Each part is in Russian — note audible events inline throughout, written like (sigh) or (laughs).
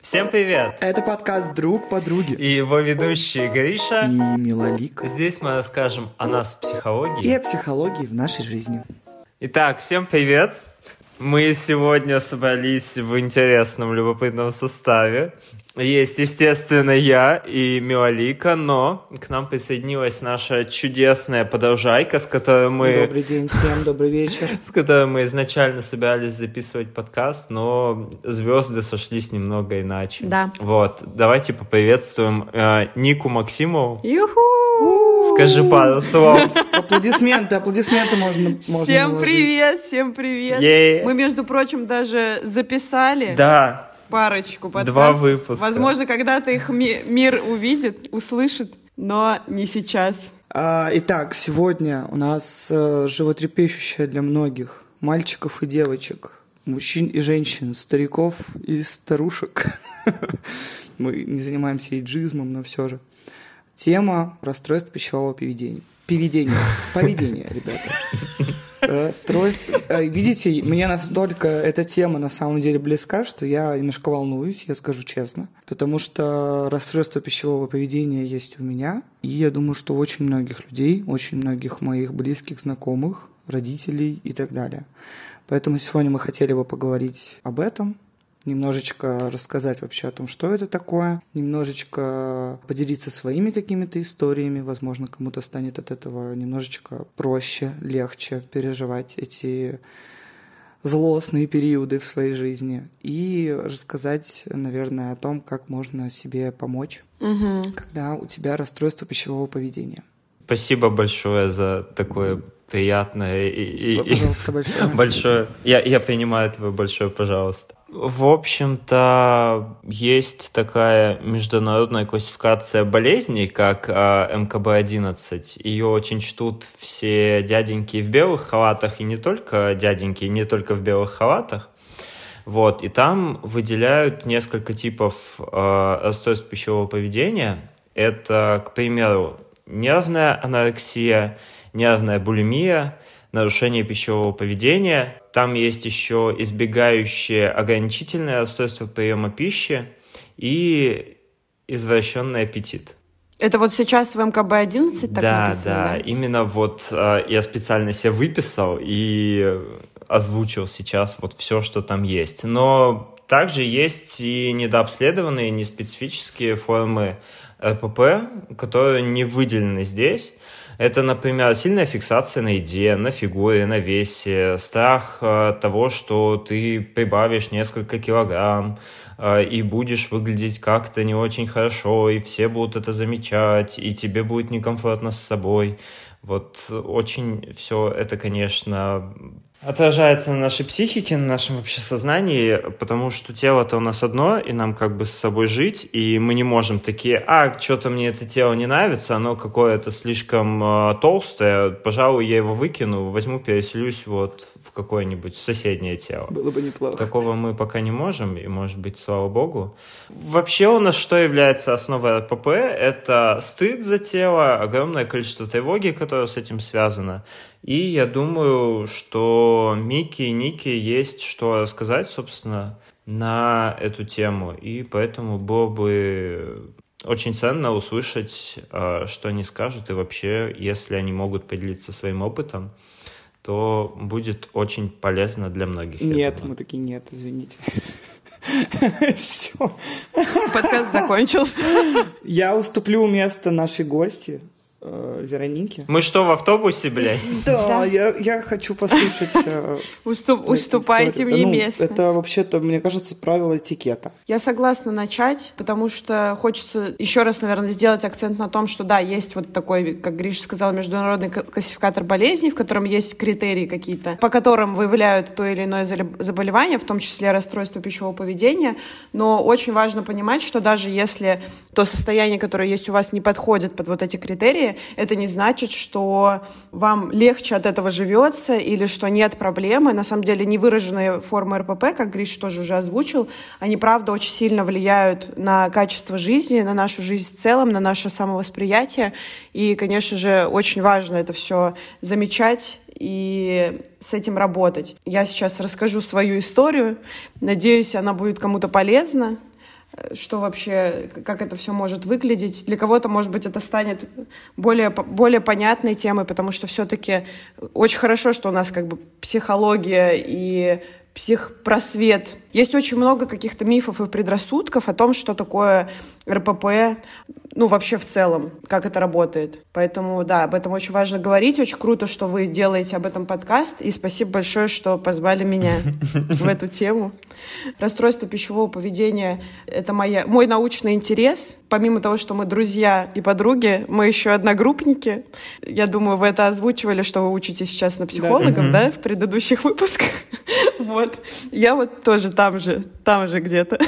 Всем привет! Это подкаст «Друг подруги». И его ведущие Гриша и Милолик. Здесь мы расскажем о нас в психологии. И о психологии в нашей жизни. Итак, всем привет! Мы сегодня собрались в интересном, любопытном составе. Есть, естественно, я и Милолика, но к нам присоединилась наша чудесная подолжайка, с которой мы... Добрый день всем, добрый вечер. (laughs) С которой мы изначально собирались записывать подкаст, но звезды сошлись немного иначе. Да. Вот, давайте поприветствуем э, Нику Максимову. Юху! Скажи пару слов. Аплодисменты, аплодисменты можно можно Всем привет, всем привет. Мы, между прочим, даже записали Да, парочку подкастов. Два выпуска. Возможно, когда-то их ми- мир увидит, услышит, но не сейчас. А, итак, сегодня у нас э, животрепещущая для многих мальчиков и девочек, мужчин и женщин, стариков и старушек. (laughs) Мы не занимаемся эйджизмом, но все же. Тема расстройств пищевого поведения. Поведения. Поведения, ребята. Расстройство. э, Видите, мне настолько эта тема на самом деле близка, что я немножко волнуюсь, я скажу честно. Потому что расстройство пищевого поведения есть у меня. И я думаю, что у очень многих людей, очень многих моих близких, знакомых, родителей и так далее. Поэтому сегодня мы хотели бы поговорить об этом, немножечко рассказать вообще о том, что это такое, немножечко поделиться своими какими-то историями, возможно, кому-то станет от этого немножечко проще, легче переживать эти злостные периоды в своей жизни и рассказать, наверное, о том, как можно себе помочь, когда у тебя расстройство пищевого поведения. спасибо большое за такое приятное и, и- Пожалуйста, большое. (laughs) большое. Я, я принимаю твое большое, пожалуйста. В общем-то, есть такая международная классификация болезней, как а, МКБ-11. Ее очень чтут все дяденьки в белых халатах, и не только дяденьки, и не только в белых халатах. Вот, и там выделяют несколько типов э, расстройств пищевого поведения. Это, к примеру, нервная анорексия, нервная булимия, нарушение пищевого поведения. Там есть еще избегающее ограничительное расстройство приема пищи и извращенный аппетит. Это вот сейчас в МКБ-11 так да, написано, да, именно вот э, я специально себе выписал и озвучил сейчас вот все, что там есть. Но также есть и недообследованные, неспецифические формы РПП, которые не выделены здесь. Это, например, сильная фиксация на еде, на фигуре, на весе, страх э, того, что ты прибавишь несколько килограмм э, и будешь выглядеть как-то не очень хорошо, и все будут это замечать, и тебе будет некомфортно с собой. Вот очень все это, конечно, отражается на нашей психике, на нашем вообще сознании, потому что тело-то у нас одно, и нам как бы с собой жить, и мы не можем такие, а, что-то мне это тело не нравится, оно какое-то слишком э, толстое, пожалуй, я его выкину, возьму, переселюсь вот в какое-нибудь соседнее тело. Было бы неплохо. Такого мы пока не можем, и, может быть, слава богу. Вообще у нас что является основой РПП? Это стыд за тело, огромное количество тревоги, которое с этим связано. И я думаю, что Микки и Ники есть что рассказать, собственно, на эту тему. И поэтому было бы очень ценно услышать, э, что они скажут, и вообще, если они могут поделиться своим опытом, то будет очень полезно для многих. Нет, мы такие, нет, извините. (laughs) Все. Подкаст закончился. Я уступлю место нашей гости, э, Веронике. Мы что, в автобусе, блядь? (laughs) Да, я, я хочу послушать э, (laughs) уступайте мне Ну, место. Это вообще-то, мне кажется, правило этикета. Я согласна начать, потому что хочется еще раз, наверное, сделать акцент на том, что да, есть вот такой, как Гриша сказал, международный классификатор болезней, в котором есть критерии какие-то, по которым выявляют то или иное заболевание, в том числе расстройство пищевого поведения. Но очень важно понимать, что даже если то состояние, которое есть у вас, не подходит под вот эти критерии, это не значит, что вам легче от этого живется или что нет проблемы. На самом деле невыраженные формы РПП, как Гриш тоже уже озвучил, они, правда, очень сильно влияют на качество жизни, на нашу жизнь в целом, на наше самовосприятие. И, конечно же, очень важно это все замечать и с этим работать. Я сейчас расскажу свою историю. Надеюсь, она будет кому-то полезна. Что вообще, как это все может выглядеть. Для кого-то, может быть, это станет более, более понятной темой, потому что все-таки очень хорошо, что у нас как бы психология и психпросвет. Есть очень много каких-то мифов и предрассудков о том, что такое РПП, ну, вообще в целом, как это работает. Поэтому, да, об этом очень важно говорить. Очень круто, что вы делаете об этом подкаст. И спасибо большое, что позвали меня в эту тему. Расстройство пищевого поведения — это моя, мой научный интерес. Помимо того, что мы друзья и подруги, мы еще одногруппники. Я думаю, вы это озвучивали, что вы учитесь сейчас на психологов, да, да в предыдущих выпусках. (laughs) Вот. Я вот тоже там же, там же где-то.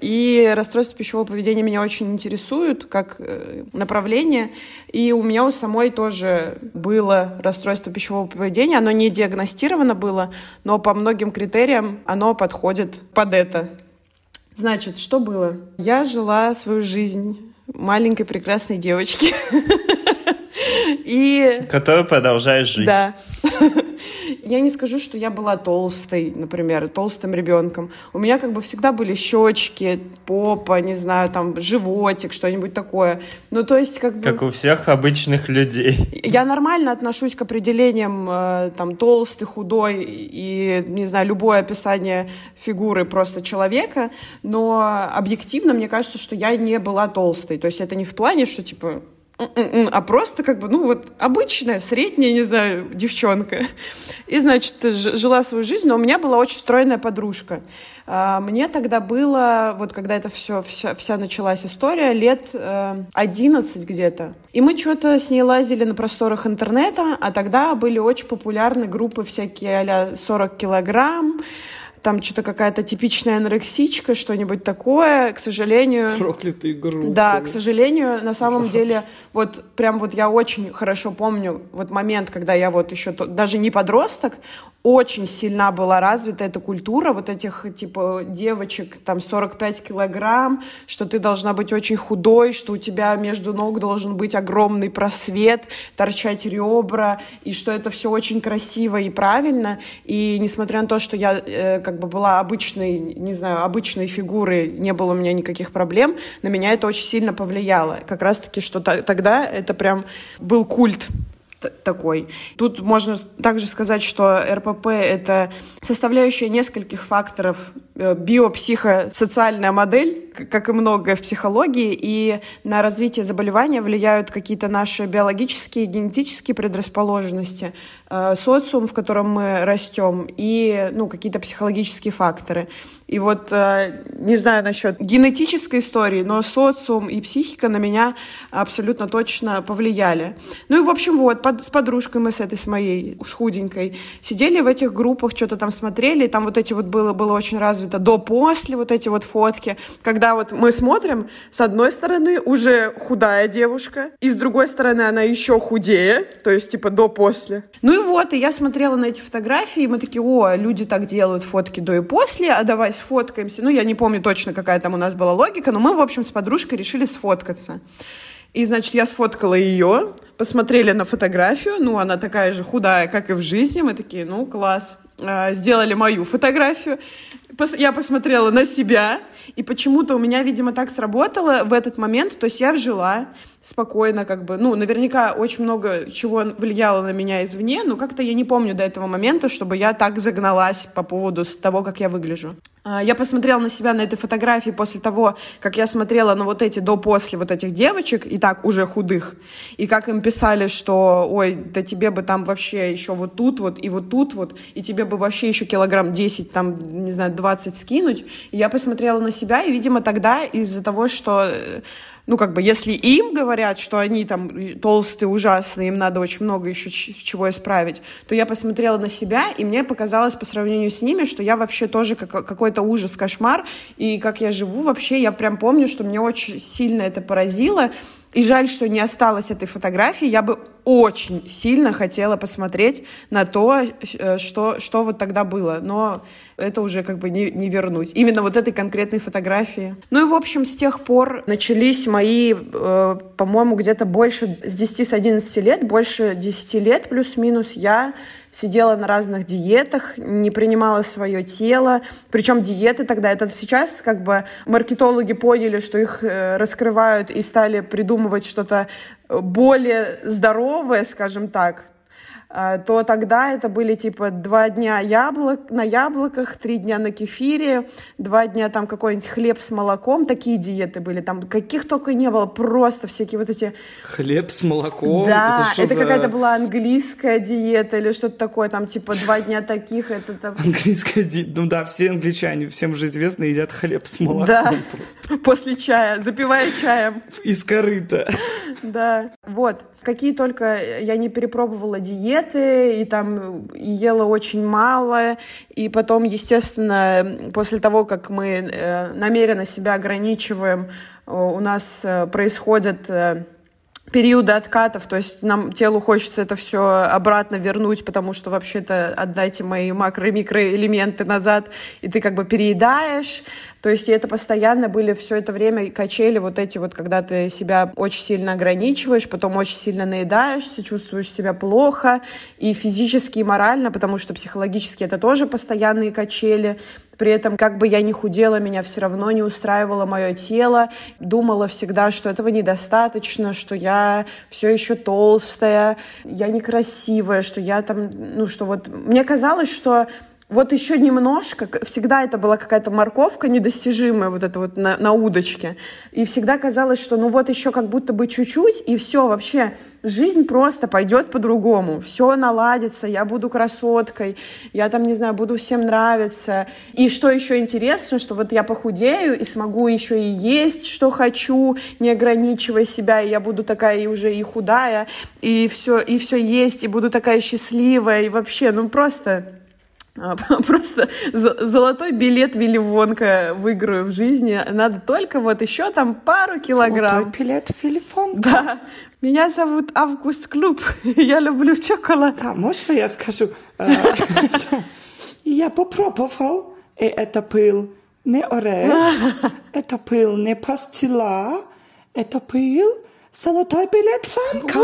И расстройство пищевого поведения меня очень интересуют как э, направление. И у меня у самой тоже было расстройство пищевого поведения. Оно не диагностировано было, но по многим критериям оно подходит под это. Значит, что было? Я жила свою жизнь маленькой прекрасной девочки. (laughs) И... Которую продолжаешь жить. Да. Я не скажу, что я была толстой, например, толстым ребенком. У меня как бы всегда были щечки, попа, не знаю, там, животик, что-нибудь такое. Ну, то есть как бы... Как у всех обычных людей. Я нормально отношусь к определениям, э, там, толстый, худой и, не знаю, любое описание фигуры просто человека, но объективно мне кажется, что я не была толстой. То есть это не в плане, что, типа, а просто как бы, ну вот, обычная, средняя, не знаю, девчонка. И, значит, жила свою жизнь, но у меня была очень стройная подружка. А, мне тогда было, вот когда это все, вся, вся началась история, лет 11 э, где-то. И мы что-то с ней лазили на просторах интернета, а тогда были очень популярны группы всякие а 40 килограмм, там что-то какая-то типичная анорексичка, что-нибудь такое, к сожалению... Проклятые группы. Да, к сожалению, на самом деле, вот прям вот я очень хорошо помню вот момент, когда я вот еще даже не подросток, очень сильна была развита эта культура вот этих, типа, девочек, там, 45 килограмм, что ты должна быть очень худой, что у тебя между ног должен быть огромный просвет, торчать ребра, и что это все очень красиво и правильно. И несмотря на то, что я э, как бы была обычной, не знаю, обычной фигурой, не было у меня никаких проблем, на меня это очень сильно повлияло. Как раз-таки, что тогда это прям был культ такой. Тут можно также сказать, что РПП — это составляющая нескольких факторов Э, биопсихосоциальная модель, как и многое в психологии, и на развитие заболевания влияют какие-то наши биологические, генетические предрасположенности, социум, в котором мы растем, и ну, какие-то психологические факторы. И вот, э, не знаю насчет генетической истории, но социум и психика на меня абсолютно точно повлияли. Ну и, в общем, вот, под, с подружкой мы с этой, с моей, с худенькой, сидели в этих группах, что-то там смотрели, и там вот эти вот было, было очень развито до-после, вот эти вот фотки, когда вот мы смотрим, с одной стороны уже худая девушка, и с другой стороны она еще худее, то есть типа до-после. Ну и вот, и я смотрела на эти фотографии, и мы такие, о, люди так делают фотки до и после, а давай сфоткаемся. Ну, я не помню точно, какая там у нас была логика, но мы, в общем, с подружкой решили сфоткаться. И, значит, я сфоткала ее, посмотрели на фотографию, ну, она такая же худая, как и в жизни, мы такие, ну, класс. А, сделали мою фотографию, я посмотрела на себя, и почему-то у меня, видимо, так сработало в этот момент, то есть я вжила спокойно, как бы, ну, наверняка очень много чего влияло на меня извне, но как-то я не помню до этого момента, чтобы я так загналась по поводу того, как я выгляжу. А, я посмотрела на себя на этой фотографии после того, как я смотрела на вот эти до-после вот этих девочек, и так уже худых, и как им писали, что, ой, да тебе бы там вообще еще вот тут вот, и вот тут вот, и тебе бы вообще еще килограмм 10, там, не знаю, 20 скинуть. И я посмотрела на себя, и, видимо, тогда из-за того, что э, ну, как бы, если им говорят, что они там толстые, ужасные, им надо очень много еще чего исправить, то я посмотрела на себя, и мне показалось по сравнению с ними, что я вообще тоже какой-то ужас, кошмар, и как я живу вообще, я прям помню, что мне очень сильно это поразило, и жаль, что не осталось этой фотографии. Я бы очень сильно хотела посмотреть на то, э, что, что вот тогда было. Но это уже как бы не, не вернуть. Именно вот этой конкретной фотографии. Ну и, в общем, с тех пор начались мои, э, по-моему, где-то больше с 10-11 лет, больше 10 лет плюс-минус я сидела на разных диетах, не принимала свое тело. Причем диеты тогда, это сейчас как бы маркетологи поняли, что их э, раскрывают и стали придумывать что-то более здоровое, скажем так, то тогда это были типа два дня яблок, на яблоках, три дня на кефире, два дня там какой-нибудь хлеб с молоком. Такие диеты были. Там каких только не было. Просто всякие вот эти... Хлеб с молоком? Да, это, это за... какая-то была английская диета или что-то такое. Там типа два дня таких. Это там... Английская диета. Ну да, все англичане, всем же известно, едят хлеб с молоком. Да, просто. (laughs) после чая, запивая чаем. Из корыта. Да, вот. Какие только я не перепробовала диеты, и там ела очень мало, и потом, естественно, после того, как мы э, намеренно себя ограничиваем, у нас э, периоды откатов, то есть нам телу хочется это все обратно вернуть, потому что вообще-то отдайте мои макро- и микроэлементы назад, и ты как бы переедаешь. То есть это постоянно были все это время качели вот эти вот, когда ты себя очень сильно ограничиваешь, потом очень сильно наедаешься, чувствуешь себя плохо и физически, и морально, потому что психологически это тоже постоянные качели. При этом, как бы я ни худела, меня все равно не устраивало мое тело. Думала всегда, что этого недостаточно, что я все еще толстая, я некрасивая, что я там, ну, что вот... Мне казалось, что вот еще немножко, всегда это была какая-то морковка недостижимая, вот это вот на, на удочке. И всегда казалось, что ну вот еще как будто бы чуть-чуть, и все, вообще жизнь просто пойдет по-другому. Все наладится, я буду красоткой, я там, не знаю, буду всем нравиться. И что еще интересно, что вот я похудею и смогу еще и есть, что хочу, не ограничивая себя, и я буду такая и уже и худая, и все, и все есть, и буду такая счастливая, и вообще, ну просто (laughs) просто золотой билет Вилли Вонка выиграю в жизни. Надо только вот еще там пару килограмм. Золотой билет Вилли Вонка. Да. Меня зовут Август Клуб. (laughs) Я люблю шоколад. Да, можно я скажу? Э, (laughs) я попробовал, и это был не орех, это был не пастила, это был Золотой билет Фанка.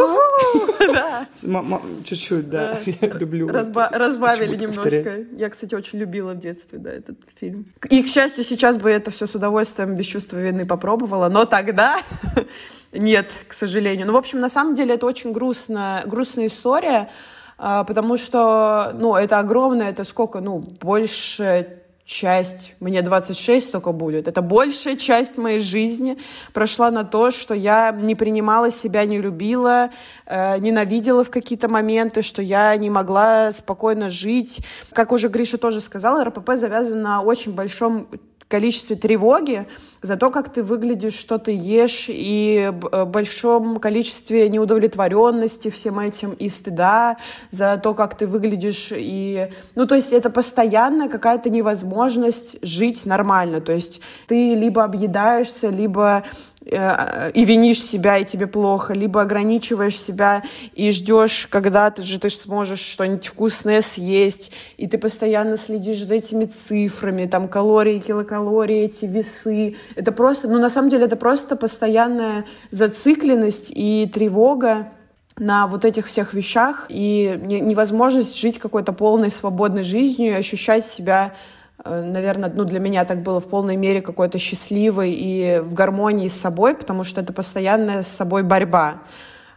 (laughs) Чуть-чуть, да. Я люблю. Разбавили немножко. Я, кстати, очень любила в детстве, да, этот фильм. И, к счастью, сейчас бы это все с удовольствием, без чувства вины попробовала, но тогда (laughs) нет, к сожалению. Ну, в общем, на самом деле это очень грустная, грустная история, а, потому что, ну, это огромное, это сколько, ну, больше часть, мне 26 только будет, это большая часть моей жизни прошла на то, что я не принимала себя, не любила, э, ненавидела в какие-то моменты, что я не могла спокойно жить. Как уже Гриша тоже сказал, РПП завязан на очень большом количестве тревоги, за то, как ты выглядишь, что ты ешь, и э, большом количестве неудовлетворенности всем этим, и стыда за то, как ты выглядишь. И... Ну, то есть это постоянно какая-то невозможность жить нормально. То есть ты либо объедаешься, либо и винишь себя, и тебе плохо, либо ограничиваешь себя и ждешь, когда ты же ты сможешь что-нибудь вкусное съесть, и ты постоянно следишь за этими цифрами, там калории, килокалории, эти весы. Это просто, ну на самом деле это просто постоянная зацикленность и тревога на вот этих всех вещах и невозможность жить какой-то полной свободной жизнью и ощущать себя Э, наверное, ну, для меня так было в полной мере какой-то счастливой и в гармонии с собой, потому что это постоянная с собой борьба.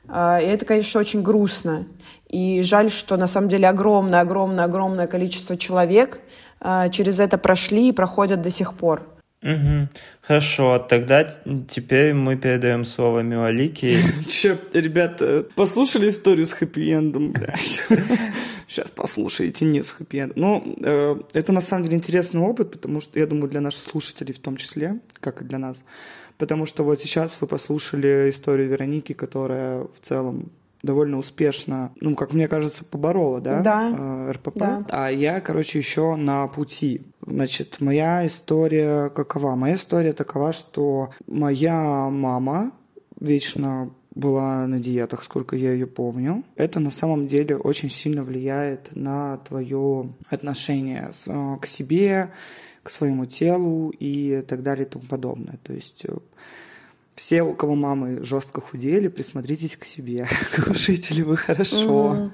Э, и это, конечно, очень грустно. И жаль, что на самом деле огромное-огромное-огромное количество человек э, через это прошли и проходят до сих пор. Угу. Хорошо, тогда теперь мы передаем слово Милалике. (laughs) Че, ребят, послушали историю с хэппи-эндом, (laughs) Сейчас послушайте, не с хэппи-эндом. Ну, э, это на самом деле интересный опыт, потому что, я думаю, для наших слушателей в том числе, как и для нас. Потому что вот сейчас вы послушали историю Вероники, которая в целом довольно успешно, ну, как мне кажется, поборола, да, да. Э, РПП. Да. А я, короче, еще на пути. Значит, моя история какова? Моя история такова, что моя мама вечно была на диетах, сколько я ее помню. Это на самом деле очень сильно влияет на твое отношение э, к себе, к своему телу и так далее и тому подобное. То есть э, все, у кого мамы жестко худели, присмотритесь к себе. (laughs) Кушаете ли вы хорошо?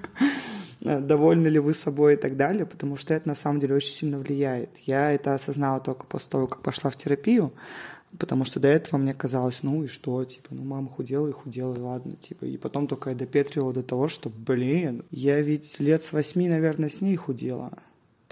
э, довольны ли вы собой и так далее, потому что это на самом деле очень сильно влияет. Я это осознала только после того, как пошла в терапию, потому что до этого мне казалось, ну и что, типа, ну мама худела и худела, и ладно, типа. И потом только я допетривала до того, что, блин, я ведь лет с восьми, наверное, с ней худела.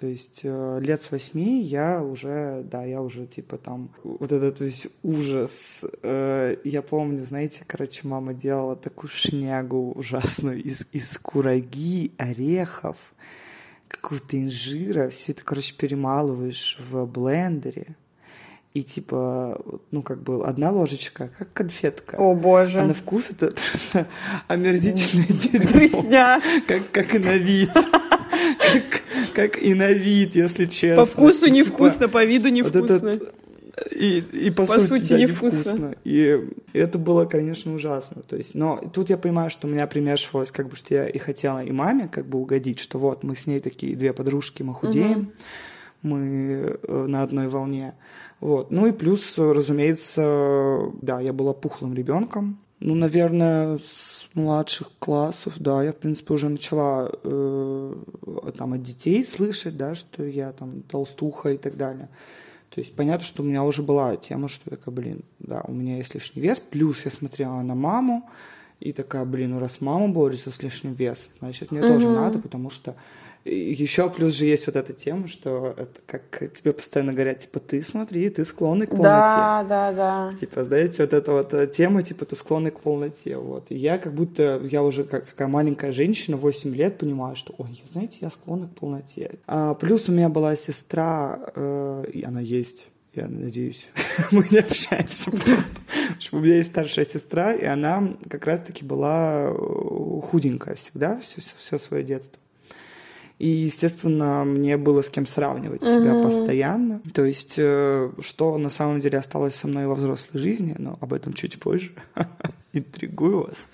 То есть э, лет с восьми я уже, да, я уже типа там вот этот весь ужас. Э, я помню, знаете, короче, мама делала такую шнягу ужасную из, из кураги, орехов, какого-то инжира. Все это, короче, перемалываешь в блендере. И типа, ну, как бы одна ложечка, как конфетка. О, боже. А на вкус это просто (laughs) омерзительное дерьмо. Как, как и на вид. (laughs) Как, как и на вид, если честно. По вкусу И, невкусно, по виду вот невкусно. этот- и, и по, По сути, сути, да, невкусно. невкусно. И это было, конечно, ужасно. То есть, но тут я понимаю, что у меня примешивалось, как бы, что я и хотела и маме как бы угодить, что вот мы с ней такие две подружки, мы худеем, мы э, на одной волне. Вот. Ну и плюс, разумеется, да, я была пухлым ребенком. Ну, наверное, с младших классов, да, я, в принципе, уже начала э, там от детей слышать, да, что я там толстуха и так далее. То есть понятно, что у меня уже была тема, что такая, блин, да, у меня есть лишний вес, плюс я смотрела на маму, и такая, блин, ну раз мама борется с лишним весом, значит, мне тоже надо, потому что еще плюс же есть вот эта тема, что это как тебе постоянно говорят, типа, ты смотри, ты склонный к полноте. Да, да, да. Типа, знаете, вот эта вот э, тема, типа, ты склонный к полноте, вот. И я как будто, я уже как такая маленькая женщина, 8 лет, понимаю, что, ой, знаете, я склонна к полноте. А, плюс у меня была сестра, э, и она есть, я надеюсь, (laughs) мы не общаемся (laughs) просто. У меня есть старшая сестра, и она как раз-таки была э, худенькая всегда, все, все свое детство. И, естественно, мне было с кем сравнивать себя постоянно. То есть, э, что на самом деле осталось со мной во взрослой жизни, но об этом чуть позже. (laughs) Интригую вас.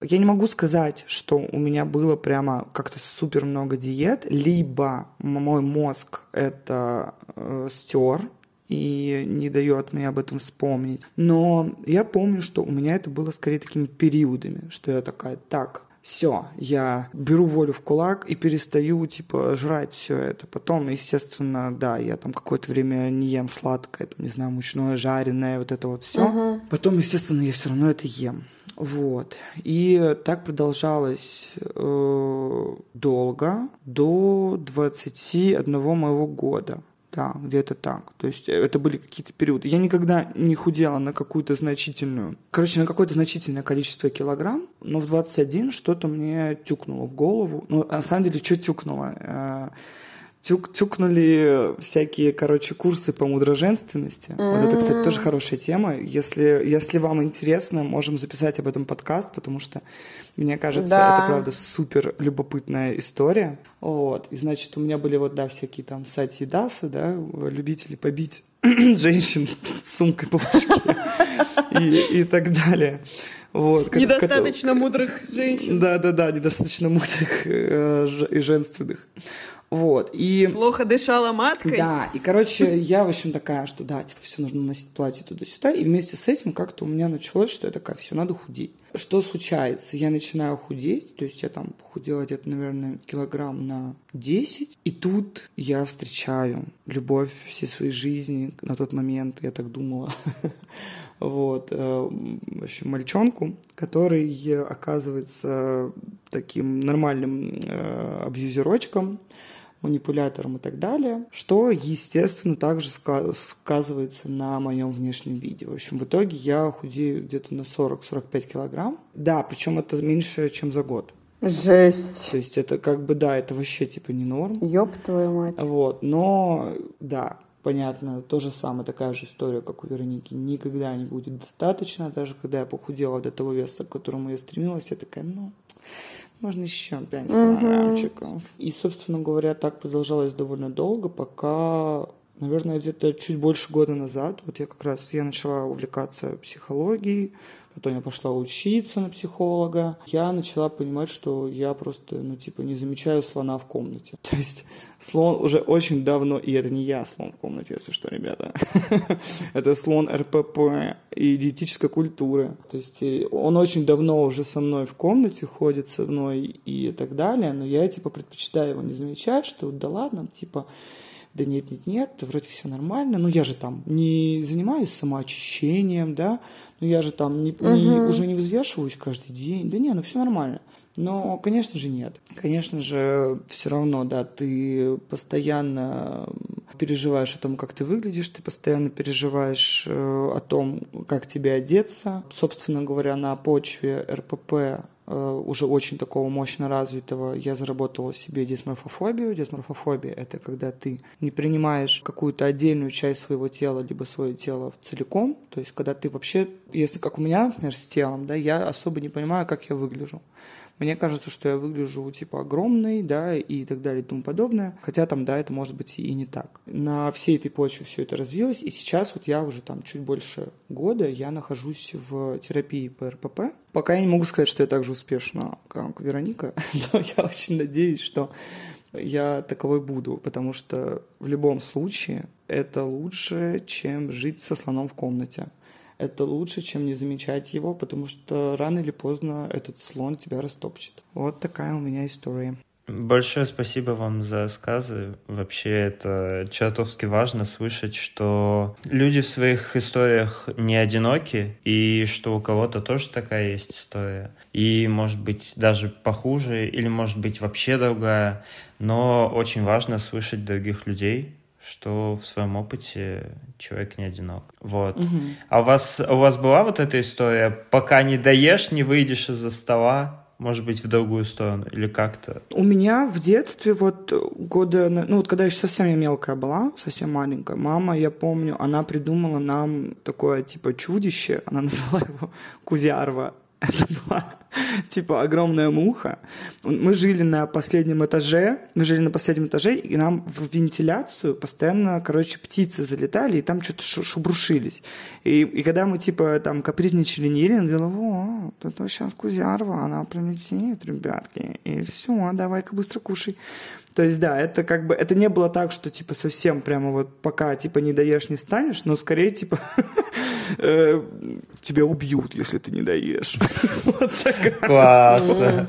Я не могу сказать, что у меня было прямо как-то супер много диет, либо мой мозг это э, стер и не дает мне об этом вспомнить. Но я помню, что у меня это было скорее такими периодами, что я такая, так, все, я беру волю в кулак и перестаю, типа, жрать все это. Потом, естественно, да, я там какое-то время не ем сладкое, там, не знаю, мучное, жареное, вот это вот все. Потом, естественно, я все равно это ем. Вот. И так продолжалось э, долго, до 21 моего года. Да, где-то так. То есть это были какие-то периоды. Я никогда не худела на какую-то значительную, короче, на какое-то значительное количество килограмм, но в 21 что-то мне тюкнуло в голову. Ну, на самом деле, что тюкнуло? Тюк, тюкнули всякие, короче, курсы по мудроженственности. Вот это, кстати, тоже хорошая тема. Если, если вам интересно, можем записать об этом подкаст, потому что, мне кажется, Да. это, правда, супер любопытная история. Вот. И, значит, у меня были вот, да, всякие там сати дасы, да, любители побить (clears throat) женщин с сумкой по башке (laughs) и, и так далее. Вот. как- Недостаточно мудрых женщин. Да, да, да, недостаточно мудрых э, и женственных. Вот. И Плохо дышала маткой. да, и, короче, я, в общем, такая, что да, типа, все нужно носить платье туда-сюда, и вместе с этим как-то у меня началось, что я такая, все, надо худеть. Что случается? Я начинаю худеть, то есть я там похудела где-то, наверное, килограмм на 10, и тут я встречаю любовь всей своей жизни на тот момент, я так думала, (laughs) вот, э, в общем, мальчонку, который э, оказывается таким нормальным э, абьюзерочком, манипулятором и так далее, что, естественно, также ска- сказывается на моем внешнем виде. В общем, в итоге я худею где-то на 40-45 килограмм. Да, причем это меньше, чем за год. Жесть. То есть это как бы, да, это вообще типа не норм. Ёб твою мать. Вот, но, да, понятно, то же самое, такая же история, как у Вероники. Никогда не будет достаточно, даже когда я похудела до того веса, к которому я стремилась, я такая, ну, можно еще 5 килограммчиков. И, собственно говоря, так продолжалось довольно долго, пока наверное, где-то чуть больше года назад, вот я как раз, я начала увлекаться психологией, потом я пошла учиться на психолога, я начала понимать, что я просто, ну, типа, не замечаю слона в комнате. (laughs) То есть слон уже очень давно, и это не я слон в комнате, если что, ребята. (laughs) это слон РПП и диетической культуры. То есть э, он очень давно уже со мной в комнате ходит со мной и так далее, но я, типа, предпочитаю его не замечать, что да ладно, типа, да нет, нет, нет, вроде все нормально, ну я же там не занимаюсь самоочищением, да, ну я же там не, угу. не, уже не взвешиваюсь каждый день, да не, ну все нормально. Но, конечно же, нет. Конечно же, все равно, да, ты постоянно переживаешь о том, как ты выглядишь, ты постоянно переживаешь э, о том, как тебе одеться. Собственно говоря, на почве РПП уже очень такого мощно развитого, я заработала себе дисморфофобию. Дисморфофобия — это когда ты не принимаешь какую-то отдельную часть своего тела, либо свое тело целиком. То есть, когда ты вообще, если как у меня, например, с телом, да, я особо не понимаю, как я выгляжу. Мне кажется, что я выгляжу типа огромный, да, и так далее и тому подобное. Хотя там, да, это может быть и не так. На всей этой почве все это развилось, и сейчас вот я уже там чуть больше года я нахожусь в терапии по РПП. Пока я не могу сказать, что я так же успешна, как Вероника, (laughs) но я очень надеюсь, что я таковой буду, потому что в любом случае это лучше, чем жить со слоном в комнате это лучше, чем не замечать его, потому что рано или поздно этот слон тебя растопчет. Вот такая у меня история. Большое спасибо вам за сказы. Вообще это чертовски важно слышать, что люди в своих историях не одиноки, и что у кого-то тоже такая есть история. И может быть даже похуже, или может быть вообще другая. Но очень важно слышать других людей, что в своем опыте человек не одинок. Вот. Угу. А у вас, у вас была вот эта история, пока не доешь, не выйдешь из-за стола, может быть, в другую сторону или как-то? У меня в детстве вот года, ну вот когда я еще совсем мелкая была, совсем маленькая, мама, я помню, она придумала нам такое типа чудище, она (laughs) назвала его Кузярва. Это была типа огромная муха. Мы жили на последнем этаже, мы жили на последнем этаже, и нам в вентиляцию постоянно, короче, птицы залетали, и там что-то шубрушились. И, и когда мы, типа, там капризничали, не ели, она говорила, вот, это сейчас Кузярва, она прилетит, ребятки, и все, давай-ка быстро кушай. То есть, да, это как бы, это не было так, что, типа, совсем прямо вот пока, типа, не доешь, не станешь, но скорее, типа, (laughs) тебя убьют, если ты не доешь. (laughs) Классно.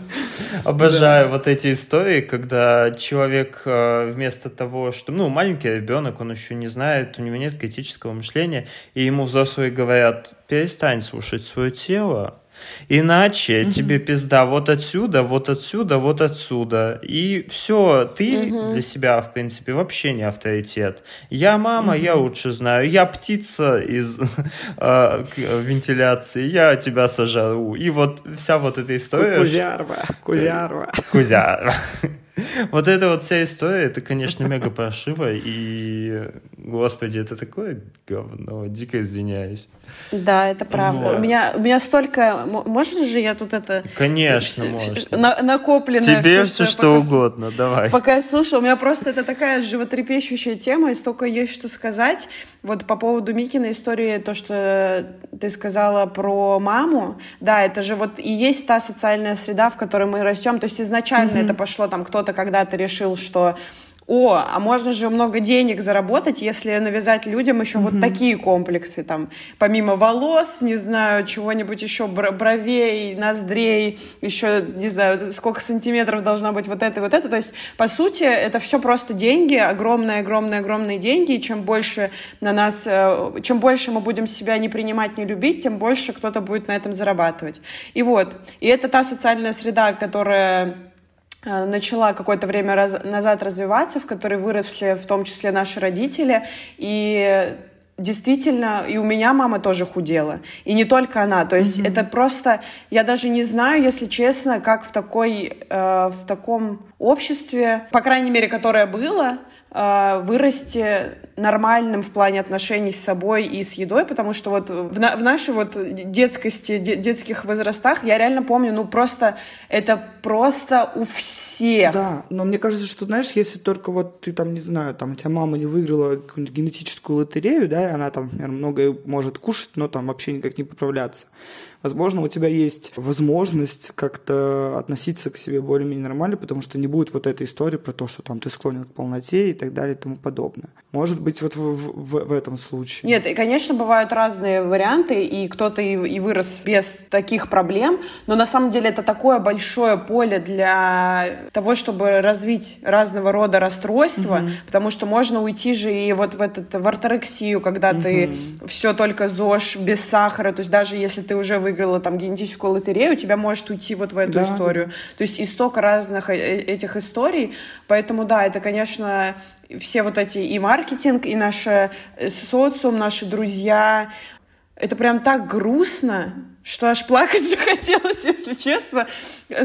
Обожаю вот эти истории, когда человек э, вместо того, что, ну, маленький ребенок, он еще не знает, у него нет критического мышления, и ему взрослые говорят, перестань слушать свое тело, Иначе угу. тебе пизда вот отсюда, вот отсюда, вот отсюда. И все, ты угу. для себя, в принципе, вообще не авторитет. Я мама, угу. я лучше знаю. Я птица из (laughs) э, вентиляции, я тебя сожру. И вот вся вот эта история. Кузярва, кузярва. (laughs) Кузярва. (laughs) Вот эта вот вся история, это, конечно, мега прошиво, и, господи, это такое говно, дико извиняюсь. Да, это правда. Вот. У, меня, у меня столько... Можно же я тут это... Конечно, можно. На, накопленное Тебе все, все что пока, угодно, давай. Пока я слушала, у меня просто это такая животрепещущая тема, и столько есть что сказать. Вот по поводу Микиной истории, то, что ты сказала про маму, да, это же вот и есть та социальная среда, в которой мы растем. То есть изначально mm-hmm. это пошло там кто-то когда-то решил, что о, а можно же много денег заработать, если навязать людям еще mm-hmm. вот такие комплексы, там, помимо волос, не знаю, чего-нибудь еще, бровей, ноздрей, еще, не знаю, сколько сантиметров должна быть вот это и вот это. То есть, по сути, это все просто деньги, огромные-огромные-огромные деньги, и чем больше на нас, э, чем больше мы будем себя не принимать, не любить, тем больше кто-то будет на этом зарабатывать. И вот, и это та социальная среда, которая начала какое-то время раз, назад развиваться, в которой выросли в том числе наши родители. И действительно, и у меня мама тоже худела. И не только она. То есть mm-hmm. это просто... Я даже не знаю, если честно, как в, такой, э, в таком обществе, по крайней мере, которое было, э, вырасти нормальным в плане отношений с собой и с едой, потому что вот в, на, в нашей вот детскости, де, детских возрастах я реально помню, ну просто это просто у всех. Да, но мне кажется, что, знаешь, если только вот ты там, не знаю, там у тебя мама не выиграла какую-нибудь генетическую лотерею, да, и она там, наверное, многое может кушать, но там вообще никак не поправляться. Возможно, у тебя есть возможность как-то относиться к себе более-менее нормально, потому что не будет вот этой истории про то, что там ты склонен к полноте и так далее и тому подобное. Может быть, вот в, в, в этом случае. Нет, и, конечно, бывают разные варианты, и кто-то и, и вырос без таких проблем, но на самом деле это такое большое поле для того, чтобы развить разного рода расстройства, угу. потому что можно уйти же и вот в этот в орторексию, когда угу. ты все только ЗОЖ без сахара, то есть даже если ты уже выиграл выиграла там генетическую лотерею, у тебя может уйти вот в эту да, историю. То есть и столько разных э, э, этих историй. Поэтому да, это, конечно, все вот эти и маркетинг, и наш э, социум, наши друзья. Это прям так грустно, что аж плакать (laughs) захотелось, если честно.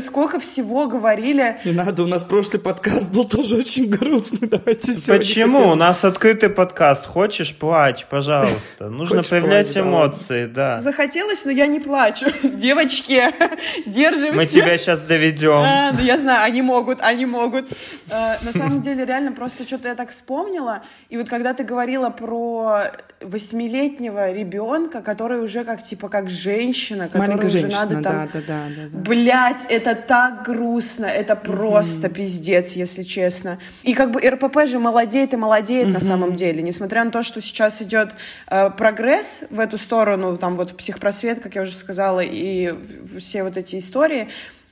Сколько всего говорили. Не надо, у нас прошлый подкаст был тоже очень грустный. Давайте Почему? Хотим... У нас открытый подкаст. Хочешь, плачь, пожалуйста. (laughs) Нужно Хочешь проявлять плачь, эмоции, да. да. Захотелось, но я не плачу. (laughs) Девочки, (laughs) держимся. Мы тебя сейчас доведем. А, ну я знаю, они могут, они могут. А, на самом деле, реально, просто что-то я так вспомнила. И вот когда ты говорила про восьмилетнего ребенка, который уже как, типа, как женщина, которую уже женщина, надо там... Да, да, да, да, да. Блять, это так грустно, это просто mm-hmm. пиздец, если честно. И как бы РПП же молодеет и молодеет mm-hmm. на самом деле, несмотря на то, что сейчас идет э, прогресс в эту сторону, там вот психпросвет, как я уже сказала, и все вот эти истории,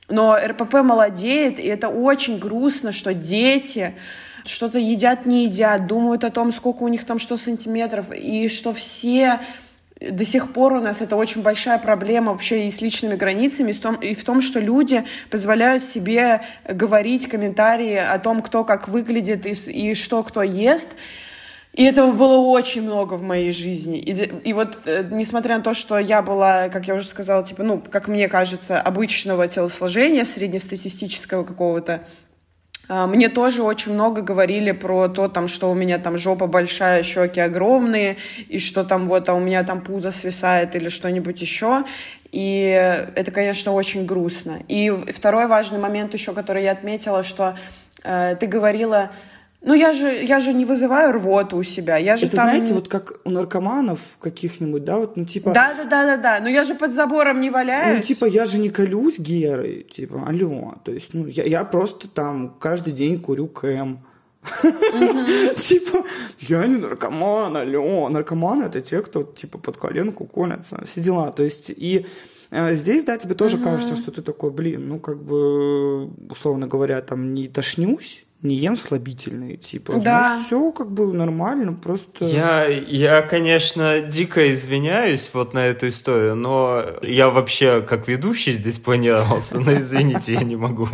но РПП молодеет, и это очень грустно, что дети что-то едят, не едят, думают о том, сколько у них там что сантиметров, и что все до сих пор у нас это очень большая проблема вообще и с личными границами, и в том, и в том что люди позволяют себе говорить комментарии о том, кто как выглядит и, и что кто ест. И этого было очень много в моей жизни. И, и вот, э, несмотря на то, что я была, как я уже сказала, типа, ну, как мне кажется, обычного телосложения, среднестатистического какого-то, мне тоже очень много говорили про то, там, что у меня там жопа большая, щеки огромные, и что там вот, а у меня там пузо свисает или что-нибудь еще. И это, конечно, очень грустно. И второй важный момент еще, который я отметила, что э, ты говорила, ну, я же, я же не вызываю рвоту у себя. Я же Это там... знаете, вот как у наркоманов каких-нибудь, да, вот, ну, типа... Да-да-да-да-да, но я же под забором не валяюсь. Ну, типа, я же не колюсь герой, типа, алло. То есть, ну, я, я просто там каждый день курю кэм. (laughs) Типа, я не наркоман, алло. Наркоманы — это те, кто, типа, под коленку колятся. Все дела. То есть, и э, Здесь, да, тебе тоже кажется, что ты такой, блин, ну, как бы, условно говоря, там, не тошнюсь, не ем слабительные, типа, да. знаешь, все как бы нормально, просто... Я, я, конечно, дико извиняюсь вот на эту историю, но я вообще как ведущий здесь планировался, но извините, я не могу.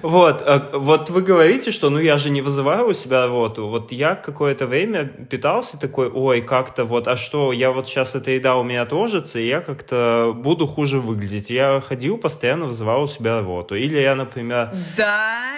Вот, а, вот вы говорите, что, ну, я же не вызываю у себя рвоту, вот я какое-то время питался такой, ой, как-то вот, а что, я вот сейчас эта еда у меня отложится, и я как-то буду хуже выглядеть. Я ходил, постоянно вызывал у себя рвоту. Или я, например... Да?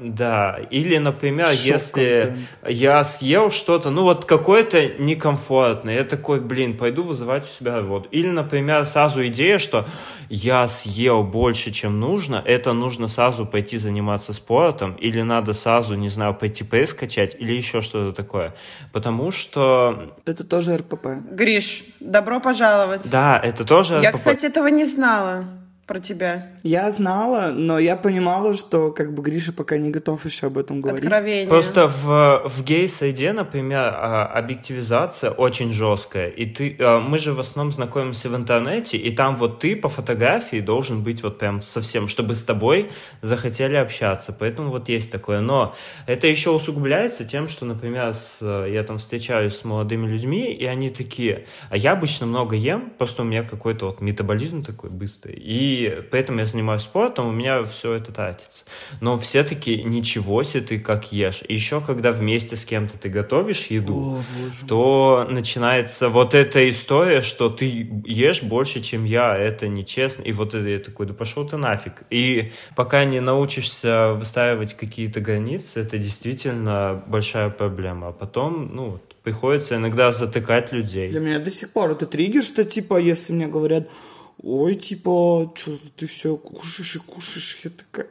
Да, или, например, Шок если контент. я съел что-то, ну вот какое-то некомфортное, я такой, блин, пойду вызывать у себя вот. Или, например, сразу идея, что я съел больше, чем нужно, это нужно сразу пойти заниматься спортом, или надо сразу, не знаю, пойти пресс качать, или еще что-то такое. Потому что... Это тоже РПП. Гриш, добро пожаловать. Да, это тоже РПП. Я, кстати, этого не знала про тебя? Я знала, но я понимала, что как бы Гриша пока не готов еще об этом говорить. Откровение. Просто в, в гей-сайде, например, а, объективизация очень жесткая. И ты, а, мы же в основном знакомимся в интернете, и там вот ты по фотографии должен быть вот прям совсем, чтобы с тобой захотели общаться. Поэтому вот есть такое. Но это еще усугубляется тем, что, например, с, я там встречаюсь с молодыми людьми, и они такие, а я обычно много ем, просто у меня какой-то вот метаболизм такой быстрый. И поэтому я занимаюсь спортом, у меня все это тратится. Но все таки ничего себе ты как ешь. И еще когда вместе с кем-то ты готовишь еду, О, то начинается вот эта история, что ты ешь больше, чем я, это нечестно. И вот это я такой, да пошел ты нафиг. И пока не научишься выстраивать какие-то границы, это действительно большая проблема. А потом, ну, приходится иногда затыкать людей. Для меня до сих пор это триггер, что типа, если мне говорят, ой, типа, что ты все кушаешь и кушаешь, я такая...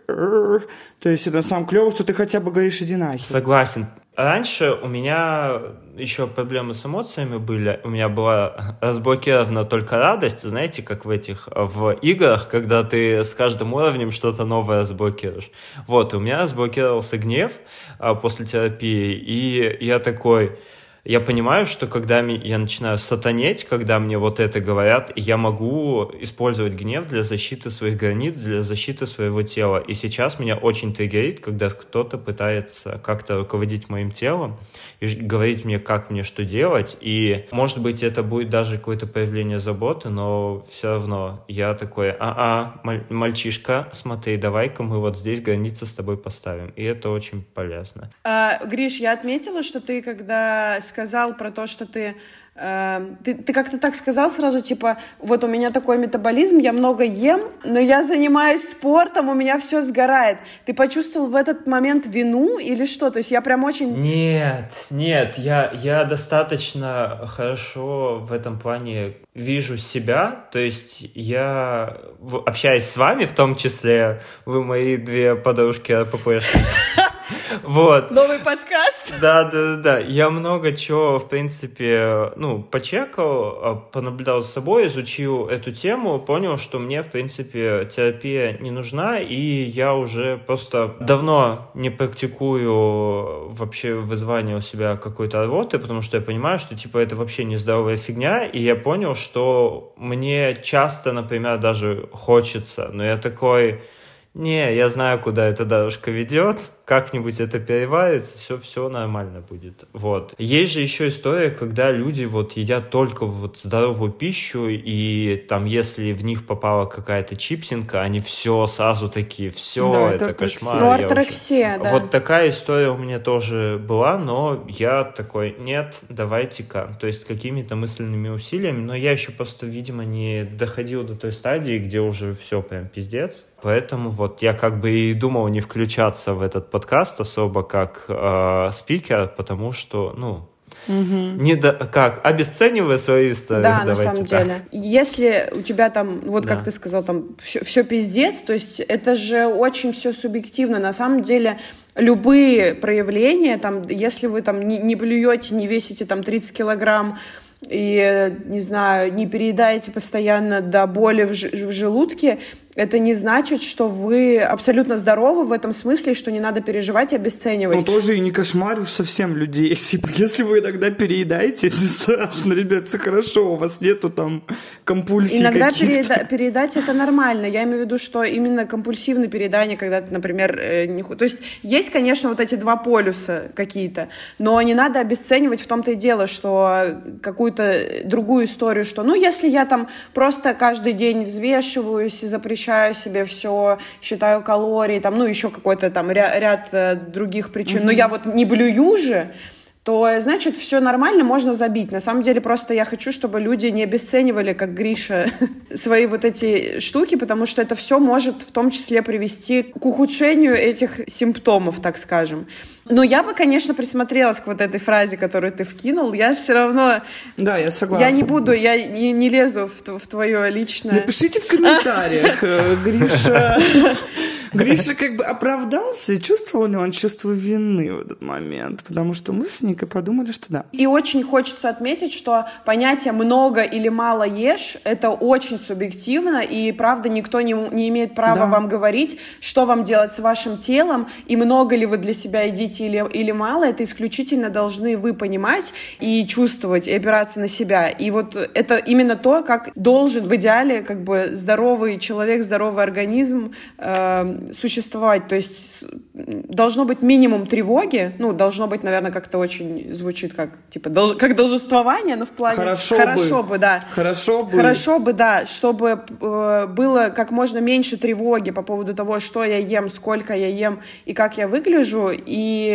То есть это самом клево, что ты хотя бы говоришь, иди нахер. Согласен. Раньше у меня еще проблемы с эмоциями были. У меня была разблокирована только радость, знаете, как в этих, в играх, когда ты с каждым уровнем что-то новое разблокируешь. Вот, у меня разблокировался гнев а, после терапии, и я такой, я понимаю, что когда я начинаю сатанеть, когда мне вот это говорят, я могу использовать гнев для защиты своих границ, для защиты своего тела. И сейчас меня очень триггерит, когда кто-то пытается как-то руководить моим телом и говорить мне, как мне что делать. И, может быть, это будет даже какое-то проявление заботы, но все равно я такой, а-а, мальчишка, смотри, давай-ка мы вот здесь границы с тобой поставим. И это очень полезно. А, Гриш, я отметила, что ты, когда сказал про то, что ты Эм, ты, ты как-то так сказал сразу, типа, вот у меня такой метаболизм, я много ем, но я занимаюсь спортом, у меня все сгорает. Ты почувствовал в этот момент вину или что? То есть я прям очень... Нет, нет, я, я достаточно хорошо в этом плане вижу себя, то есть я общаюсь с вами, в том числе, вы мои две подружки АППшницы. (laughs) Вот. Новый подкаст. Да, да, да. Я много чего, в принципе, ну, почекал, а, понаблюдал с собой, изучил эту тему, понял, что мне, в принципе, терапия не нужна, и я уже просто давно не практикую вообще вызвание у себя какой-то работы, потому что я понимаю, что, типа, это вообще нездоровая фигня, и я понял, что мне часто, например, даже хочется, но я такой не, я знаю, куда эта дорожка ведет, как-нибудь это переварится, все, все нормально будет. Вот. Есть же еще история, когда люди вот едят только вот здоровую пищу, и там, если в них попала какая-то чипсинка, они все сразу такие, все, да, это, это кошмар. Ну, орторексия, очень... да. Вот такая история у меня тоже была, но я такой, нет, давайте-ка. То есть какими-то мысленными усилиями, но я еще просто, видимо, не доходил до той стадии, где уже все прям пиздец. Поэтому вот я как бы и думал не включаться в этот подкаст особо как э, спикер, потому что, ну, Угу. Не до, как обесценивая свои истории. Да, на самом так. деле. Если у тебя там, вот да. как ты сказал, там все, все пиздец, то есть это же очень все субъективно. На самом деле любые проявления, там, если вы там не, не блюете, не весите там 30 килограмм, и, не знаю, не переедаете постоянно до боли в, в желудке, это не значит, что вы абсолютно здоровы в этом смысле, что не надо переживать и обесценивать. Ну, тоже и не кошмаришь совсем людей. Если, (laughs) если вы иногда переедаете, это (laughs) страшно, ребят, все хорошо, у вас нету там компульсий Иногда перееда- переедать это нормально. Я имею в виду, что именно компульсивное переедание, когда ты, например, э, не... То есть есть, конечно, вот эти два полюса какие-то, но не надо обесценивать в том-то и дело, что какую-то другую историю, что, ну, если я там просто каждый день взвешиваюсь и запрещаю запрещаю себе все, считаю калории, там, ну, еще какой-то там ряд, ряд э, других причин. Mm-hmm. Но я вот не блюю же, то, значит, все нормально, можно забить. На самом деле, просто я хочу, чтобы люди не обесценивали, как Гриша, (laughs) свои вот эти штуки, потому что это все может в том числе привести к ухудшению этих симптомов, так скажем. Но я бы, конечно, присмотрелась к вот этой фразе, которую ты вкинул. Я все равно... Да, я согласна. Я не буду, я не, не лезу в, в твое личное... Напишите в комментариях, э, (laughs) Гриша. Гриша как бы оправдался, и чувствовал ли он чувство вины в этот момент, потому что мы с Никой подумали, что да. И очень хочется отметить, что понятие «много» или «мало ешь» — это очень субъективно, и, правда, никто не, не имеет права да. вам говорить, что вам делать с вашим телом, и много ли вы для себя едите или, или мало, это исключительно должны вы понимать и чувствовать, и опираться на себя. И вот это именно то, как должен в идеале как бы здоровый человек, здоровый организм э, существовать. То есть должно быть минимум тревоги, ну, должно быть, наверное, как-то очень звучит как, типа, долж, как должествование, но в плане... Хорошо, хорошо бы. бы, да. Хорошо бы. Хорошо бы, да, чтобы э, было как можно меньше тревоги по поводу того, что я ем, сколько я ем и как я выгляжу, и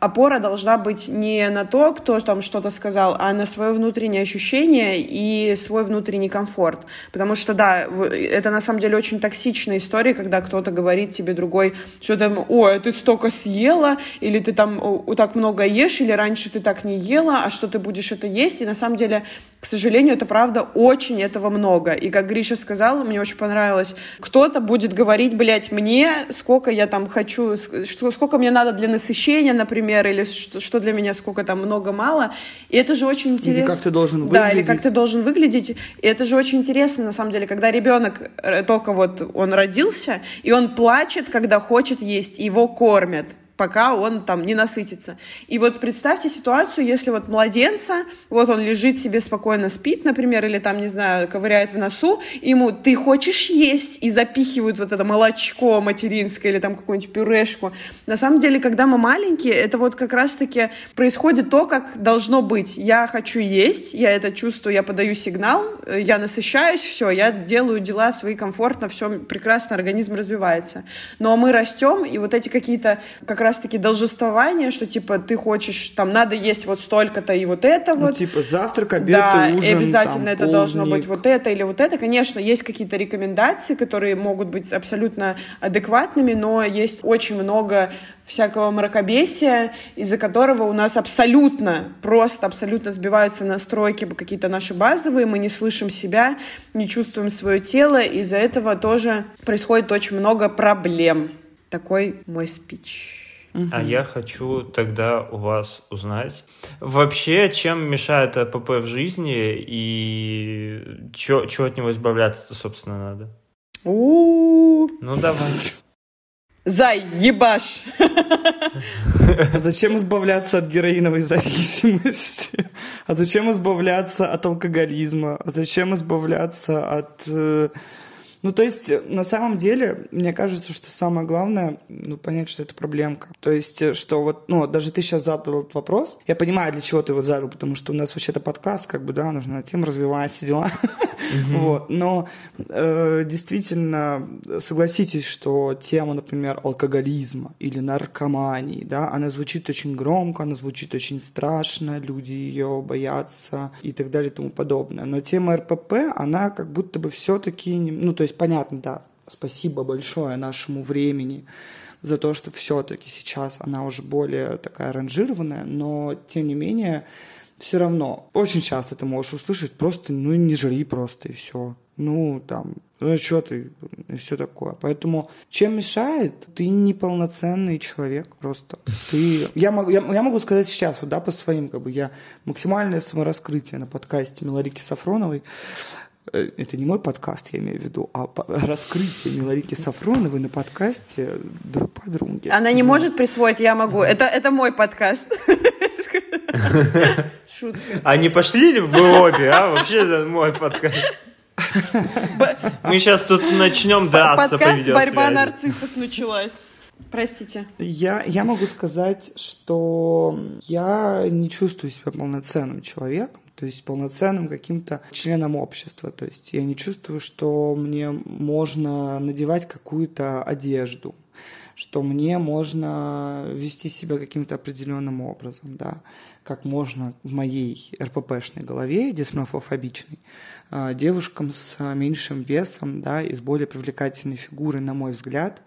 опора должна быть не на то, кто там что-то сказал, а на свое внутреннее ощущение и свой внутренний комфорт. Потому что, да, это на самом деле очень токсичная история, когда кто-то говорит тебе другой, что там, о, ты столько съела, или ты там так много ешь, или раньше ты так не ела, а что ты будешь это есть. И на самом деле, к сожалению, это правда очень этого много. И как Гриша сказал, мне очень понравилось, кто-то будет говорить, блядь, мне, сколько я там хочу, что, сколько мне надо для насыщения, например, или что, что для меня, сколько там много-мало. И это же очень интересно. Или как ты должен выглядеть. Да, или как ты должен выглядеть. И это же очень интересно, на самом деле, когда ребенок э, только вот он родился, и он плачет, когда хочет есть, его кормят пока он там не насытится. И вот представьте ситуацию, если вот младенца, вот он лежит себе спокойно спит, например, или там, не знаю, ковыряет в носу, ему ты хочешь есть, и запихивают вот это молочко материнское или там какую-нибудь пюрешку. На самом деле, когда мы маленькие, это вот как раз-таки происходит то, как должно быть. Я хочу есть, я это чувствую, я подаю сигнал, я насыщаюсь, все, я делаю дела свои комфортно, все прекрасно, организм развивается. Но мы растем, и вот эти какие-то как раз раз-таки должествование, что, типа, ты хочешь, там, надо есть вот столько-то и вот это ну, вот. типа, завтрак, обед да, и ужин, и обязательно там, это полдник. должно быть вот это или вот это. Конечно, есть какие-то рекомендации, которые могут быть абсолютно адекватными, но есть очень много всякого мракобесия, из-за которого у нас абсолютно, просто абсолютно сбиваются настройки какие-то наши базовые, мы не слышим себя, не чувствуем свое тело, из-за этого тоже происходит очень много проблем. Такой мой спич. А я хочу тогда у вас узнать, вообще, чем мешает АПП в жизни и что от него избавляться-то, собственно, надо? У Ну, давай. Зай, ебаш! (laughs) Зачем избавляться от героиновой зависимости? А зачем избавляться от алкоголизма? А зачем избавляться от э, ну, то есть, э, на самом деле, мне кажется, что самое главное, ну, понять, что это проблемка. То есть, э, что вот, ну, даже ты сейчас задал этот вопрос, я понимаю, для чего ты его задал, потому что у нас вообще-то подкаст, как бы, да, нужно тем развивать все дела. (laughs) Вот, но э, действительно, согласитесь, что тема, например, алкоголизма или наркомании, да, она звучит очень громко, она звучит очень страшно, люди ее боятся и так далее и тому подобное. Но тема РПП, она как будто бы все-таки, ну, то есть есть понятно, да, спасибо большое нашему времени за то, что все-таки сейчас она уже более такая ранжированная, но тем не менее все равно очень часто ты можешь услышать просто, ну не жри просто и все. Ну, там, ну что ты, и все такое. Поэтому чем мешает? Ты неполноценный человек просто. Ты... Я, могу, я, я могу сказать сейчас, вот, да, по своим, как бы, я максимальное самораскрытие на подкасте Миларики Сафроновой. Э, это не мой подкаст, я имею в виду, а (laughs) раскрытие Миларики Сафроновой на подкасте друг подруги. Она не может присвоить, я могу. Это, это мой подкаст. (laughs) Шутка. А не пошли ли вы обе, а? Вообще это мой подкаст. Мы сейчас тут начнем драться по видеосвязи. борьба нарциссов началась. Простите. Я, я могу сказать, что я не чувствую себя полноценным человеком то есть полноценным каким-то членом общества. То есть я не чувствую, что мне можно надевать какую-то одежду, что мне можно вести себя каким-то определенным образом, да, как можно в моей РППшной голове, дисморфофобичной, а, девушкам с меньшим весом, да, и с более привлекательной фигурой, на мой взгляд,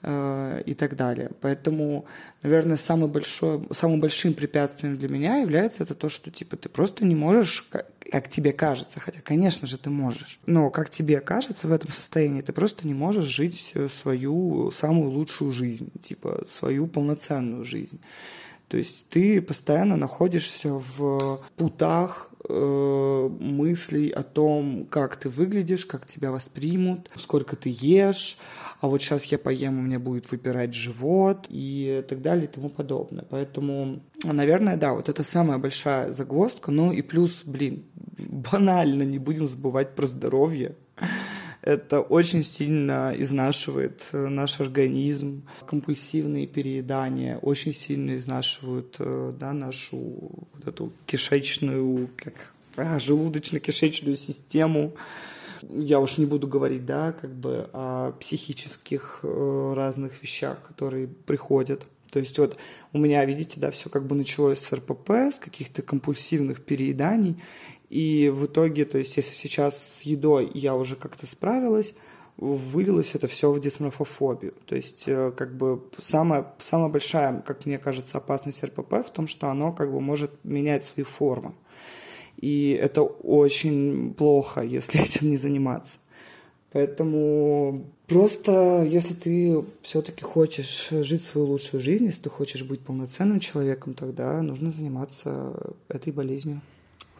Э, и так далее. Поэтому, наверное, самый большой, самым большим препятствием для меня является это то, что типа ты просто не можешь, как, как тебе кажется, хотя, конечно же, ты можешь, но как тебе кажется в этом состоянии, ты просто не можешь жить свою самую лучшую жизнь, типа свою полноценную жизнь. То есть ты постоянно находишься в путах э, мыслей о том, как ты выглядишь, как тебя воспримут, сколько ты ешь, а вот сейчас я поем, у меня будет выпирать живот и так далее и тому подобное. Поэтому, наверное, да, вот это самая большая загвоздка. Ну и плюс, блин, (laughs) банально не будем забывать про здоровье. Это очень сильно изнашивает э, наш организм. Компульсивные переедания очень сильно изнашивают э, да, нашу вот эту кишечную, как а, желудочно-кишечную систему я уж не буду говорить, да, как бы о психических э, разных вещах, которые приходят. То есть вот у меня, видите, да, все как бы началось с РПП, с каких-то компульсивных перееданий, и в итоге, то есть если сейчас с едой я уже как-то справилась, вылилось это все в дисморфофобию. То есть, э, как бы, самая, самая большая, как мне кажется, опасность РПП в том, что оно, как бы, может менять свои формы. И это очень плохо, если (laughs) этим не заниматься. Поэтому просто, если ты все-таки хочешь жить свою лучшую жизнь, если ты хочешь быть полноценным человеком, тогда нужно заниматься этой болезнью.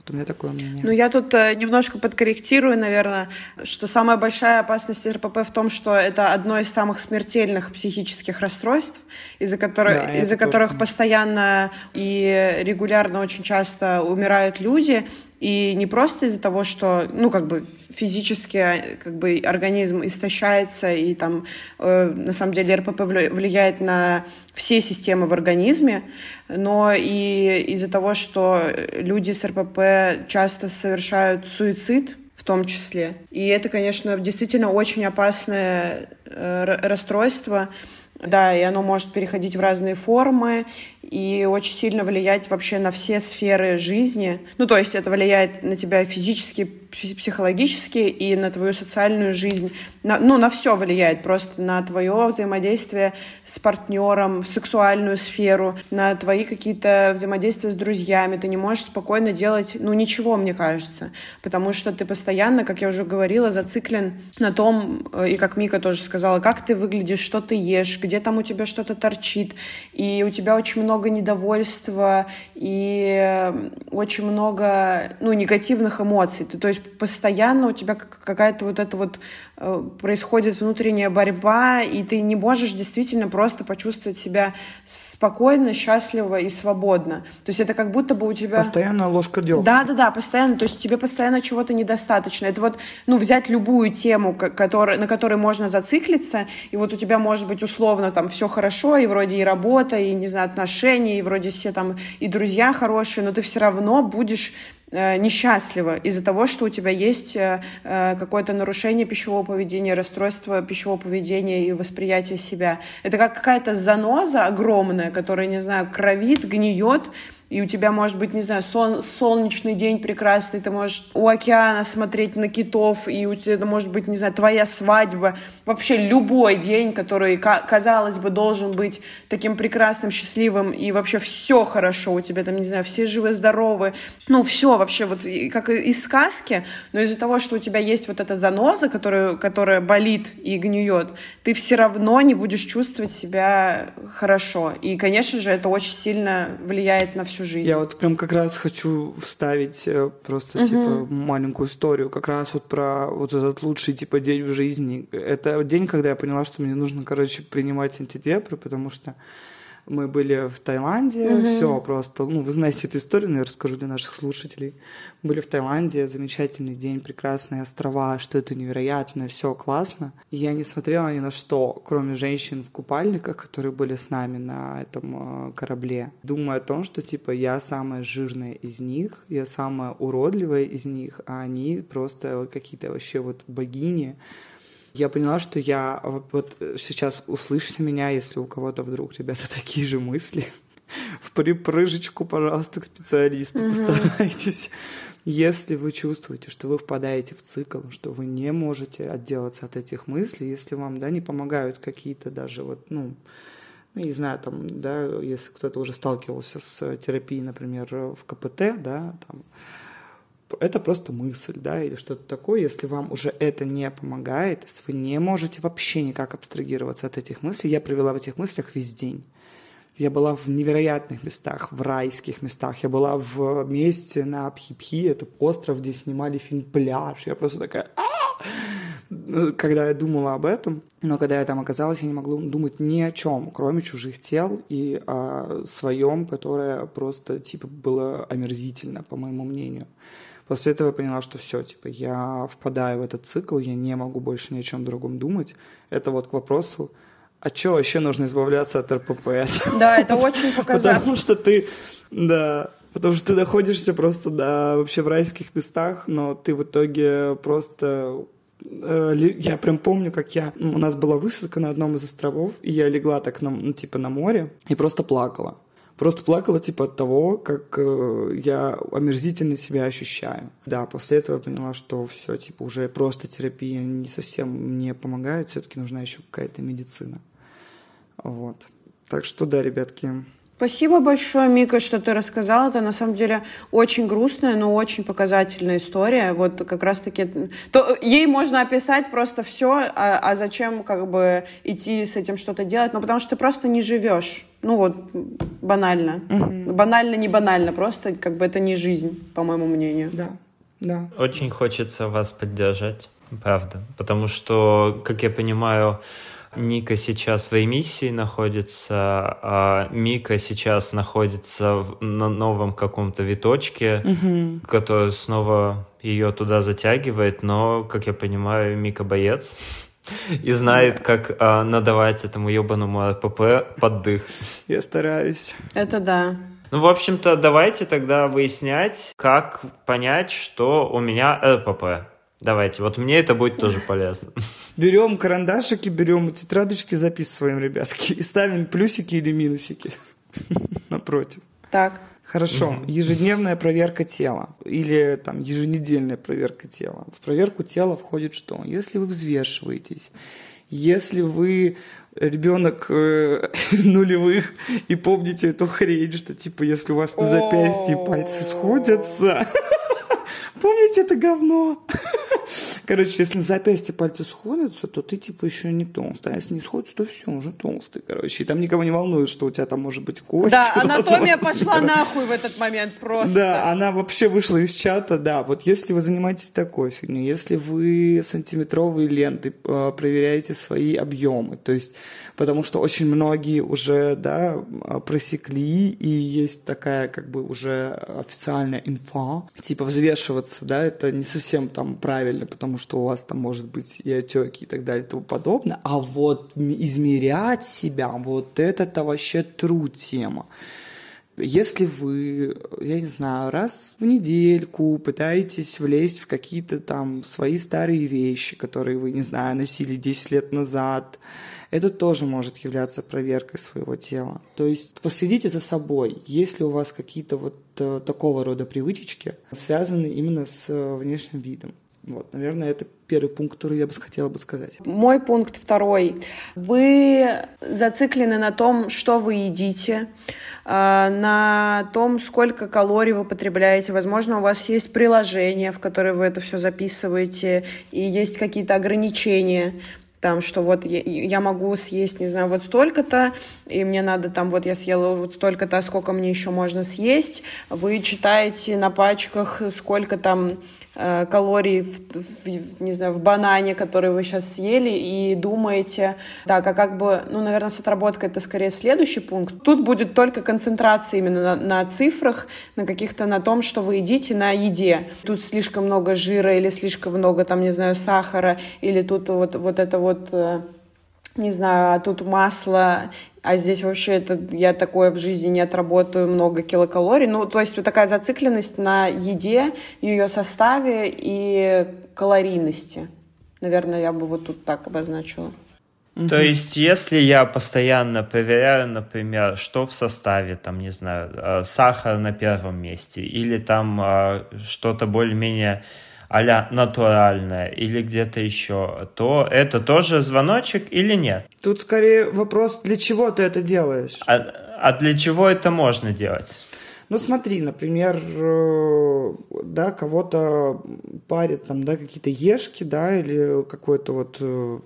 Вот у меня такое мнение. Ну, я тут э, немножко подкорректирую, наверное, что самая большая опасность РПП в том, что это одно из самых смертельных психических расстройств, из-за которых, да, из-за которых тоже. постоянно и регулярно очень часто умирают люди. И не просто из-за того, что, ну, как бы физически как бы организм истощается, и там, э, на самом деле, РПП влияет на все системы в организме, но и из-за того, что люди с РПП часто совершают суицид, в том числе. И это, конечно, действительно очень опасное э, расстройство, да, и оно может переходить в разные формы, и очень сильно влиять вообще на все сферы жизни. Ну, то есть это влияет на тебя физически, психологически и на твою социальную жизнь. На, ну, на все влияет, просто на твое взаимодействие с партнером, в сексуальную сферу, на твои какие-то взаимодействия с друзьями. Ты не можешь спокойно делать, ну, ничего, мне кажется, потому что ты постоянно, как я уже говорила, зациклен на том, э, и как Мика тоже сказала, как ты выглядишь, что ты ешь, где там у тебя что-то торчит, и у тебя очень много много недовольства и очень много ну, негативных эмоций. Ты, то есть постоянно у тебя какая-то вот эта вот э, происходит внутренняя борьба, и ты не можешь действительно просто почувствовать себя спокойно, счастливо и свободно. То есть это как будто бы у тебя... Постоянно ложка дегтя. Да, да, да, постоянно. То есть тебе постоянно чего-то недостаточно. Это вот, ну, взять любую тему, который, на которой можно зациклиться, и вот у тебя может быть условно там все хорошо, и вроде и работа, и, не знаю, отношения, и вроде все там и друзья хорошие, но ты все равно будешь э, несчастлива из-за того, что у тебя есть э, э, какое-то нарушение пищевого поведения, расстройство пищевого поведения и восприятия себя. Это как какая-то заноза огромная, которая, не знаю, кровит, гниет, и у тебя может быть, не знаю, сон, солнечный день прекрасный, ты можешь у океана смотреть на китов, и у тебя это может быть, не знаю, твоя свадьба, вообще любой день, который, казалось бы, должен быть таким прекрасным, счастливым, и вообще все хорошо, у тебя там, не знаю, все живы-здоровы, ну, все вообще вот как из сказки, но из-за того, что у тебя есть вот эта заноза, которая, которая болит и гниет, ты все равно не будешь чувствовать себя хорошо. И, конечно же, это очень сильно влияет на всю всю жизнь. Я вот прям как раз хочу вставить э, просто, угу. типа, маленькую историю, как раз вот про вот этот лучший, типа, день в жизни. Это день, когда я поняла, что мне нужно, короче, принимать антидепры, потому что мы были в Таиланде, угу. все просто, ну, вы знаете эту историю, но я расскажу для наших слушателей. Мы были в Таиланде, замечательный день, прекрасные острова, что это невероятно, все классно. И я не смотрела ни на что, кроме женщин в купальниках, которые были с нами на этом э, корабле, думая о том, что, типа, я самая жирная из них, я самая уродливая из них, а они просто какие-то вообще вот богини, я поняла, что я вот сейчас услышьте меня, если у кого-то вдруг, ребята, (laughs) такие же мысли. В припрыжечку, пожалуйста, к специалисту угу. постарайтесь. Если вы чувствуете, что вы впадаете в цикл, что вы не можете отделаться от этих мыслей, если вам, да, не помогают какие-то даже вот, ну, ну, не знаю, там, да, если кто-то уже сталкивался с терапией, например, в КПТ, да, там, это просто мысль, да, или что-то такое, если вам уже это не помогает, если вы не можете вообще никак абстрагироваться от этих мыслей, я провела в этих мыслях весь день. Я была в невероятных местах, в райских местах. Я была в месте на Пхипхи, это остров, где снимали фильм «Пляж». Я просто такая... Ну, когда я думала об этом, но когда я там оказалась, я не могла думать ни о чем, кроме чужих тел и о своем, которое просто, типа, было омерзительно, по моему мнению. После этого я поняла, что все, типа, я впадаю в этот цикл, я не могу больше ни о чем другом думать. Это вот к вопросу, а что вообще нужно избавляться от РПП? Да, это очень показательно. Потому что ты, да, потому что ты находишься просто, да, вообще в райских местах, но ты в итоге просто э, я прям помню, как я... У нас была высадка на одном из островов, и я легла так, на, ну, типа, на море и просто плакала Просто плакала типа от того, как э, я омерзительно себя ощущаю. Да, после этого я поняла, что все, типа уже просто терапия не совсем мне помогает, все-таки нужна еще какая-то медицина. Вот. Так что да, ребятки, Спасибо большое, Мика, что ты рассказала. Это на самом деле очень грустная, но очень показательная история. Вот как раз-таки то, ей можно описать просто все, а, а зачем как бы идти с этим что-то делать? Ну, потому что ты просто не живешь. Ну вот, банально. Угу. Банально, не банально, просто как бы это не жизнь, по моему мнению. Да, да. Очень хочется вас поддержать, правда. Потому что, как я понимаю, Ника сейчас в эмиссии находится, а Мика сейчас находится на новом каком-то виточке, угу. который снова ее туда затягивает, но, как я понимаю, Мика боец и знает, как а, надавать этому ебаному АПП под дых. Я стараюсь. Это да. Ну, в общем-то, давайте тогда выяснять, как понять, что у меня ЛПП. Давайте, вот мне это будет тоже полезно. Берем карандашики, берем тетрадочки, записываем, ребятки, и ставим плюсики или минусики (laughs) напротив. Так. Хорошо, угу. ежедневная проверка тела или там еженедельная проверка тела. В проверку тела входит что? Если вы взвешиваетесь, если вы ребенок э, (laughs) нулевых и помните эту хрень, что типа если у вас на запястье пальцы сходятся, (laughs) помните это говно? Короче, если на запястье пальцы сходятся, то ты типа еще не толстый. А если не сходятся, то все, уже толстый, короче. И там никого не волнует, что у тебя там может быть кость. Да, (laughs) анатомия пошла нахуй в этот момент просто. Да, она вообще вышла из чата, да. Вот если вы занимаетесь такой фигней, если вы сантиметровые ленты э, проверяете свои объемы, то есть потому что очень многие уже, да, просекли, и есть такая как бы уже официальная инфа, типа взвешиваться, да, это не совсем там правильно, потому что у вас там может быть и отеки и так далее и тому подобное, а вот измерять себя, вот это-то вообще тру тема. Если вы, я не знаю, раз в недельку пытаетесь влезть в какие-то там свои старые вещи, которые вы, не знаю, носили 10 лет назад, это тоже может являться проверкой своего тела. То есть последите за собой, есть ли у вас какие-то вот э, такого рода привычки, связанные именно с э, внешним видом. Вот, наверное, это первый пункт, который я бы хотела бы сказать. Мой пункт второй. Вы зациклены на том, что вы едите, э, на том, сколько калорий вы потребляете. Возможно, у вас есть приложение, в которое вы это все записываете, и есть какие-то ограничения там, что вот я, я могу съесть, не знаю, вот столько-то, и мне надо там, вот я съела вот столько-то, а сколько мне еще можно съесть. Вы читаете на пачках, сколько там Э, калорий, в, в, не знаю, в банане, который вы сейчас съели, и думаете, так, а как бы, ну, наверное, с отработкой это скорее следующий пункт. Тут будет только концентрация именно на, на цифрах, на каких-то, на том, что вы едите, на еде. Тут слишком много жира или слишком много, там, не знаю, сахара, или тут вот, вот это вот э, не знаю, а тут масло, а здесь вообще это я такое в жизни не отработаю много килокалорий. Ну, то есть вот такая зацикленность на еде, ее составе и калорийности. Наверное, я бы вот тут так обозначила. То есть, если я постоянно проверяю, например, что в составе, там, не знаю, э, сахар на первом месте, или там э, что-то более-менее а натуральное или где-то еще, то это тоже звоночек или нет? Тут скорее вопрос, для чего ты это делаешь? А, а для чего это можно делать? Ну, смотри, например, э, да, кого-то парят там, да, какие-то ешки, да, или какой-то вот, э,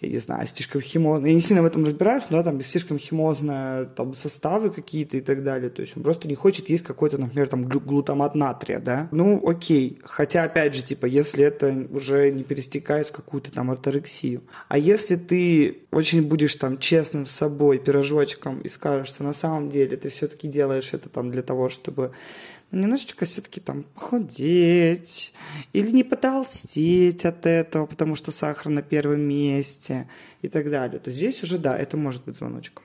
я не знаю, слишком химозное, я не сильно в этом разбираюсь, но да, там слишком химозные там составы какие-то и так далее, то есть он просто не хочет есть какой-то, например, там глутамат натрия, да, ну, окей, хотя, опять же, типа, если это уже не перестекает в какую-то там орторексию, а если ты очень будешь там честным с собой, пирожочком, и скажешь, что на самом деле ты все-таки делаешь это там для того, чтобы ну, немножечко все-таки там похудеть или не потолстеть от этого, потому что сахар на первом месте и так далее, то здесь уже, да, это может быть звоночком.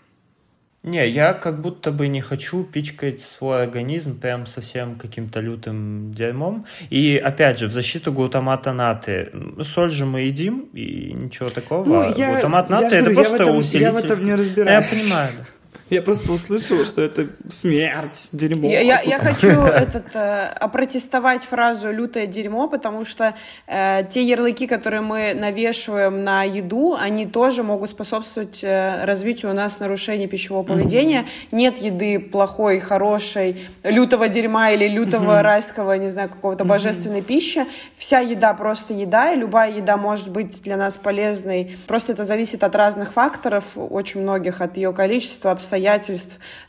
Не, я как будто бы не хочу пичкать свой организм прям совсем каким-то лютым дерьмом. И опять же, в защиту глутамата наты. Соль же мы едим, и ничего такого. Ну, я, глутамат наты это просто я в этом, усилитель. Я в этом не разбираюсь. Я понимаю, да. Я просто услышала, что это смерть, дерьмо. Я, я, я хочу этот, э, опротестовать фразу «лютое дерьмо», потому что э, те ярлыки, которые мы навешиваем на еду, они тоже могут способствовать э, развитию у нас нарушений пищевого поведения. Mm-hmm. Нет еды плохой, хорошей, лютого дерьма или лютого mm-hmm. райского, не знаю, какого-то mm-hmm. божественной пищи. Вся еда просто еда, и любая еда может быть для нас полезной. Просто это зависит от разных факторов, очень многих, от ее количества, обстоятельств,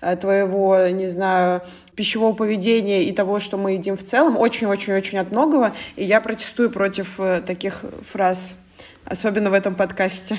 э, твоего, не знаю, пищевого поведения и того, что мы едим в целом, очень-очень-очень от многого. И я протестую против э, таких фраз, особенно в этом подкасте.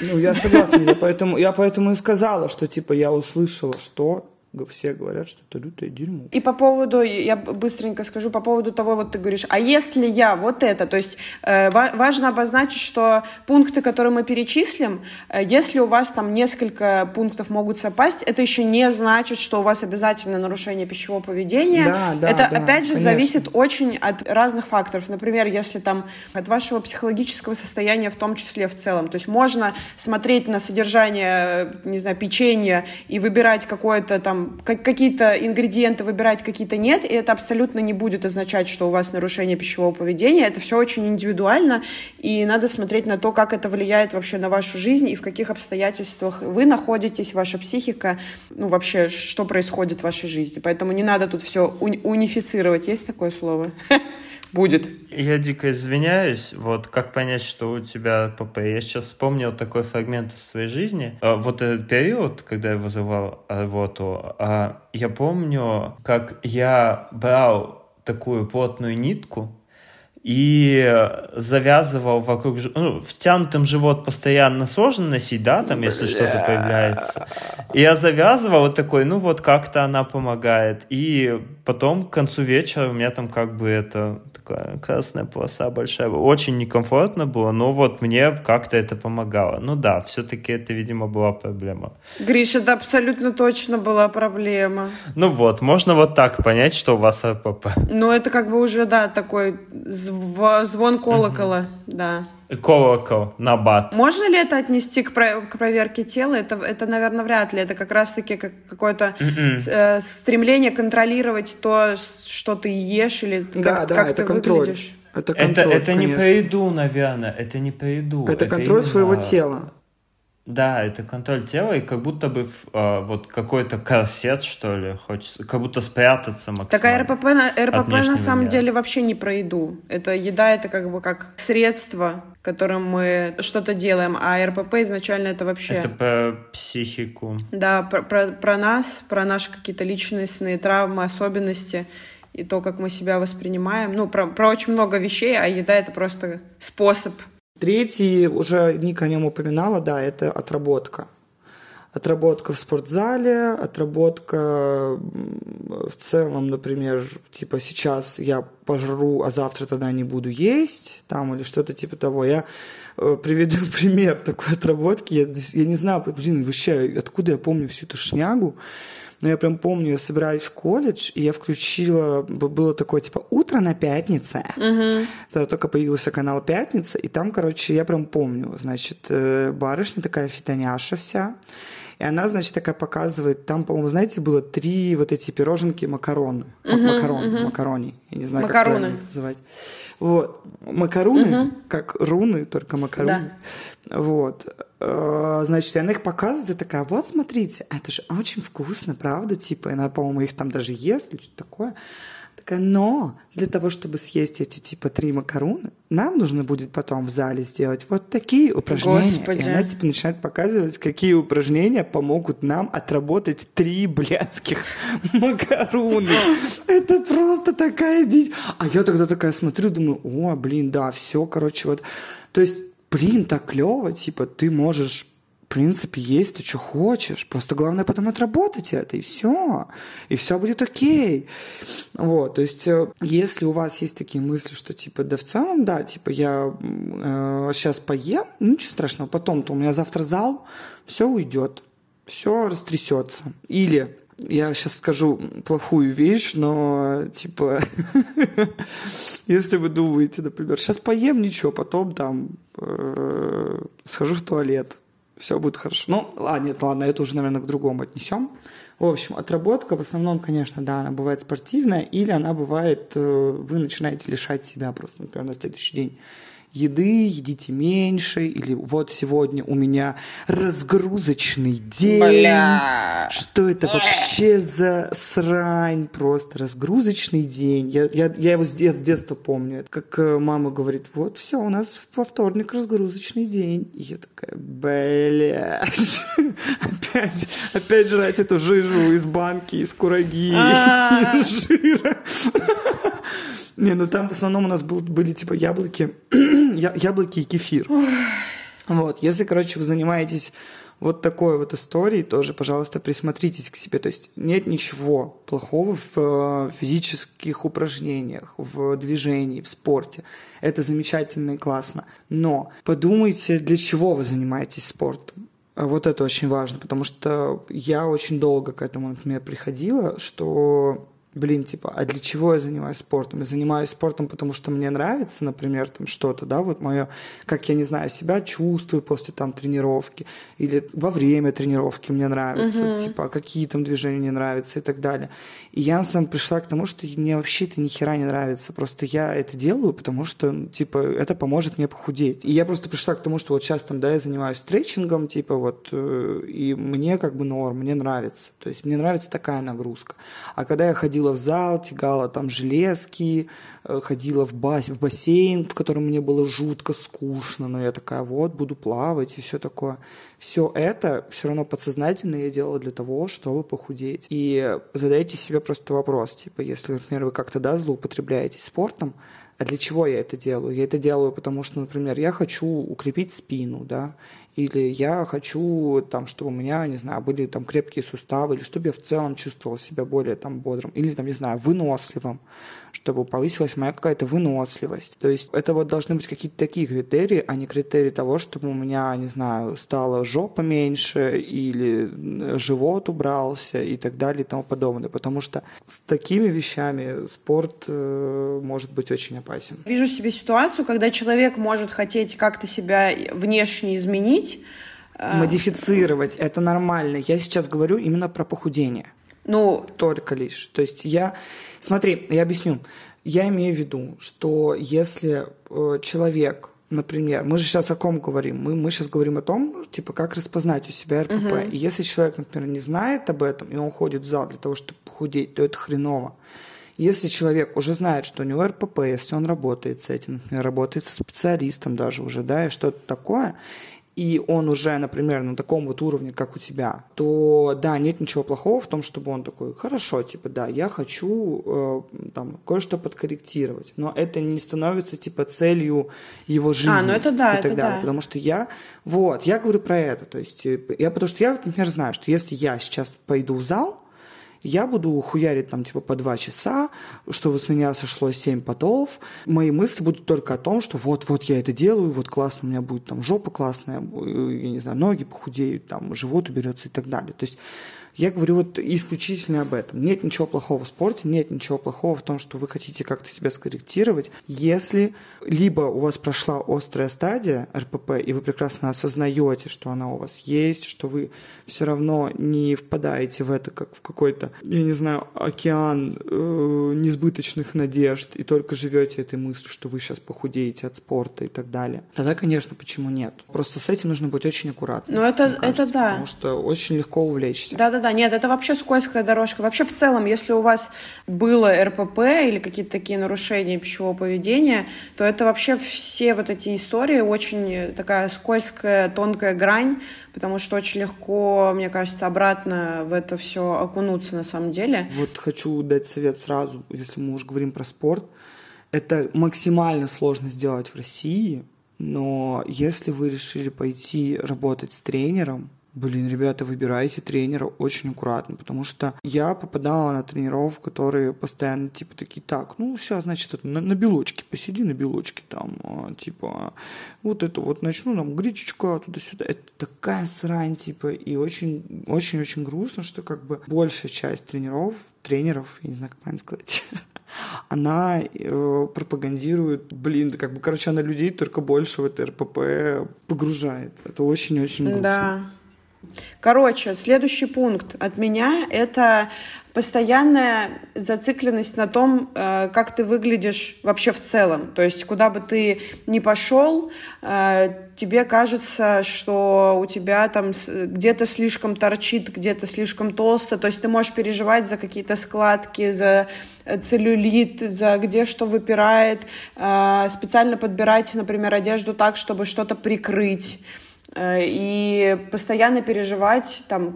Ну, я согласна, я поэтому, я поэтому и сказала, что, типа, я услышала, что все говорят, что это лютое дерьмо. И по поводу, я быстренько скажу, по поводу того, вот ты говоришь, а если я вот это, то есть э, важно обозначить, что пункты, которые мы перечислим, э, если у вас там несколько пунктов могут совпасть, это еще не значит, что у вас обязательно нарушение пищевого поведения. Да, да, это, да, опять же, конечно. зависит очень от разных факторов. Например, если там от вашего психологического состояния в том числе в целом. То есть можно смотреть на содержание, не знаю, печенья и выбирать какое-то там какие-то ингредиенты выбирать, какие-то нет, и это абсолютно не будет означать, что у вас нарушение пищевого поведения. Это все очень индивидуально, и надо смотреть на то, как это влияет вообще на вашу жизнь и в каких обстоятельствах вы находитесь, ваша психика, ну вообще, что происходит в вашей жизни. Поэтому не надо тут все унифицировать. Есть такое слово? (laughs) будет. Я дико извиняюсь. Вот как понять, что у тебя ПП? Я сейчас вспомнил такой фрагмент из своей жизни. А, вот этот период, когда я вызывал работу, а, я помню, как я брал такую плотную нитку, и завязывал вокруг... Ну, втянутым живот постоянно сложно носить, да, там, если что-то появляется. И я завязывал вот такой, ну вот как-то она помогает. И потом к концу вечера у меня там как бы это такая красная полоса большая. Очень некомфортно было, но вот мне как-то это помогало. Ну да, все-таки это, видимо, была проблема. Гриша, это абсолютно точно была проблема. Ну вот, можно вот так понять, что у вас РПП. Ну это как бы уже, да, такой зв звон колокола, угу. да колокол на бат. Можно ли это отнести к, про к проверке тела? Это, это, наверное, вряд ли. Это как раз-таки как какое-то м-м. э, стремление контролировать то, что ты ешь или да, как, да, как это ты контроль. выглядишь. Это, контроль, это, это не по еду, наверное. Это не по еду. Это, это контроль именно... своего тела. Да, это контроль тела, и как будто бы э, вот какой-то корсет, что ли, хочется, как будто спрятаться максимально. Так а РПП, на, РПП на самом мира. деле вообще не про еду. Это еда, это как бы как средство, которым мы что-то делаем, а РПП изначально это вообще... Это про психику. Да, про, про, про нас, про наши какие-то личностные травмы, особенности и то, как мы себя воспринимаем. Ну, про, про очень много вещей, а еда — это просто способ Третий, уже Ника о нем упоминала, да, это отработка. Отработка в спортзале, отработка в целом, например, типа сейчас я пожру, а завтра тогда не буду есть, там, или что-то типа того. Я э, приведу (laughs) пример такой отработки. Я, я не знаю, блин, вообще, откуда я помню всю эту шнягу. Но я прям помню, я собираюсь в колледж, и я включила, было такое, типа, утро на пятнице. Угу. Тогда только появился канал «Пятница», и там, короче, я прям помню, значит, э, барышня такая фитоняша вся, и она, значит, такая показывает, там, по-моему, знаете, было три вот эти пироженки макароны. Uh-huh, макарон, uh-huh. макарони. Я не знаю, Макаруны. как правильно называть. Вот. Макаруны, uh-huh. как руны, только макаруны. Да. Вот. Э, значит, и она их показывает, и такая, вот, смотрите, это же очень вкусно, правда? Типа, и она, по-моему, их там даже ест или что-то такое. Такая, но для того, чтобы съесть эти типа три макаруны, нам нужно будет потом в зале сделать вот такие упражнения. Господи. И она типа начинает показывать, какие упражнения помогут нам отработать три блядских (laughs) макаруны. Это просто такая дичь. А я тогда такая смотрю, думаю, о, блин, да, все, короче, вот. То есть, блин, так клево, типа, ты можешь принципе, есть то, что хочешь. Просто главное потом отработать это, и все. И все будет окей. Вот, то есть, э, если у вас есть такие мысли, что, типа, да в целом, да, типа, я э, сейчас поем, ну, ничего страшного, потом-то у меня завтра зал, все уйдет, все растрясется. Или я сейчас скажу плохую вещь, но типа, (laughs) если вы думаете, например, сейчас поем ничего, потом там э, схожу в туалет, все будет хорошо. Ну, ладно, нет, ладно, это уже, наверное, к другому отнесем. В общем, отработка в основном, конечно, да, она бывает спортивная, или она бывает, э, вы начинаете лишать себя просто, например, на следующий день еды, едите меньше, или вот сегодня у меня разгрузочный день. Бля. Что это вообще за срань? Просто разгрузочный день. Я, я, я его с, с детства помню. Это как э, мама говорит, вот все, у нас во вторник разгрузочный день. И я такая, бля, (laughs) опять, опять жрать эту жижу из банки, из кураги, а. (laughs) из жира. Не, ну там в основном у нас был, были типа яблоки, (clears throat) яблоки и кефир. Вот, если, короче, вы занимаетесь вот такой вот историей, тоже, пожалуйста, присмотритесь к себе. То есть нет ничего плохого в э, физических упражнениях, в движении, в спорте. Это замечательно и классно. Но подумайте, для чего вы занимаетесь спортом. Вот это очень важно, потому что я очень долго к этому, например, приходила, что блин, типа, а для чего я занимаюсь спортом? Я занимаюсь спортом, потому что мне нравится, например, там что-то, да, вот мое, как я не знаю, себя чувствую после там тренировки, или во время тренировки мне нравится, uh-huh. типа, а какие там движения мне нравятся и так далее. И я сам пришла к тому, что мне вообще это ни хера не нравится, просто я это делаю, потому что, типа, это поможет мне похудеть. И я просто пришла к тому, что вот сейчас там, да, я занимаюсь стретчингом, типа, вот, э, и мне как бы норм, мне нравится. То есть мне нравится такая нагрузка. А когда я ходила ходила в зал, тягала там железки, э, ходила в, бас, в бассейн, в котором мне было жутко скучно, но я такая, вот, буду плавать и все такое. Все это все равно подсознательно я делала для того, чтобы похудеть. И задайте себе просто вопрос, типа, если, например, вы как-то, да, злоупотребляете спортом, а для чего я это делаю? Я это делаю, потому что, например, я хочу укрепить спину, да, или я хочу, там, чтобы у меня, не знаю, были там крепкие суставы, или чтобы я в целом чувствовал себя более там бодрым, или там, не знаю, выносливым, чтобы повысилась моя какая-то выносливость. То есть это вот должны быть какие-то такие критерии, а не критерии того, чтобы у меня, не знаю, стала жопа меньше, или живот убрался, и так далее, и тому подобное. Потому что с такими вещами спорт э, может быть очень опасен. Вижу себе ситуацию, когда человек может хотеть как-то себя внешне изменить, изменить. Э, Модифицировать, это нормально. Я сейчас говорю именно про похудение. Ну, только лишь. То есть я... Смотри, я объясню. Я имею в виду, что если э, человек, например, мы же сейчас о ком говорим? Мы, мы сейчас говорим о том, типа, как распознать у себя РПП. Угу. И если человек, например, не знает об этом, и он ходит в зал для того, чтобы похудеть, то это хреново. Если человек уже знает, что у него РПП, если он работает с этим, например, работает со специалистом даже уже, да, и что-то такое, и он уже, например, на таком вот уровне, как у тебя, то да, нет ничего плохого в том, чтобы он такой, хорошо, типа, да, я хочу э, там кое-что подкорректировать, но это не становится типа целью его жизни. А, ну это да, и это так далее, да. Потому что я, вот, я говорю про это, то есть э, я, потому что я, например, знаю, что если я сейчас пойду в зал, я буду хуярить там типа по два часа, чтобы с меня сошло семь потов. Мои мысли будут только о том, что вот-вот я это делаю, вот классно, у меня будет там жопа классная, я не знаю, ноги похудеют, там живот уберется и так далее. То есть я говорю вот исключительно об этом. Нет ничего плохого в спорте, нет ничего плохого в том, что вы хотите как-то себя скорректировать, если либо у вас прошла острая стадия РПП, и вы прекрасно осознаете, что она у вас есть, что вы все равно не впадаете в это как в какой-то, я не знаю, океан э, несбыточных надежд, и только живете этой мыслью, что вы сейчас похудеете от спорта и так далее. Тогда, конечно, почему нет? Просто с этим нужно быть очень аккуратным. Ну, это, кажется, это да. Потому что очень легко увлечься. Да, да, да, нет, это вообще скользкая дорожка. Вообще в целом, если у вас было РПП или какие-то такие нарушения пищевого поведения, то это вообще все вот эти истории очень такая скользкая, тонкая грань, потому что очень легко, мне кажется, обратно в это все окунуться на самом деле. Вот хочу дать совет сразу, если мы уже говорим про спорт. Это максимально сложно сделать в России, но если вы решили пойти работать с тренером, Блин, ребята, выбирайте тренера очень аккуратно, потому что я попадала на тренеров, которые постоянно типа такие, так, ну сейчас, значит, это, на, на белочке, посиди на белочке там, а, типа, вот это вот начну, нам гречечка туда-сюда. Это такая срань, типа, и очень, очень-очень грустно, что как бы большая часть тренеров, тренеров, я не знаю, как правильно сказать, (laughs) она э, пропагандирует, блин, как бы, короче, она людей только больше в это РПП погружает. Это очень-очень грустно. Да. Короче, следующий пункт от меня — это постоянная зацикленность на том, э, как ты выглядишь вообще в целом. То есть куда бы ты ни пошел, э, тебе кажется, что у тебя там где-то слишком торчит, где-то слишком толсто. То есть ты можешь переживать за какие-то складки, за целлюлит, за где что выпирает, э, специально подбирать, например, одежду так, чтобы что-то прикрыть. Э, и постоянно переживать, там,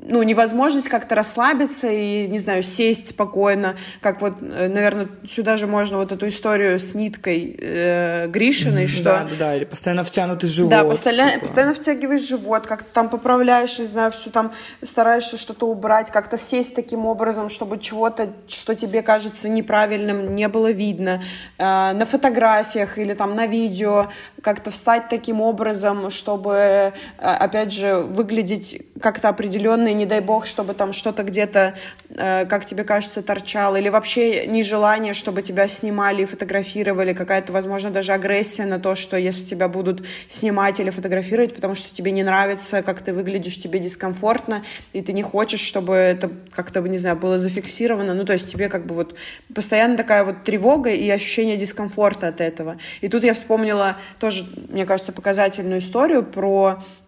ну, невозможность как-то расслабиться и, не знаю, сесть спокойно, как вот, э, наверное, сюда же можно вот эту историю с ниткой э, Гришиной, что... Да, да, да, или постоянно втянутый живот. Да, постоянно, типа. постоянно втягиваешь живот, как-то там поправляешь, не знаю, все там стараешься что-то убрать, как-то сесть таким образом, чтобы чего-то, что тебе кажется неправильным, не было видно. Э, на фотографиях или там на видео как-то встать таким образом, чтобы чтобы, а, опять же, выглядеть как-то определенно, и не дай бог, чтобы там что-то где-то, э, как тебе кажется, торчало, или вообще нежелание, чтобы тебя снимали и фотографировали, какая-то, возможно, даже агрессия на то, что если тебя будут снимать или фотографировать, потому что тебе не нравится, как ты выглядишь, тебе дискомфортно, и ты не хочешь, чтобы это как-то, не знаю, было зафиксировано, ну, то есть тебе как бы вот постоянно такая вот тревога и ощущение дискомфорта от этого. И тут я вспомнила тоже, мне кажется, показательную историю про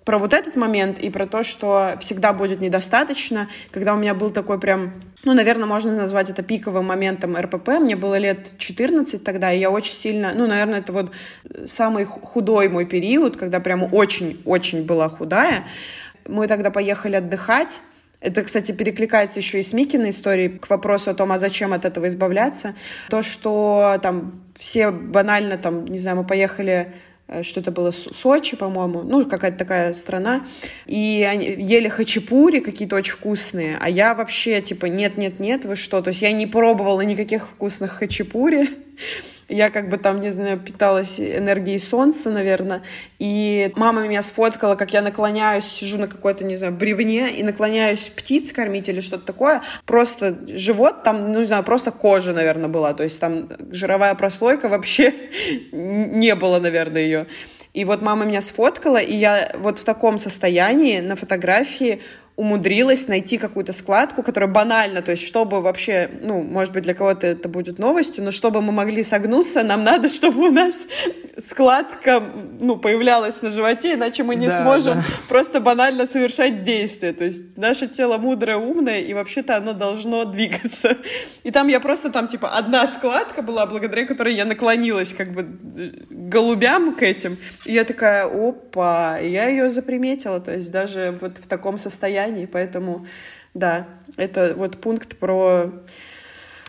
про вот этот момент и про то, что всегда будет недостаточно. Когда у меня был такой прям, ну, наверное, можно назвать это пиковым моментом РПП. Мне было лет 14 тогда, и я очень сильно, ну, наверное, это вот самый худой мой период, когда прям очень-очень была худая. Мы тогда поехали отдыхать, это, кстати, перекликается еще и с Микиной историей к вопросу о том, а зачем от этого избавляться. То, что там все банально, там, не знаю, мы поехали что это было Сочи, по-моему, ну, какая-то такая страна, и они ели хачапури какие-то очень вкусные, а я вообще, типа, нет-нет-нет, вы что, то есть я не пробовала никаких вкусных хачапури, я как бы там, не знаю, питалась энергией солнца, наверное. И мама меня сфоткала, как я наклоняюсь, сижу на какой-то, не знаю, бревне и наклоняюсь птиц кормить или что-то такое. Просто живот там, ну, не знаю, просто кожа, наверное, была. То есть там жировая прослойка вообще (laughs) не было, наверное, ее. И вот мама меня сфоткала, и я вот в таком состоянии на фотографии умудрилась найти какую-то складку, которая банально, то есть чтобы вообще, ну, может быть, для кого-то это будет новостью, но чтобы мы могли согнуться, нам надо, (laughs) чтобы у нас складка, ну, появлялась на животе, иначе мы не да, сможем да. просто банально совершать действия. То есть наше тело мудрое, умное, и вообще-то оно должно двигаться. И там я просто, там, типа, одна складка была, благодаря которой я наклонилась, как бы, голубям к этим. И я такая, опа, и я ее заприметила, то есть даже вот в таком состоянии состоянии, поэтому, да, это вот пункт про,